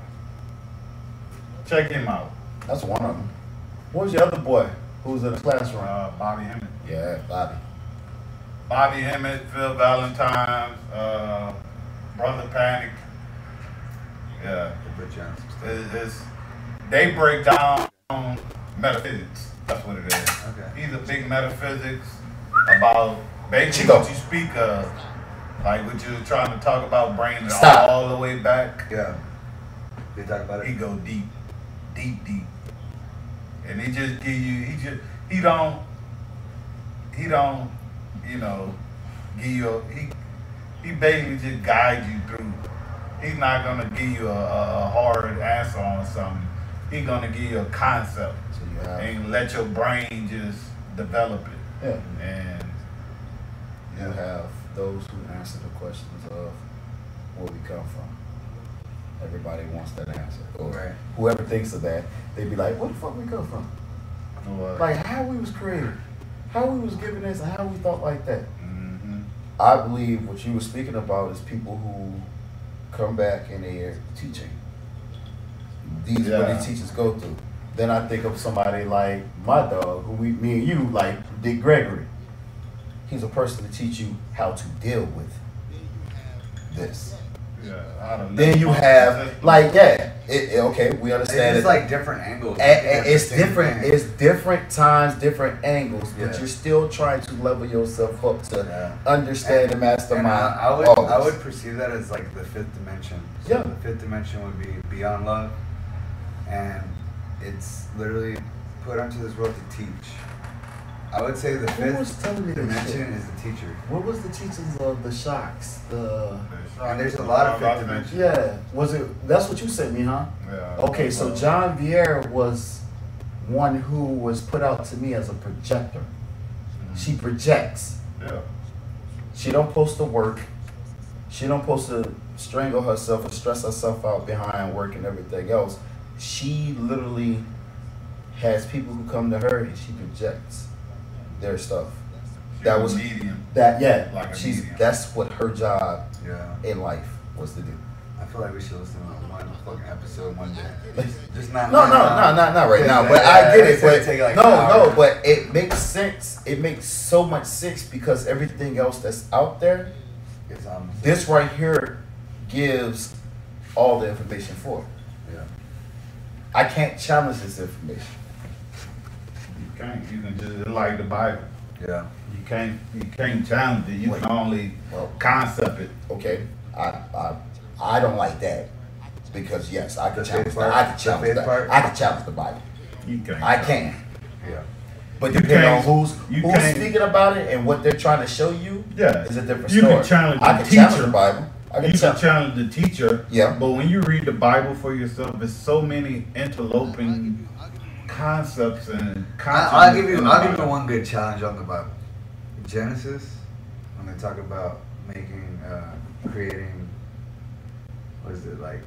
S3: Check him out.
S2: That's one of them. What was your other boy who was in the classroom?
S3: Uh, Bobby Hemmitt.
S2: Yeah, Bobby.
S3: Bobby Hemmitt, Phil Valentine, uh, Brother Panic. Yeah.
S1: They put you on some stuff.
S3: It's, it's, they break down metaphysics. That's what it is.
S1: Okay.
S3: He's a big metaphysics about basically
S2: Chico.
S3: what you speak of. Like what you were trying to talk about, bringing it
S2: Stop.
S3: all the way back.
S1: Yeah. They talk about it.
S3: He go deep, deep, deep, and he just give you. He just he don't he don't you know give you. A, he he basically just guide you through. He's not gonna give you a, a, a hard answer on something. He's gonna give you a concept
S2: So you have.
S3: and let your brain just develop it.
S2: Yeah.
S3: And
S2: You have those who answer the questions of where we come from. Everybody wants that answer. Or
S1: Right.
S2: whoever thinks of that, they'd be like, where the fuck we come from?
S3: uh,
S2: Like how we was created. How we was given this and how we thought like that.
S3: mhm.
S2: I believe what you were speaking about is people who come back and they're teaching. These are what
S3: Yeah.
S2: these teachers go through. Then I think of somebody like my dog, who we, me and you, like Dick Gregory. He's a person to teach you how to deal with this.
S3: yeah. how to
S2: Then you have like yeah, it, it- okay, we understand
S1: It's
S2: it.
S1: like different angles.
S2: A- a- it's
S1: Same
S2: different.
S1: thing.
S2: It's different times, different angles, but you're still trying to level yourself up to
S1: Yeah.
S2: understand and
S1: And
S2: mastermind.
S1: I, I would
S2: all
S1: I would perceive that as like the fifth dimension. So
S2: Yeah.
S1: The fifth dimension would be beyond love, and it's literally put onto this world to teach. I would say the
S2: Who was
S1: fifth
S2: telling me
S1: dimension is the teacher.
S2: What was the teachings of the shocks? The
S1: And there's a lot of fifth dimension.
S2: yeah, was it? That's what you sent me, huh?
S3: Yeah.
S2: Okay, so uh, John Vieira was one who was put out to me as a projector. Mm-hmm. She projects.
S3: Yeah.
S2: She don't post to work. She don't post to strangle herself or stress herself out behind work and everything else. She literally has people who come to her and she projects their stuff. That was
S3: medium.
S2: that yeah.
S3: Like
S2: she's
S3: medium.
S2: that's what her job
S1: Yeah.
S2: in life was to do.
S1: I feel like we should listen to one fucking episode one day. Just, not.
S2: No, no, no, not not right now. But I get it. But
S1: like
S2: no, no. But it makes sense. It makes so much sense because everything else that's out there,
S1: um,
S2: this right here gives all the information for it. I can't challenge this information.
S3: You can't. You can just like the Bible.
S1: Yeah.
S3: You can't. You can't challenge it. You
S2: Wait.
S3: can only
S2: Well,
S3: concept it.
S2: okay, I I I don't like that because yes, I can
S1: The
S2: challenge. The,
S1: part?
S2: I can challenge that.
S1: part?
S2: I can challenge the Bible.
S3: You can't.
S2: I can.
S1: Yeah.
S2: But
S3: You
S2: depending on who's
S3: you
S2: who's speaking about it and what they're trying to show you
S3: Yeah.
S2: is a different
S3: You
S2: story.
S3: can challenge
S2: I
S3: the
S2: can challenge
S3: teacher.
S2: the Bible. I
S3: You
S2: can
S3: can
S2: challenge.
S3: challenge the teacher.
S2: Yeah.
S3: But when you read the Bible for yourself, there's so many interloping concepts and
S1: I, I'll give
S3: concepts
S1: you.
S3: in the
S1: I'll give you one good challenge on the Bible. Genesis, when they talk about making, uh, creating, what is it like,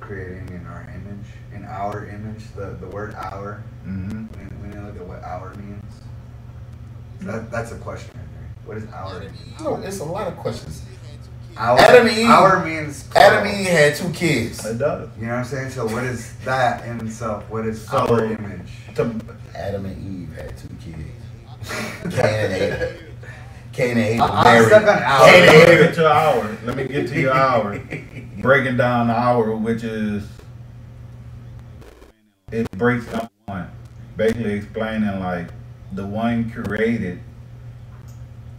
S1: creating in our image, in our image. The the word "our."
S3: Mm-hmm.
S1: When you, when you look at what "our" means, that that's a question right there. What is "our"?
S2: No, it's a lot of questions.
S1: Our,
S2: Adam and Eve-
S1: Our means.
S2: Adam and Eve had two kids.
S3: It does.
S1: You know what I'm saying? So what is that in itself? What is
S3: So-
S1: our image?
S3: To,
S2: Adam and Eve had two kids. Cain and Abel. Cain and Abel
S1: I- I'm stuck on hour.
S2: Cain and
S3: let me
S2: Abel.
S3: get to your hour. Let me get to your hour. Breaking down the hour, which is it breaks down one, basically explaining like the one created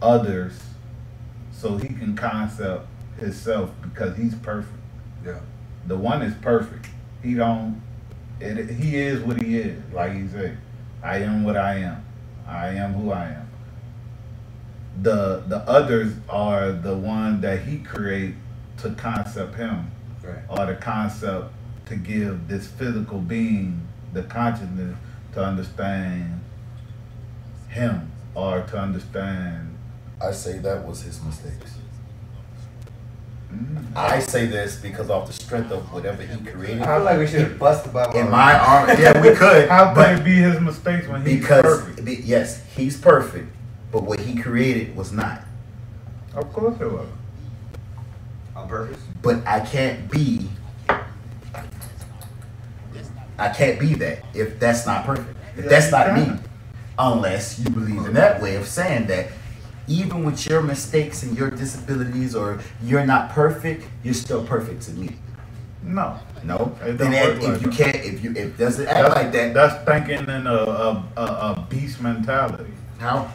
S3: others so he can concept himself because he's perfect.
S1: Yeah.
S3: The one is perfect. He don't. It, he is what he is. Like he said, I am what I am. I am who I am. The the others are the one that he create to concept him,
S1: Right.
S3: or the concept to give this physical being the consciousness to understand him or to understand.
S2: I say that was his mistakes.
S3: Mm,
S2: I say this because off the strength of whatever he created.
S1: I feel like we should bust the Bible.
S2: In my arm, yeah, we could.
S3: How
S2: but
S3: can it be his mistakes when he's
S2: because
S3: perfect?
S2: be- yes, he's perfect, but what he created was not.
S3: Of course it was.
S1: on purpose.
S2: But I can't be. I can't be that if that's not perfect. If that's not me, unless you believe in that way of saying that even with your mistakes and your disabilities or you're not perfect, you're still perfect to me.
S3: No.
S2: No,
S3: It
S2: then
S3: don't
S2: if,
S3: work like
S2: you
S3: that.
S2: can't, if you if doesn't act like that,
S3: That's thinking in a, a, a, a beast mentality.
S2: how?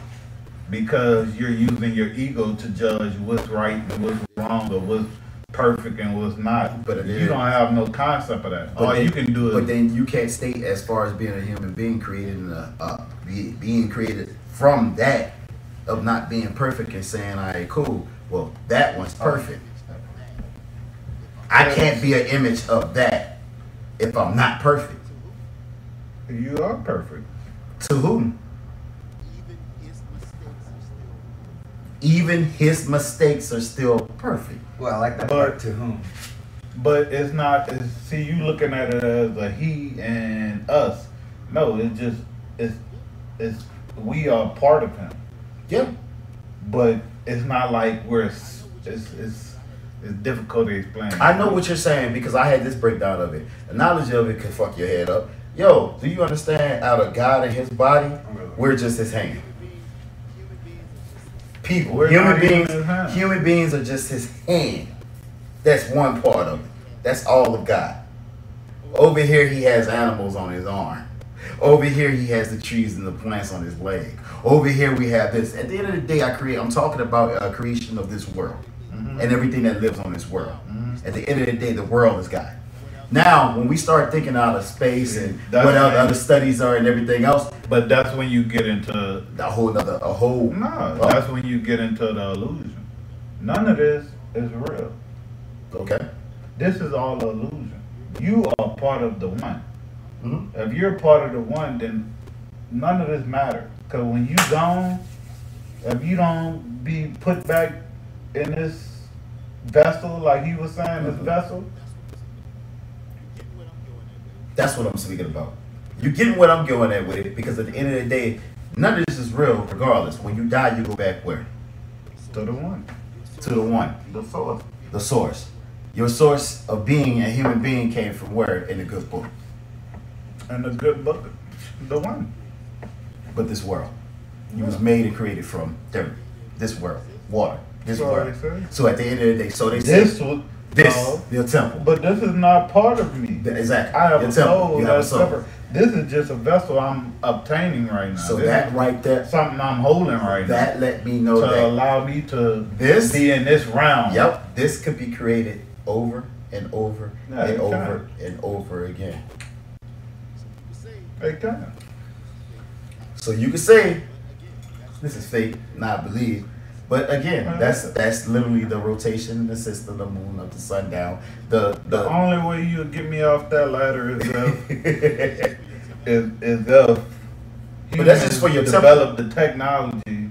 S3: Because you're using your ego to judge what's right and what's wrong or what's perfect and what's not.
S2: But it
S3: you
S2: is-
S3: don't have no concept of that. All
S2: then,
S3: you can do is.
S2: But then you can't state as far as being a human being created in a uh, be, being created from that of not being perfect and saying, "All right, cool. Well, that one's oh. perfect." I can't be an image of that if I'm not perfect.
S3: you are perfect.
S2: To whom? Even his mistakes are still perfect.
S1: Well, I like that
S3: But-
S1: part. To whom?
S3: But it's not. It's, see, you looking at it as a he and us. No, it's just it's it's we are part of him.
S2: Yeah.
S3: But it's not like we're s- it's it's it's difficult to explain.
S2: I know what you're saying because I had this breakdown of it. The knowledge of it can fuck your head up. Yo, do you understand? Out of God and His body, we're just His hand. People,
S3: We're
S2: human beings,
S3: hand.
S2: human beings are just His hand. That's one part of it. That's all of God. Over here, He has animals on His arm. Over here, He has the trees and the plants on His leg. Over here, we have this. At the end of the day, I create. I'm talking about a creation of this world
S3: Mhm.
S2: and everything that lives on this world.
S3: Mhm.
S2: At the end of the day, the world is God. Now, when we start thinking out of space and
S3: That's
S2: what other, other studies are and everything else,
S3: But that's when you get into
S2: a whole other, a whole.
S3: no.
S2: Oh,
S3: That's when you get into the illusion. None of this is real.
S2: okay.
S3: This is all illusion. You are part of the one.
S2: Mhm.
S3: If you're part of the one, then none of this matters. Cause when you gone, if you don't be put back in this vessel, like he was saying, this
S2: Mhm.
S3: vessel,
S2: That's what I'm speaking about. You're getting what I'm going at with it because at the end of the day, none of this is real. Regardless, when you die, you go back where
S3: to the one,
S2: to the one,
S3: the source.
S2: the source. Your source of being a human being came from where in the good book,
S3: And the good book, the one.
S2: But this world. You was made and created from dirt, this world, water, this
S3: So
S2: world. So at the end of the day, so they said,
S3: This
S2: say this,
S3: no,
S2: your temple.
S3: but this is not part of me.
S2: Exactly.
S3: I have
S2: Your
S3: a
S2: temple.
S3: soul
S2: You have a soul.
S3: separate. This is just a vessel I'm obtaining right now.
S2: So
S3: This
S2: that right there,
S3: something I'm holding right now.
S2: that let me know
S3: to
S2: that
S3: allow me to
S2: this
S3: be in this realm.
S2: Yep, this could be created over and over
S3: Yeah,
S2: and over and over again.
S3: It can.
S2: So you could say this is fake, not believe. But again, that's that's literally the rotation the system, the moon up to sundown. The
S3: The
S2: the
S3: only way you'll get me off that ladder is if is, is if
S2: But that's just for your temple.
S3: develop the technology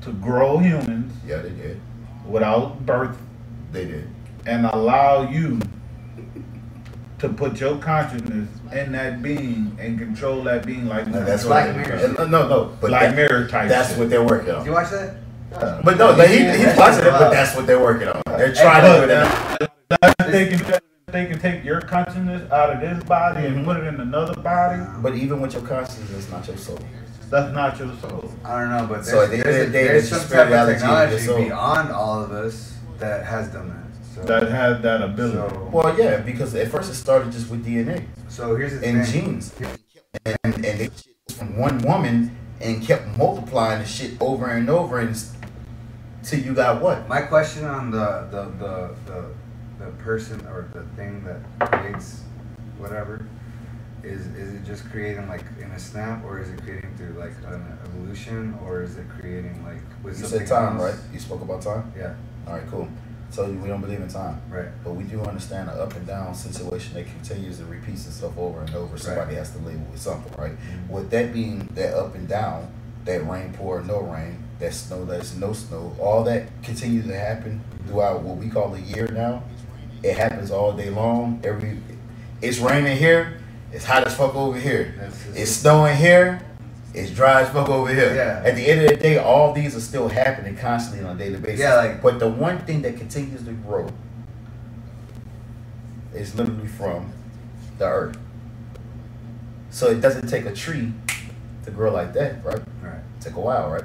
S3: to grow humans
S2: Yeah, they did.
S3: without birth
S2: They did.
S3: and allow you to put your consciousness in that being and control that being like
S2: And
S3: you
S2: that's
S3: control
S1: Black
S2: what
S1: Mirror.
S2: No, no, but
S3: Black
S2: that-
S3: Mirror type.
S2: That's
S3: shit.
S2: what they're working on.
S1: Did you watch that?
S2: But no, like, he,
S1: Yeah,
S2: he's
S1: that's
S2: watching it, but that's what they're working on. They're
S3: Hey,
S2: trying to do it.
S3: that they can they can take your consciousness out of this body
S2: Mm-hmm.
S3: and put it in another body.
S2: But even with your consciousness, it's not your soul.
S3: That's not your soul.
S1: I don't know, but there's,
S2: So at the end of
S1: there's,
S2: the day,
S1: there's
S2: there's
S1: some type of
S2: spirituality in your
S1: technology beyond all of us that has done that. So,
S3: That had that ability.
S1: so,
S2: Well, yeah, because at first it started just with DNA.
S1: so here's the
S2: and
S1: thing.
S2: genes. And and they from one woman and kept multiplying the shit over and over and s- till you got what?
S1: My question on the the, the the the person or the thing that creates whatever is is it just creating like in a snap or is it creating through like an evolution or is it creating like with
S2: You said time,
S1: else?
S2: right? You spoke about time?
S1: Yeah,
S2: All right, cool. So we don't believe in time.
S1: right.
S2: But we do understand an up and down situation that continues to repeat itself over and over. Somebody has to label with something, right?
S1: Mhm.
S2: With that being that up and down, that rain pour, no rain, that snow, that's no snow, all that continues to happen throughout what we call a year now. It happens all day long. Every it's raining here, it's hot as fuck over here. It's snowing here, it's dry as fuck over here.
S1: Yeah.
S2: At the end of the day, all these are still happening constantly on a daily basis.
S1: Yeah, like-
S2: but the one thing that continues to grow is literally from the earth. So it doesn't take a tree to grow like that, right?
S1: Right.
S2: It take a while, right?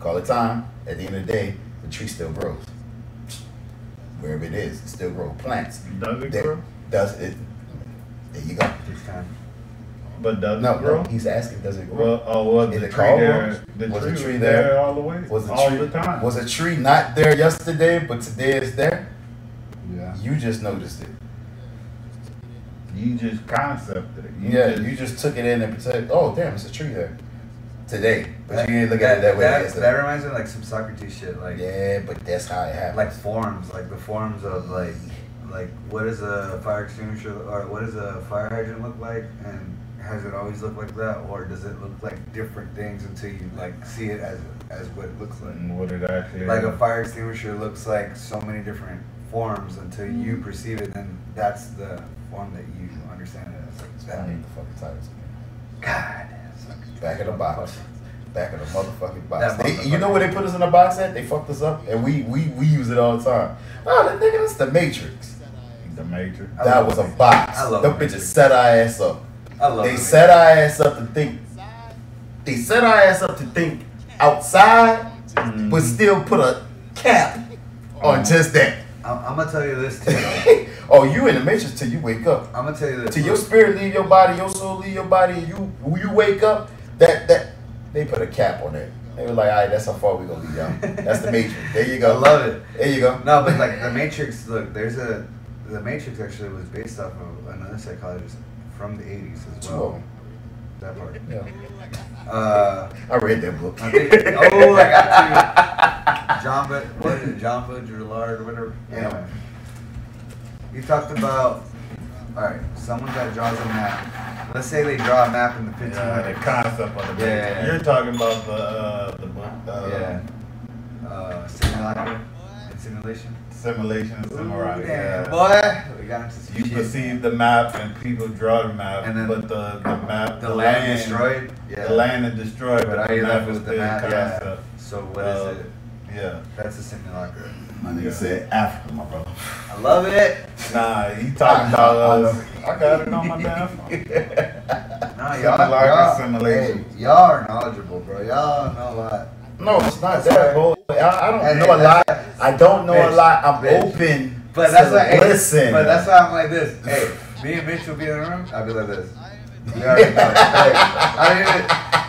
S2: Call it time. At the end of the day, the tree still grows. Wherever it is, it still grows. Plants.
S3: Does it
S2: that-
S3: grow?
S2: Does it? There you go.
S1: Takes time.
S3: But does
S2: No,
S3: it grow?
S2: no, he's asking, does it grow?
S3: Well, oh, was
S2: Is
S3: the
S2: it
S3: tree there? The
S2: Was
S3: tree
S2: the tree
S3: was
S2: there?
S3: there all the way?
S2: Was the
S3: all
S2: tree
S3: the time?
S2: was a tree not there yesterday, but today it's there?
S1: Yeah.
S2: You just noticed it.
S3: you just concepted it. You
S2: yeah,
S3: just,
S2: you just took it in and said, "Oh, damn, it's a tree there." Today, but you didn't look at it that way
S1: That,
S2: yesterday.
S1: that reminds me of like some Socrates shit, like
S2: yeah, but that's how it happened.
S1: like forms, like the forms of like like what does a fire extinguisher or what does a fire hydrant look like, and has it always looked like that, or does it look like different things until you like see it as as what it looks like?
S3: and what it actually
S1: Like a fire extinguisher looks like so many different forms until you mm-hmm. perceive it, then that's the form that you understand it as. Like
S2: I
S1: that.
S2: need the fucking titles.
S1: God, Socrates.
S2: Back of the box. Back of the motherfucking box.
S1: That
S2: They, you know where they put us in the box at? They fucked us up, and we we, we use it all the time. Oh, that nigga, that's the Matrix.
S3: the Matrix.
S2: That was a box.
S1: I love
S2: Them
S1: Matrix.
S2: bitches set our ass up.
S1: I love
S2: They
S1: it.
S2: set our ass up to think. They set our ass up to think outside,
S3: Mm-hmm.
S2: but still put a cap on just that.
S1: I'm, I'm gonna tell you this too.
S2: oh, you in the matrix till you wake up.
S1: I'm gonna tell you this.
S2: Till your spirit leave your body, your soul leave your body, and you you wake up, that that they put a cap on it. They were like, all right, that's how far we gonna be, y'all. That's the matrix. There you
S1: I
S2: go.
S1: love it.
S2: There you go.
S1: No, but like the Matrix. Look, there's a the Matrix actually was based off of another psychologist from the 80s as
S2: Two of
S1: well.
S2: them.
S1: That part.
S2: Yeah.
S1: Uh,
S2: I read that book.
S1: I think. Oh, I got you. John, but what is it? John Baudrillard or whatever. Anyway, he talked about. All right, someone that draws a map. Let's say they draw a map in the 1500s.
S3: Yeah, the concept of the
S1: Yeah,
S3: Matrix.
S1: yeah, yeah.
S3: You're talking about the uh, the book. Uh,
S1: yeah. Uh, simulacra and simulation.
S3: Simulation and Samurai.
S1: Ooh,
S3: Yeah.
S1: boy, we got into some
S3: You
S1: shit.
S3: perceive the map and people draw the map,
S1: And then
S3: but the, the map,
S1: the land destroyed. Yeah.
S3: The land is destroyed,
S1: But
S3: but
S1: are
S3: the
S1: you
S3: map
S1: left
S3: is
S1: with the map? Yeah. So what is
S3: Uh,
S1: it?
S3: Yeah.
S1: That's a simulacra.
S2: My nigga said Africa, my brother.
S1: I love it.
S3: Nah, he talking about us. I got it on my damn phone.
S1: No, y'all, y'all,
S3: simulation.
S1: hey, y'all are knowledgeable, bro. Y'all know a lot.
S2: No, it's not that, bro. I, I don't
S1: Hey,
S2: know a lot. I don't know a lot. I'm
S1: bitch.
S2: open.
S1: But that's
S2: to
S1: why.
S2: listen.
S1: But that's why I'm like this. Hey, me and Mitch will be in the room. I'll be like this. We already know. Hey, I didn't even.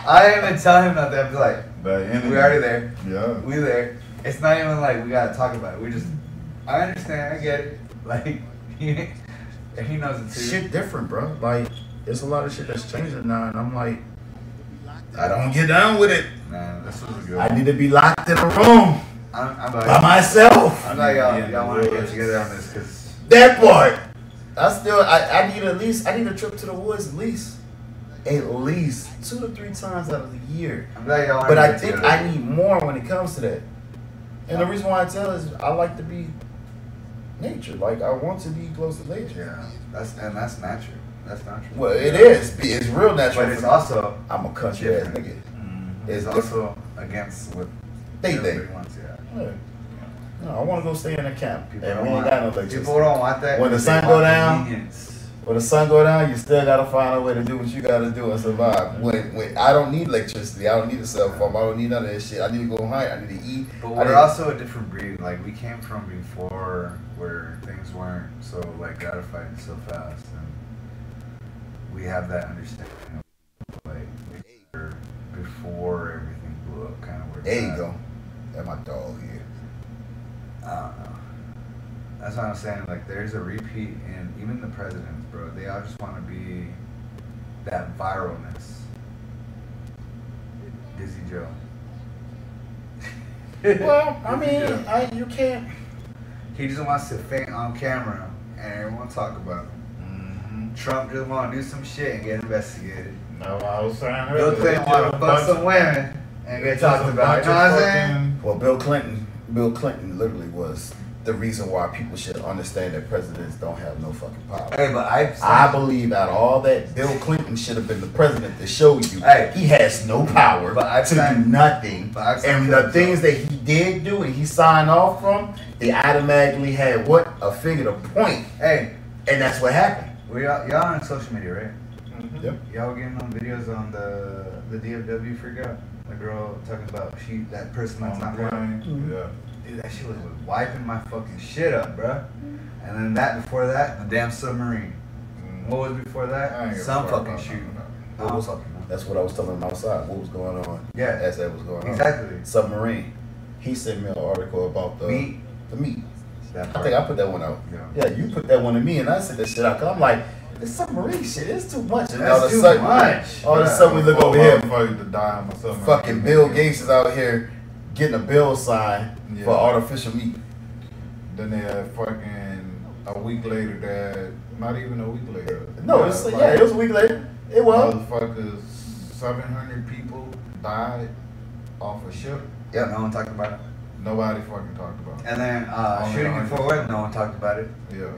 S1: I didn't even tell him nothing. I'm like, we already there.
S3: Yeah.
S1: We there. It's not even like we gotta talk about it. We just. I understand. I get it. Like he, he knows it too.
S2: shit different, bro. Like, there's a lot of shit that's changing now, and I'm like, I don't get down with it.
S1: Man, this was good.
S2: I need to be locked in a room
S1: I'm, I'm
S2: by myself.
S1: I'm like y'all.
S3: Yeah,
S1: Y'all want to get together on this because
S2: That part. I still, I, I need at least, I need a trip to the woods at least, at least two to three times out of the year.
S1: I'm glad y'all.
S2: But I think
S1: together.
S2: I need more when it comes to that. And the reason why I tell is I like to be nature. Like I want to be close to nature.
S1: Yeah, that's and that's natural. That's natural.
S2: Well, it is. It's real natural.
S1: But it's also
S2: I'm a country ass nigga.
S3: Mhm.
S1: it's
S2: It's
S1: also against what
S2: They think.
S1: wants. Yeah.
S2: Yeah. No, I want to go stay in a camp.
S1: People
S2: and
S1: don't
S2: we ain't
S1: want.
S2: got no electricity.
S1: people don't want that.
S2: When the sun go down. When the sun go down, you still gotta find a way to do what you gotta do and survive. When when I don't need electricity, I don't need a cell phone, I don't need none of that shit. I need to go hunt, I need to eat.
S1: But we're also a different breed. Like we came from before where things weren't so like gratifying so fast, and we have that understanding. Of, like we're before everything blew up, kind of where.
S2: There you
S1: at.
S2: go. That my dog here.
S1: I don't know. That's what I'm saying. Like, there's a repeat in even the presidents, bro. They all just want to be that viralness. Dizzy Joe.
S2: Well, I mean, I, you can't.
S1: he just wants to faint on camera and everyone talk about him. Trump just want to do some shit and get investigated.
S3: No, I was saying
S1: Bill Clinton
S3: it's
S1: want to
S3: a
S1: fuck some women and get talked about.
S3: bunch
S1: You know what I'm saying?
S2: Well, Bill Clinton, Bill Clinton literally was the reason why people should understand that presidents don't have no fucking power.
S1: Hey, but I.
S2: I believe out of all that, Bill Clinton should have been the president to show you
S1: Hey.
S2: he has no power
S1: But I've
S2: to
S1: signed-
S2: do nothing.
S1: but I've
S2: And the things that he did do and he signed off from, they automatically had what? A figure to point.
S1: Hey,
S2: And that's what happened.
S1: We all, y'all on social media, right?
S3: Mhm.
S2: Yep.
S1: Y'all getting on videos on the the DFW freak out? The girl talking about she that person that's
S3: On
S1: not
S3: the
S1: going.
S3: plane, Yeah.
S1: Dude, that shit was wiping my fucking shit up, bruh. And then that before that, the damn submarine.
S3: Mhm.
S1: What was before
S3: I ain't
S1: that? Some fucking
S3: about
S1: shoot.
S3: none of that.
S2: What
S1: I'm
S2: was-
S1: fucking
S2: That's what I was telling him outside. What was going on?
S1: Yeah.
S2: As that was going on.
S1: Exactly.
S2: Submarine. He sent me an article about the
S1: Meat.
S2: The meat.
S1: That
S2: I think I put that one out.
S1: Yeah.
S2: Yeah, you put that one to me, and I said that shit out. Cause I'm like, this submarine shit is too much. And
S1: That's
S2: all of a
S1: too
S2: sudden,
S1: much.
S2: All of a sudden, we look over here.
S3: motherfuckers to die myself.
S2: Fucking Bill Gates is out here getting a bill signed
S3: Yeah.
S2: for artificial meat.
S3: Then they had fucking a week later that not even a week later.
S2: No, it's,
S3: like,
S2: yeah, it was a week later. It was.
S3: Motherfuckers, seven hundred people died off a ship.
S1: Yeah, no one talked about it.
S3: Nobody fucking talked about it.
S1: And then uh,
S3: Only
S1: shooting in
S3: 100.
S1: Fort Worth, no one talked about it.
S3: Yeah.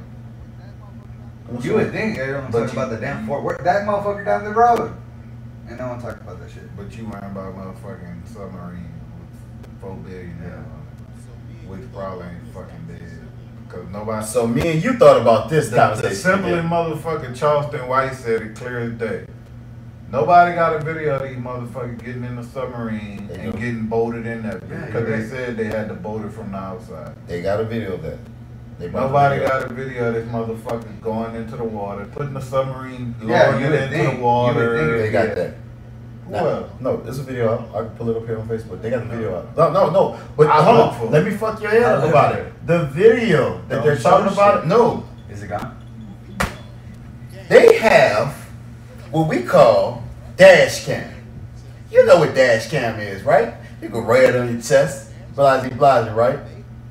S1: You would think everyone
S2: But
S1: talked about the damn Fort Worth. That motherfucker down the road. And no one talked about that shit.
S3: But you worrying about a motherfucking submarine with four billion
S1: Yeah.
S3: yeah. which probably ain't fucking dead. Cause nobody
S2: So me and you thought about this
S3: The,
S2: conversation.
S3: the simply
S2: yeah.
S3: motherfucking Charleston White said it clear as day. Nobody got a video of these motherfuckers getting in the submarine
S2: They
S3: and
S2: do.
S3: getting boated in there
S1: Yeah,
S3: because
S1: you're
S3: they
S1: right.
S3: said they had to boat it from the outside.
S2: They got a video of that. They
S3: Nobody got a video of this motherfucker going into the water, putting the submarine,
S1: Yeah,
S3: lowering
S1: you
S3: it into
S1: think-
S3: the water.
S1: would think
S2: They got that.
S3: Who
S2: No,
S3: else?
S2: no, there's a video out. I can pull it up here on Facebook. They got the video out. No, no, no. But
S3: I
S2: hold
S3: look
S2: on.
S3: it.
S2: Let me fuck your head
S1: I
S2: up about
S1: for
S2: it. The video that
S3: Don't
S2: they're talking about it. No,
S1: Is it gone?
S2: they have what we call dash cam. You know what dash cam is, right? You can wear it on your chest, blase blase, right?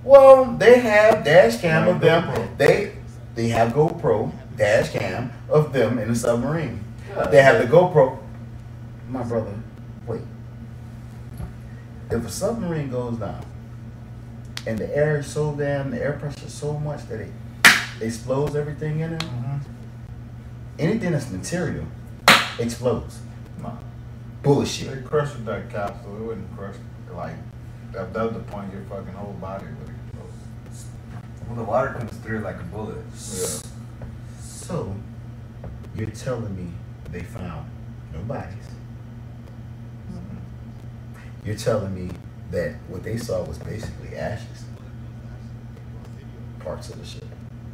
S2: Well, they have dash cam of them. They they have GoPro dash cam of them in the submarine. They have the GoPro. My brother, wait. If a submarine goes down and the air is so damn, the air pressure is so much that it explodes everything in it,
S3: Mhm.
S2: anything that's material explodes.
S3: Nah.
S2: Bullshit.
S3: They crushed that capsule. It wouldn't crush like that. that's the point, your fucking whole body would explode.
S1: Well, the water comes through like a bullet.
S3: Yeah.
S2: So, you're telling me they found no bodies? Mm-hmm. You're telling me that what they saw was basically ashes? Parts of the ship.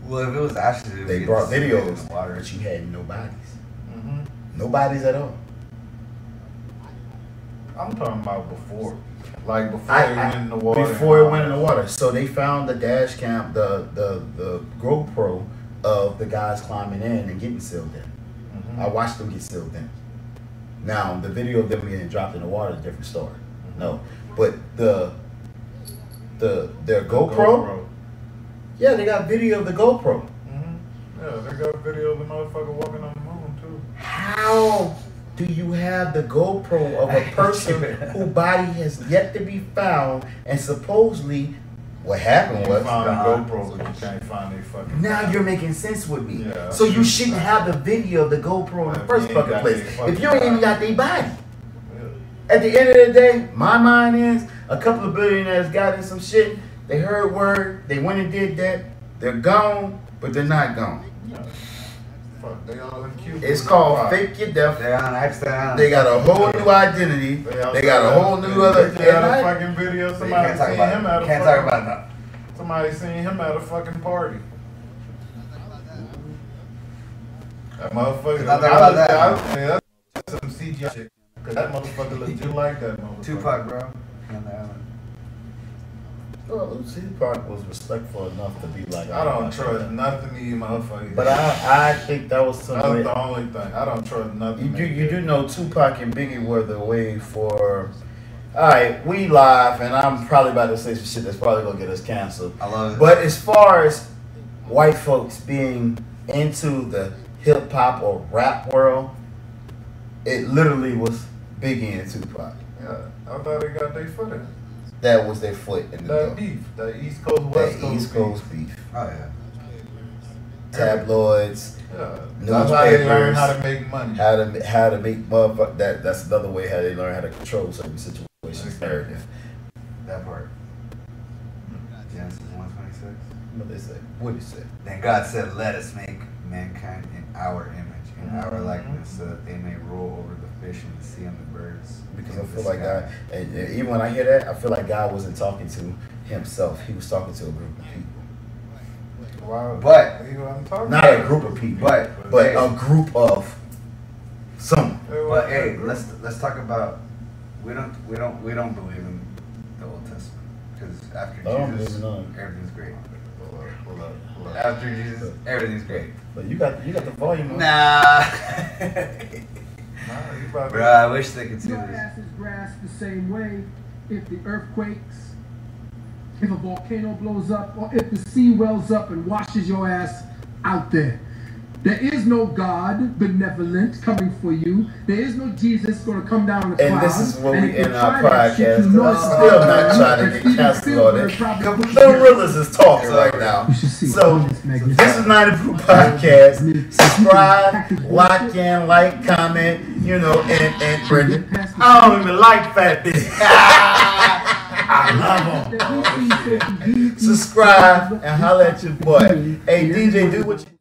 S1: Well, if it was ashes, it
S2: They brought videos,
S1: in the water.
S2: but you had no bodies. No bodies at all.
S3: I'm talking about before. Like before
S2: I-
S3: it
S2: I-
S3: went in the water.
S2: Before it went in the water. So they found the dash cam, the, the, the GoPro of the guys climbing in and getting sealed in.
S3: Mhm.
S2: I watched them get sealed in. Now the video of them getting dropped in the water is a different story. No, but the the their GoPro, yeah, they got video of the GoPro.
S3: hmm Yeah, they got video of the motherfucker walking on the.
S2: How do you have the GoPro of a person whose body has yet to be found and supposedly what happened
S3: You
S2: was
S3: found
S1: gone.
S3: a GoPro, but you can't find a fucking.
S2: now you're making sense with me.
S3: Yeah.
S2: So you shouldn't have the video of the GoPro in the first fucking place
S3: fucking
S2: if you ain't even got their body.
S3: Yeah.
S2: At the end of the day, my mind is a couple of billionaires got in some shit. They heard word, they went and did that. They're gone, but they're not gone.
S3: Yeah. Fuck, they all in
S2: It's called fake your death.
S1: They're on accident.
S2: They got a whole new identity.
S3: all
S2: They got a whole new other.
S3: They had
S2: and
S3: a
S2: I-
S3: fucking video. Somebody
S1: can't talk
S3: seen
S1: about
S3: him
S1: it.
S3: at a
S1: Can't
S3: fucking,
S1: talk about it.
S3: Somebody seen him at a fucking party. That motherfucker.
S1: Not about that.
S3: I, I, man, that's some CGI shit. Cause that motherfucker look just like that motherfucker.
S1: Tupac, bro. Uh, On the island.
S2: Well, Tupac was respectful enough to be like,
S3: I don't trust nothing these motherfuckers.
S2: But I, I think that was some
S3: That's
S2: way.
S3: the only thing. I don't trust nothing.
S2: You do, you
S3: do.
S2: do know Tupac and Biggie were the way for. All right, we live, and I'm probably about to say some shit that's probably gonna get us canceled.
S1: I love it.
S2: But as far as white folks being into the hip hop or rap world, it literally was Biggie and Tupac.
S3: Yeah, I thought they got their foot in.
S2: That was their foot in the
S3: That
S2: door.
S3: beef, that East Coast West
S2: That
S3: Coast
S2: East
S3: beef.
S2: Coast beef.
S1: oh yeah.
S2: Tabloids,
S3: Yeah, that's how they learn how to make money.
S2: how to how to make motherfucker. That that's another way how they learn how to control certain situations. Narrative.
S1: That part. Genesis one twenty six.
S2: What they say? What did they say?
S1: Then God said, "Let us make mankind in our image, in our
S3: Mhm.
S1: likeness, so that they may rule over the fish in the sea and the birds."
S2: Because I feel like. God, and and even when I hear that, I feel like God wasn't talking to himself. He was talking to a group of people.
S3: Why,
S1: But-
S3: he wasn't talking
S2: Not a group of people,
S1: But
S2: but a group of some.
S1: But hey, let's let's talk about we don't we don't we don't believe in the Old Testament because after
S2: oh,
S1: Jesus,
S2: believe in none.
S1: everything's great.
S3: Hold up, hold up, hold up.
S1: After Jesus, everything's great.
S2: But you got you got the volume. on.
S1: Nah.
S3: Nah, you about to-
S1: Bro, I wish they could see
S6: Your
S1: this.
S6: ass is grasped the same way if the earthquakes, if a volcano blows up, or if the sea wells up and washes your ass out there. There is no God benevolent coming for you. There is no Jesus going to come down a
S2: And
S6: cloud.
S2: this is what we end our podcast. I'm still
S6: not
S2: trying to get canceled on it.
S6: probably
S2: Bill is talking right now.
S6: You should see
S2: So this is not a Proof podcast. Subscribe, lock in, like, comment, you know, and and Brendan. I don't even like fat bitches. I love them. Subscribe and holler at your boy. Hey DJ, do what you.